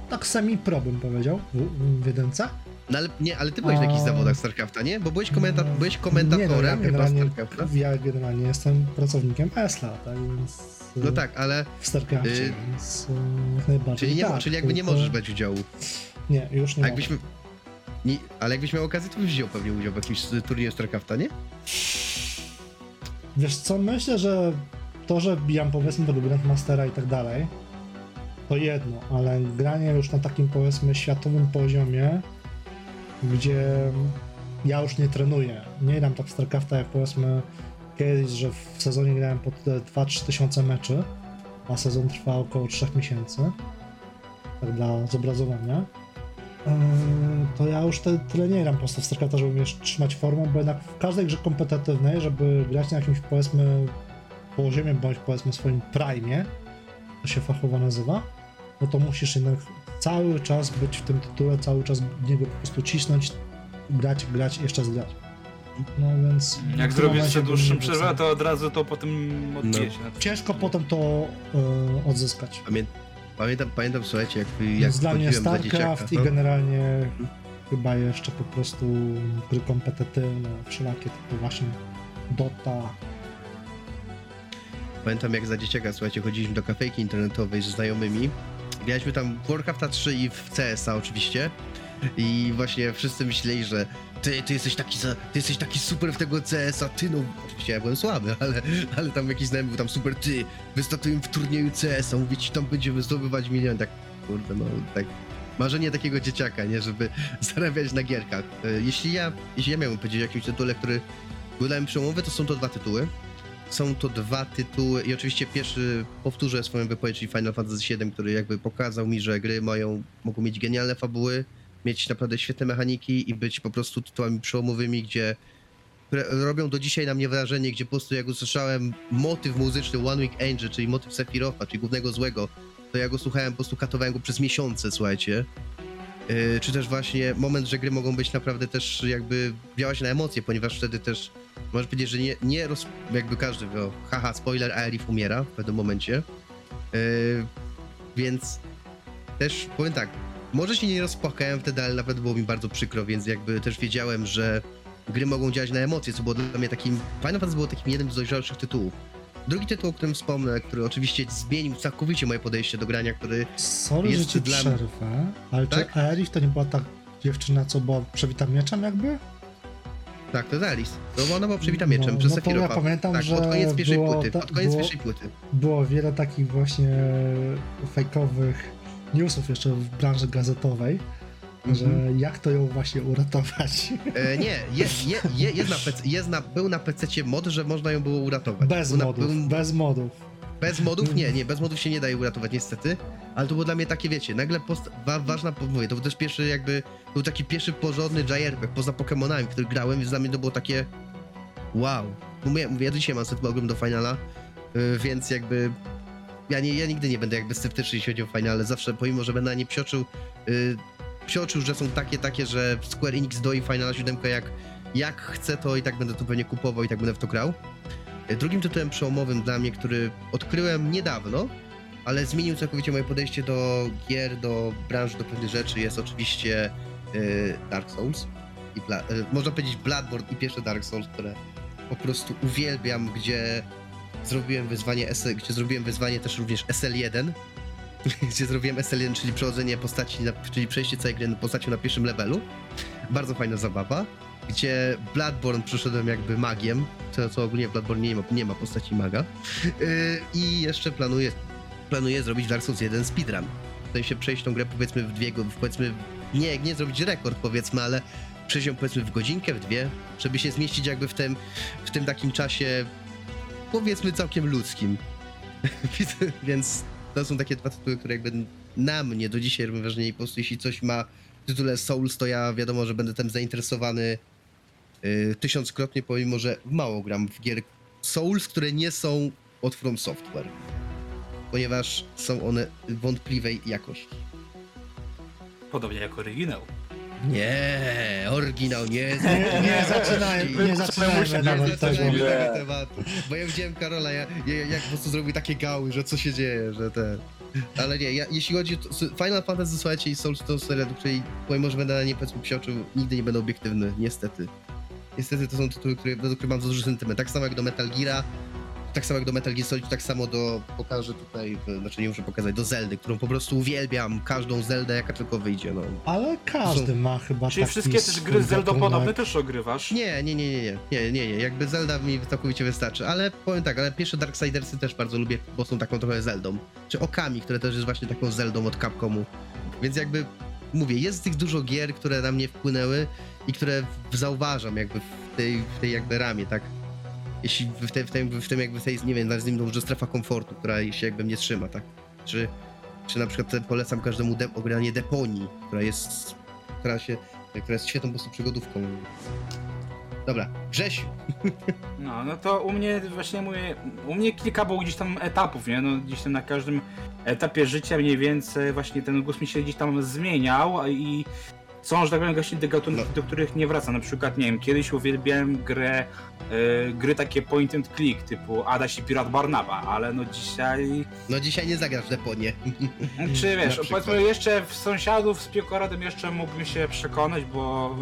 tak semi-pro bym powiedział w, w. No ale nie, ale ty byłeś na jakichś A- zawodach StarCrafta, nie? Bo byłeś, komenta byłeś Nie, no, komentatorem ja StarCrafta. ja generalnie jestem pracownikiem ESLA, tak więc No tak, ale w StarCraftie, y, więc y, jak najbardziej czyli, nie, tak, czyli jakby nie możesz brać udziału. Nie, już nie A mogę. Nie, ale jakbyś miał okazję, to byś wziął pewnie udział w jakimś turnieju StarCrafta, nie? Wiesz co, myślę, że to, że bijam powiedzmy tego Grandmastera i tak dalej, to jedno, ale granie już na takim powiedzmy światowym poziomie, gdzie ja już nie trenuję, nie gram tak StarCrafta jak powiedzmy kiedyś, że w sezonie grałem po te 2-3 tysiące meczy, a sezon trwa około 3 miesięcy, tak dla zobrazowania. Yy, to ja już te, tyle nie gram po prostu w StarCrafta, żeby mnie trzymać formą, bo jednak w każdej grze kompetytywnej, żeby grać na jakimś powiedzmy poziomie, bądź powiedzmy swoim prime, to się fachowo nazywa, no to musisz jednak cały czas być w tym tytule, cały czas w niego po prostu cisnąć, grać, grać, jeszcze raz grać. No więc... Jak zrobisz bym dłuższą przerwę, to od razu to potem odnieść. No. Ciężko potem to e, odzyskać. Pamię... Pamiętam, pamiętam, słuchajcie, jak, jak dla mnie. StarCraft i no. generalnie chyba jeszcze po prostu gry kompetytywne, wszelakie typu właśnie Dota. Pamiętam jak za dzieciaka, słuchajcie, chodziliśmy do kafejki internetowej ze znajomymi. Graliśmy tam w Warcrafta 3 i w CS-a oczywiście. I właśnie wszyscy myśleli, że ty, ty jesteś taki za, ty jesteś taki super w tego CS-a, ty no... Oczywiście ja byłem słaby, <laughs> ale, ale tam jakiś znajomy był tam super, ty, wystartujemy w turnieju CS-a, mówię ci, tam będziemy zdobywać milion, tak, kurde, no, tak... Marzenie takiego dzieciaka, nie, żeby <laughs> zarabiać na gierkach. E, Jeśli ja, jeśli ja miałbym powiedzieć o jakimś tytule, który był dla mnie przełomowy, to są to dwa tytuły. Są to dwa tytuły i oczywiście pierwszy powtórzę swoją wypowiedź, czyli Final Fantasy VII, który jakby pokazał mi, że gry mają, mogą mieć genialne fabuły, mieć naprawdę świetne mechaniki i być po prostu tytułami przełomowymi, gdzie robią do dzisiaj na mnie wrażenie, gdzie po prostu jak usłyszałem motyw muzyczny One Week Angel, czyli motyw Sephiroth'a, czyli głównego złego, to ja go słuchałem, po prostu katowałem go przez miesiące, słuchajcie. Yy, czy też właśnie moment, że gry mogą być naprawdę też jakby działać na emocje, ponieważ wtedy też Możesz powiedzieć, że nie, nie roz... jakby każdy wie, haha, spoiler, Aerith umiera w pewnym momencie. Yy, więc też powiem tak, może się nie rozpłakałem wtedy, ale naprawdę było mi bardzo przykro, więc jakby też wiedziałem, że gry mogą działać na emocje, co było dla mnie takim... Final Fantasy było takim jednym z dojrzalszych tytułów. Drugi tytuł, o którym wspomnę, który oczywiście zmienił całkowicie moje podejście do grania, który... Sorry, Jest że ci dla- przerwę, ale Tak? czy Aerith to nie była ta dziewczyna, co była przebita mieczem jakby? Tak, to jest Alice. No bo ona była przebita mieczem No, przez no ja pamiętam, tak, że pod koniec pierwszej było płyty, pod koniec było- pierwszej płyty. Było wiele takich właśnie fejkowych newsów jeszcze w branży gazetowej, że Mhm. jak to ją właśnie uratować. E, nie, jest, je, je, jest na PC, jest na, był na PC mod, że można ją było uratować. Bez Był na, modów, był- bez modów. bez modów? Nie, nie, bez modów się nie daje uratować niestety, ale to było dla mnie takie, wiecie, nagle post, wa, ważna, mówię, to był też pierwszy jakby, był taki pierwszy porządny JRPG poza Pokémonami, który grałem, więc dla mnie to było takie wow. Mówię, mówię ja dzisiaj mam setmogłem do finala, y, więc jakby ja, nie, ja nigdy nie będę jakby sceptyczny, jeśli chodzi o finale, zawsze, pomimo, że będę na nie psioczył, y, psioczył, że są takie, takie, że Square Enix doi Finala 7 jak, jak chcę, to i tak będę to pewnie kupował i tak będę w to grał. Y, Drugim tytułem przełomowym dla mnie, który odkryłem niedawno, ale zmienił całkowicie moje podejście do gier, do branży, do pewnych rzeczy, jest oczywiście y, Dark Souls. I Bla, y, można powiedzieć Bloodborne i pierwsze Dark Souls, które po prostu uwielbiam, gdzie zrobiłem wyzwanie, gdzie zrobiłem wyzwanie też również SL1, <laughs> gdzie zrobiłem SL1, czyli przechodzenie postaci, na, czyli przejście całej gry postacią na pierwszym levelu. Bardzo fajna zabawa. Gdzie Bloodborne przeszedłem jakby magiem, co, co ogólnie w Bloodborne nie ma, nie ma postaci maga. Yy, I jeszcze planuję, planuję zrobić Dark Souls 1 speedrun. W sensie przejść tą grę powiedzmy w dwie, powiedzmy, nie, nie zrobić rekord powiedzmy, ale przejść ją powiedzmy w godzinkę, w dwie, żeby się zmieścić jakby w tym, w tym takim czasie powiedzmy całkiem ludzkim. <laughs> Więc to są takie dwa tytuły, które jakby na mnie do dzisiaj robią wrażenie po prostu jeśli coś ma w tytule Souls, to ja wiadomo, że będę tym zainteresowany yy, tysiąckrotnie, pomimo, że mało gram w gier Souls, które nie są od From Software. Ponieważ są one wątpliwej jakości. Podobnie jak oryginał. Nie, oryginał nie <laughs> jest. Nie, nie zaczynajmy, nie zaczynajmy nawet tego. tego tematu. Bo ja widziałem Karola, ja, ja, jak po prostu zrobił takie gały, że co się dzieje, że te... Ale nie, ja, jeśli chodzi o to- Final Fantasy, słuchajcie, i Souls to seria, do której pomimo, że będę na nie powiedzmy psioczył, nigdy nie będę obiektywny, niestety. Niestety to są tytuły, które, do których mam za duży sentyment. Tak samo jak do Metal Geara, tak samo jak do Metal Gear Solid, tak samo do, pokażę tutaj, znaczy nie muszę pokazać, do Zeldy, którą po prostu uwielbiam, każdą Zeldę, jaka tylko wyjdzie, no. Ale każdy ma chyba Czyli taki wszystkie też gry Zelda-podobne gatunek. też ogrywasz? Nie, nie, nie, nie, nie, nie, nie, nie, jakby Zelda mi całkowicie wystarczy, ale powiem tak, ale pierwsze Darksidersy też bardzo lubię, bo są taką trochę Zeldą, czy Okami, które też jest właśnie taką Zeldą od Capcomu, więc jakby, mówię, jest tych dużo gier, które na mnie wpłynęły i które zauważam jakby w tej, w tej jakby ramie, tak, jeśli w, tej, w, tym, w tym jakby tej, nie wiem, nazwijmy to może strefa komfortu, która się jakby mnie trzyma, tak, czy, czy na przykład polecam każdemu de- ogranie Deponii, która jest, która się, która jest świetną po prostu przygodówką. Dobra, Grzesiu. No, no to u mnie właśnie mówię, u mnie kilka było gdzieś tam etapów, nie? No gdzieś tam na każdym etapie życia mniej więcej właśnie ten gust mi się gdzieś tam zmieniał i są, że tak powiem, właśnie te gatunki, No. do których nie wracam. Na przykład, nie wiem, kiedyś uwielbiałem grę, e, gry takie point and click typu Adaś i Pirat Barnaba, ale no dzisiaj No dzisiaj nie zagrasz w Deponie. <laughs> Czy wiesz, powiedzmy jeszcze w sąsiadów z Piokoradem jeszcze mógłbym się przekonać, bo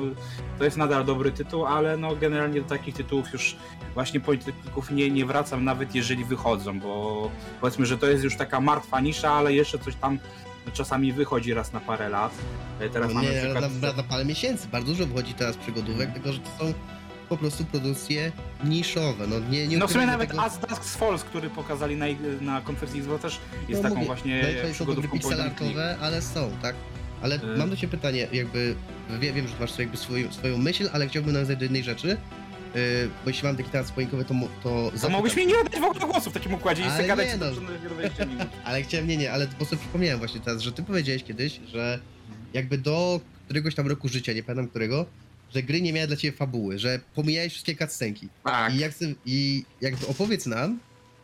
to jest nadal dobry tytuł, ale no generalnie do takich tytułów już właśnie polityków nie, nie wracam, nawet jeżeli wychodzą, bo powiedzmy, że to jest już taka martwa nisza, ale jeszcze coś tam czasami wychodzi raz na parę lat. E, Teraz No mamy nie, przykład... ale na, na parę miesięcy. Bardzo dużo wychodzi teraz przygodówek, tylko że to są po prostu produkcje niszowe. No nie, nie No w sumie nawet tego. As Dusk Falls, który pokazali na, na konferencji Xbox też jest No taką mówię, właśnie są gry przygodówką click. pixelartowe, ale są, tak? Ale Y. mam do ciebie pytanie, jakby wie, wiem, że masz jakby swoją, swoją myśl, ale chciałbym nawiązać do jednej rzeczy. Yy, bo jeśli mam taki temat społeczny, to, to zapytam. mogłeś mi nie oddać w ogóle głosu w takim układzie i Ale sobie gadać nie, no. do 20 minut. <laughs> Ale chciałem, nie, nie, ale po prostu przypomniałem właśnie teraz, że ty powiedziałeś kiedyś, że jakby do któregoś tam roku życia, nie pamiętam którego, że gry nie miały dla ciebie fabuły, że pomijałeś wszystkie cutscenki. Tak. I, jak chcę, I jakby opowiedz nam,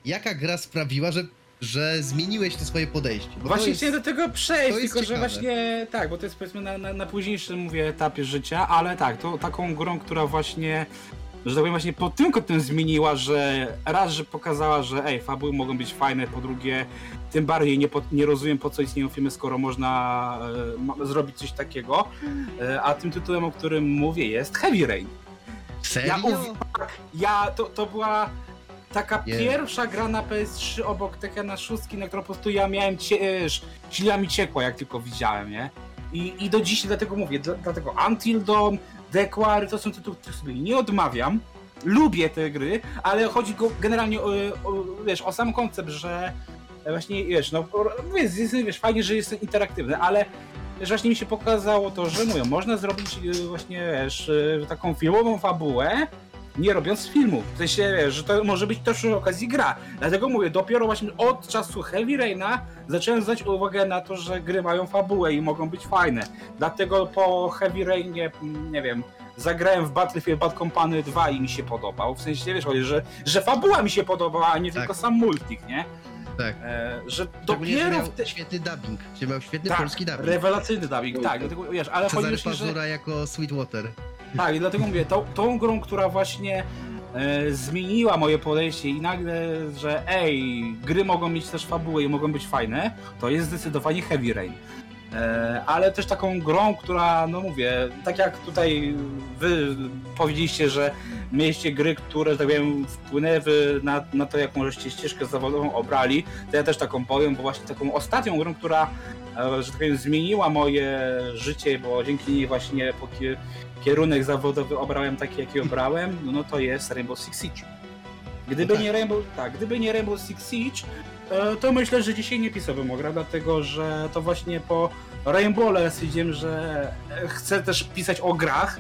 jaka gra sprawiła, że, że zmieniłeś to swoje podejście. Właśnie jest- chciałem do tego przejść, tylko że ciekawe. właśnie tak, bo to jest powiedzmy na, na, na późniejszym mówię etapie życia, ale tak, to taką grą, która właśnie, że tak powiem właśnie pod tym kątem zmieniła, że raz, że pokazała, że ej, fabuły mogą być fajne, po drugie, tym bardziej nie, po, nie rozumiem po co istnieją filmy, skoro można e, ma, zrobić coś takiego, e, a tym tytułem, o którym mówię jest Heavy Rain. Serio? Ja uwi- Ja, to, to była taka Nie. pierwsza gra na PS3 obok Tekkena 6, na którą po prostu ja miałem cie, e, źle mi ciekło, jak tylko widziałem, nie? I, I do dziś dlatego mówię, dla, dlatego Until Dawn, Dequary, to są tytuły, których sobie nie odmawiam. Lubię te gry, ale chodzi generalnie o, o, wiesz, o sam koncept, że właśnie, wiesz, no, jest, wiesz, fajnie, że jest interaktywny, ale że właśnie mi się pokazało to, że mówią, można zrobić y, właśnie, wiesz, y, taką filmową fabułę, nie robiąc filmu. W sensie, wiesz, że to może być też przy okazji gra. Dlatego mówię, dopiero właśnie od czasu Heavy Raina zacząłem zwracać uwagę na to, że gry mają fabułę i mogą być fajne. Dlatego po Heavy Rainie, mm, nie wiem, zagrałem w Battlefield Bad Company 2 i mi się podobał. W sensie, wiesz, chodzi, że, że fabuła mi się podobała, a nie Tak. tylko sam multik, nie? Tak. E, że dopiero miał w te... świetny dubbing, że miał świetny Tak, polski dubbing. rewelacyjny dubbing, tak, dlatego, wiesz, ale chodzi Cezary że... Jako Sweetwater. Tak, i dlatego mówię, tą, tą grą, która właśnie e, zmieniła moje podejście i nagle, że ej, gry mogą mieć też fabułę i mogą być fajne, to jest zdecydowanie Heavy Rain. E, ale też taką grą, która, no mówię, tak jak tutaj wy powiedzieliście, że mieliście gry, które, że tak powiem, wpłynęły na, na to, jaką żeście ścieżkę zawodową obrali, to ja też taką powiem, bo właśnie taką ostatnią grą, która, e, że tak powiem, zmieniła moje życie, bo dzięki niej właśnie po, kierunek zawodowy obrałem taki, jaki obrałem, no, no to jest Rainbow Six Siege. Gdyby No tak. nie Rainbow, tak, gdyby nie Rainbow Six Siege, e, to myślę, że dzisiaj nie pisałbym o grę, dlatego że to właśnie po Rainbowle stwierdziłem, że e, chcę też pisać o grach.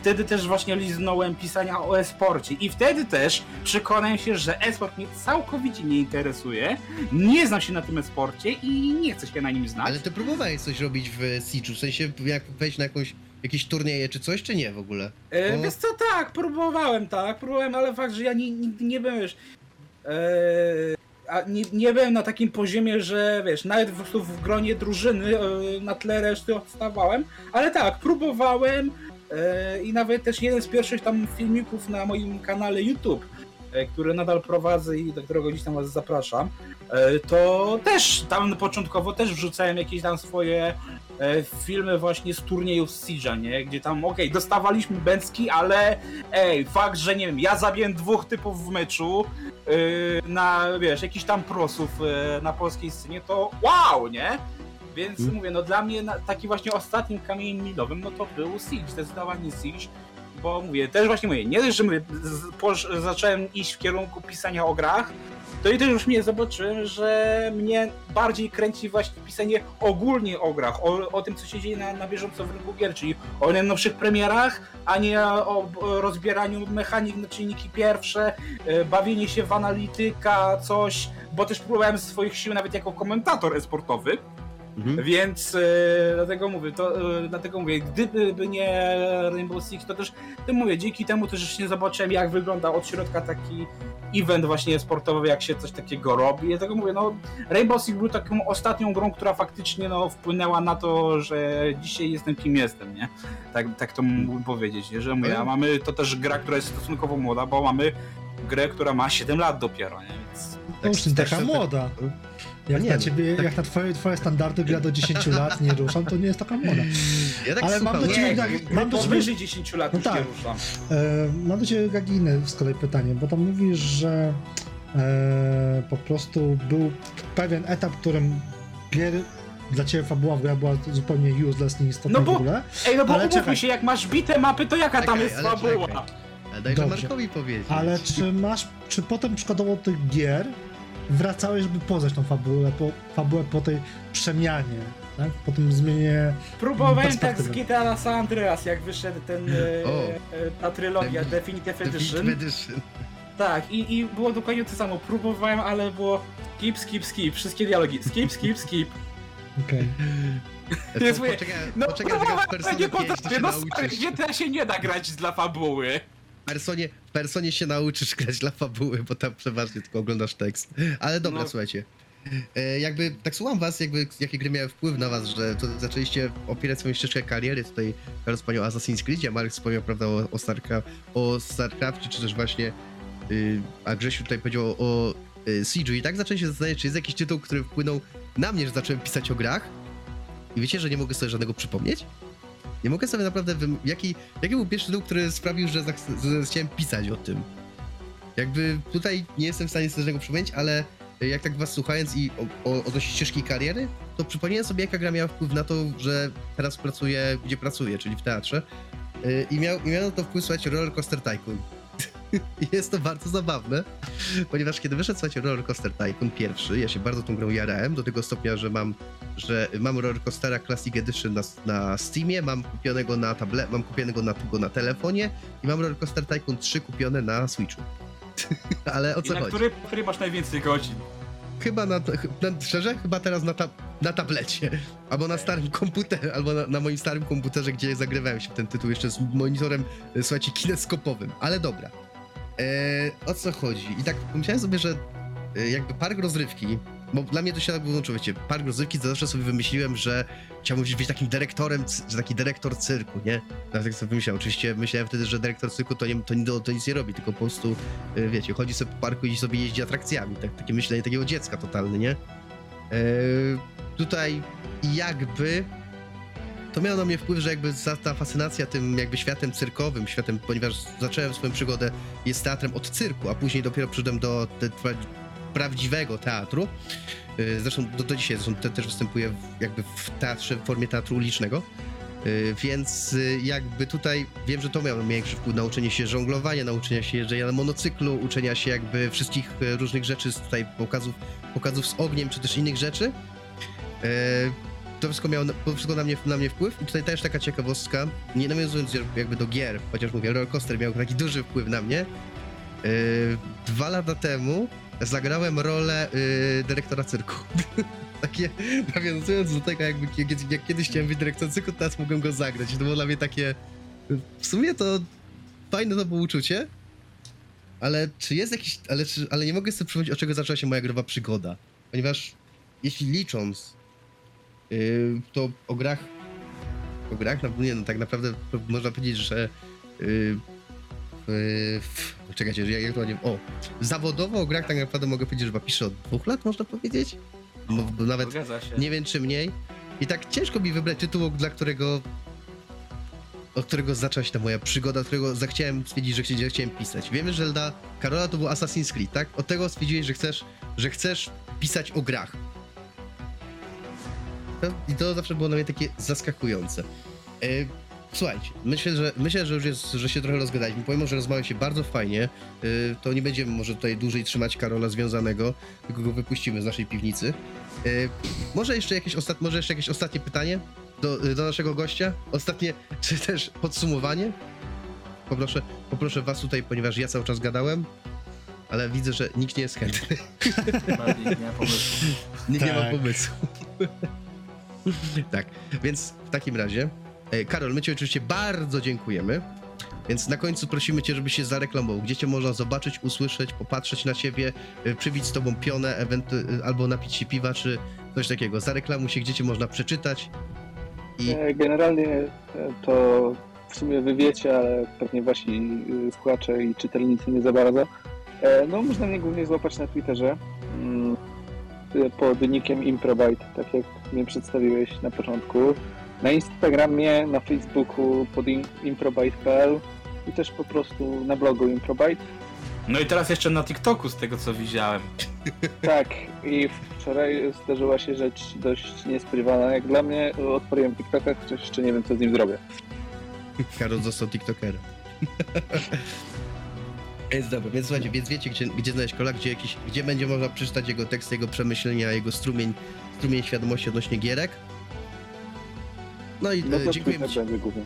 Wtedy też właśnie liznąłem pisania o e-sporcie i wtedy też przekonałem się, że e-sport mnie całkowicie nie interesuje, nie znam się na tym e-sporcie i nie chcę się na nim znać. Ale ty próbowałeś coś robić w Siege'u, w sensie jak wejść na jakąś, jakieś turnieje czy coś, czy nie w ogóle? E, Bo- Wiesz co, tak, próbowałem, tak, próbowałem, ale fakt, że ja ni- nigdy nie byłem, wiesz, e, a nie, nie byłem na takim poziomie, że wiesz, nawet prostu w gronie drużyny e, na tle reszty odstawałem, ale tak, próbowałem e, i nawet też jeden z pierwszych tam filmików na moim kanale YouTube, e, który nadal prowadzę i do którego gdzieś tam was zapraszam, to też tam początkowo też wrzucałem jakieś tam swoje filmy właśnie z turniejów Siege'a, nie? Gdzie tam, okej, dostawaliśmy bęcki, ale ej, fakt, że nie wiem, ja zabiłem dwóch typów w meczu yy, na, wiesz, jakichś tam prosów yy, na polskiej scenie, to wow, nie? Więc Mm. mówię, no dla mnie na, taki właśnie ostatnim kamieniem milowym, no to był Siege, zdecydowanie Siege, bo mówię, też właśnie mówię, nie dość, że mówię, z, posz, zacząłem iść w kierunku pisania o grach, to i też już mnie zobaczyłem, że mnie bardziej kręci właśnie pisanie ogólnie o grach, o, o tym, co się dzieje na, na bieżąco w rynku gier, czyli o najnowszych premierach, a nie o, o rozbieraniu mechanik na czynniki pierwsze, e, bawienie się w analityka, coś, bo też próbowałem swoich sił nawet jako komentator e-sportowy, Mhm. Więc e, dlatego mówię, to e, dlatego mówię, gdyby by nie Rainbow Six, to też tym mówię, dzięki temu też już nie zobaczyłem jak wygląda od środka taki event właśnie sportowy, jak się coś takiego robi. Dlatego mówię, no Rainbow Six był taką ostatnią grą, która faktycznie no, wpłynęła na to, że dzisiaj jestem kim jestem, nie? Tak, tak to mógłbym powiedzieć, nie? że mówię, a mamy to też gra, która jest stosunkowo młoda, bo mamy grę, która ma 7 lat dopiero, nie? Więc To już nie tak taka młoda. Jak Nie, na no, ciebie, tak- jak na twoje, twoje standardy gra do 10 lat nie ruszam, to nie jest taka młoda. Ja tak Ale mam słucham, do ciebie nie, gry mam do ciebie- powyżej 10 lat No już tak. nie ruszam. E, mam do ciebie Gaginy z kolei pytanie, bo tam mówisz, że e, po prostu był pewien etap, w którym pier... dla ciebie fabuła w była zupełnie useless, nieistotna No bo- w ogóle. Ej, no bo Ale umówmy czekaj. się, jak masz bite mapy, to jaka tam jest fabuła? czekaj. Ale dajże. Markowi powiedzieć. Ale czy masz, czy potem przykładowo tych gier wracałeś, żeby poznać tą fabułę, po, fabułę po tej przemianie, tak? Po tym zmianie Próbowałem tak z. GTA San Andreas, jak wyszedł ten, e, O. e, ta trylogia Defin- Definitive Edition. Definitive Edition. Tak, i, i było dokładnie to samo. Próbowałem, ale było skip, skip, skip. Wszystkie dialogi. Skip, skip, skip. Okej. <laughs> Po- Jest Poczekaj, No poczekaj, ale Personie nie 5 to potrafię. No. GTA się nie da grać dla fabuły. Personie, Personie się nauczysz grać dla fabuły, bo tam przeważnie tylko oglądasz tekst. Ale dobra, No. słuchajcie. E, jakby, tak słucham was, jakby, jakie gry miały wpływ na was, że to zaczęliście opierać swoją ścieżkę kariery. Tutaj Karol wspomniał o Assassin's Creed, a Marek wspomniał, prawda, o, o, Starcraft, o StarCraftie, czy też właśnie, y, a Grzesiu tutaj powiedział o, o y, Siege'u. I tak zacząłem się zastanawiać, czy jest jakiś tytuł, który wpłynął na mnie, że zacząłem pisać o grach. I wiecie, że nie mogę sobie żadnego przypomnieć? Nie mogę sobie naprawdę. Wym... Jaki, jaki był pierwszy tytuł, który sprawił, że, chciałem pisać o tym? Jakby tutaj nie jestem w stanie sobie żadnego przypomnieć, ale jak tak was słuchając i o, o, odnośnie ścieżki kariery, to przypomniałem sobie, jaka gra miała wpływ na to, że teraz pracuję, gdzie pracuję, czyli w teatrze. Yy, I miał, i miał na to wpływ, słuchajcie, Roller Coaster Tycoon. <laughs> Jest to bardzo zabawne, ponieważ kiedy wyszedł, słuchajcie, Roller Coaster Tycoon pierwszy, ja się bardzo tą grą jarałem, do tego stopnia, że mam, że mam Roller Coastera Classic Edition na, na Steamie, mam kupionego na tablet, mam kupionego na, go na telefonie i mam Roller Coaster Tycoon 3 kupione na Switchu. <laughs> Ale o I co na chodzi? który, który masz najwięcej godzin? Chyba na, na szczerze, chyba teraz na, ta, na tablecie, albo na starym komputerze, albo na, na moim starym komputerze, gdzie zagrywałem się w ten tytuł jeszcze z monitorem, e, słuchajcie, kineskopowym, ale dobra. E, o co chodzi? I tak pomyślałem sobie, że e, jakby park rozrywki, bo dla mnie to się tak wyłączyło, wiecie, park rozrywki zawsze sobie wymyśliłem, że chciałbym być takim dyrektorem, że taki dyrektor cyrku, nie? Tak sobie wymyślałem. Oczywiście myślałem wtedy, że dyrektor cyrku to, nie, to, to, to nic nie robi, tylko po prostu e, wiecie, chodzi sobie po parku i sobie jeździ atrakcjami, tak, takie myślenie takiego dziecka totalne, nie? E, tutaj jakby to miało na mnie wpływ, że jakby ta fascynacja tym jakby światem cyrkowym, światem, ponieważ zacząłem swoją przygodę jest teatrem od cyrku, a później dopiero przyszedłem do prawdziwego teatru. E, Zresztą do, do dzisiaj zresztą te, też występuję w, jakby w teatrze, w formie teatru ulicznego. Y, Więc y, jakby tutaj wiem, że to miało większy wpływ na uczenie się żonglowania, nauczenia się jeżdżenia na monocyklu, uczenia się jakby wszystkich różnych rzeczy, tutaj pokazów, pokazów z ogniem, czy też innych rzeczy. To wszystko miało to wszystko na mnie, na mnie wpływ i tutaj też taka ciekawostka, nie nawiązując jakby do gier, chociaż mówię, Roller Coaster miał taki duży wpływ na mnie. Dwa lata temu zagrałem rolę y, dyrektora cyrku. <laughs> takie, nawiązując do tego, jakby kiedy, jak kiedyś chciałem być dyrektorem cyrku, teraz mogłem go zagrać. To było dla mnie takie, w sumie to fajne to było uczucie, ale czy jest jakiś, ale, czy, ale nie mogę sobie przypomnieć, od czego zaczęła się moja growa przygoda. Ponieważ jeśli licząc, yy, to o grach, o grach, no nie no, tak naprawdę można powiedzieć, że yy, yy, czekajcie, że ja, jak to nie o, zawodowo o grach tak naprawdę mogę powiedzieć, że chyba piszę od dwóch lat, można powiedzieć? No, bo nawet nie wiem czy mniej. I tak ciężko mi wybrać tytuł, dla którego od którego zaczęła się ta moja przygoda, od którego zachciałem stwierdzić, że, chci- że chciałem pisać. Wiemy, że dla Karola to był Assassin's Creed, tak? Od tego stwierdziłeś, że chcesz, że chcesz pisać o grach. I to zawsze było dla mnie takie zaskakujące. Słuchajcie, myślę, że myślę, że już jest, że się trochę rozgadaliśmy. Pomimo, że rozmawia się bardzo fajnie, e, to nie będziemy może tutaj dłużej trzymać Karola związanego, tylko go wypuścimy z naszej piwnicy. E, może jeszcze jakieś, ostat... może jeszcze jakieś ostatnie pytanie do, do naszego gościa? Ostatnie, <laughs> czy też podsumowanie? Poproszę, poproszę was tutaj, ponieważ ja cały czas gadałem, ale widzę, że nikt nie jest chętny. Bardziej nie ma pomysłu. Nikt nie ma Tak. pomysłu. <laughs> tak, więc w takim razie, Karol, my Ci oczywiście bardzo dziękujemy. Więc na końcu prosimy Cię, żebyś się zareklamował. Gdzie Cię można zobaczyć, usłyszeć, popatrzeć na Ciebie, e, przybić z Tobą pionę, ewentu- albo napić się piwa, czy coś takiego. Zareklamuj się, gdzie Cię można przeczytać. I E, Generalnie e, to w sumie wy wiecie, ale pewnie wasi e, słuchacze i czytelnicy nie za bardzo. E, No, można mnie głównie złapać na Twitterze mm, e, pod nickiem Improbite, tak jak mnie przedstawiłeś na początku. Na Instagramie, na Facebooku pod im- improbite.pl i też po prostu na blogu Improbite. No i teraz jeszcze na TikToku z tego co widziałem. <laughs> Tak, i wczoraj zdarzyła się rzecz dość niespodziewana. Jak dla mnie odpaliłem TikToka, chociaż jeszcze nie wiem, co z nim zrobię. <laughs> Karol został TikTokerem. <laughs> Więc dobra, więc słuchajcie, więc wiecie, gdzie, gdzie znaleźć kola, gdzie, jakiś, gdzie będzie można przeczytać jego tekst, jego przemyślenia, jego strumień, strumień świadomości odnośnie gierek. No i No e, Twitter ci, będzie głównie.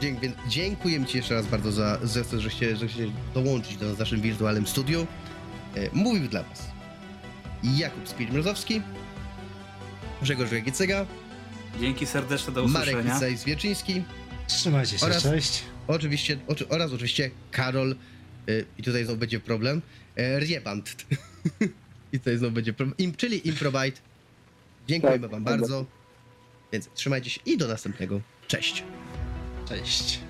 dzięk, więc dziękuję ci jeszcze raz bardzo za, za to, że się, że się dołączyć do nas w naszym wirtualnym studiu. E, Mówił dla was Jakub Spirit-Mrozowski, Grzegorz Jagicyga, Dzięki serdeczne do Marek usłyszenia. Wisajs-Wierczyński, Trzymajcie się, Oraz- cześć. Oczywiście, oczy, oraz oczywiście Karol, y, i tutaj znowu będzie problem, y, Rieband. <laughs> I tutaj znowu będzie problem, im, czyli Improbite. Dziękujemy Tak, wam tak. bardzo. Więc trzymajcie się i do następnego. Cześć. Cześć.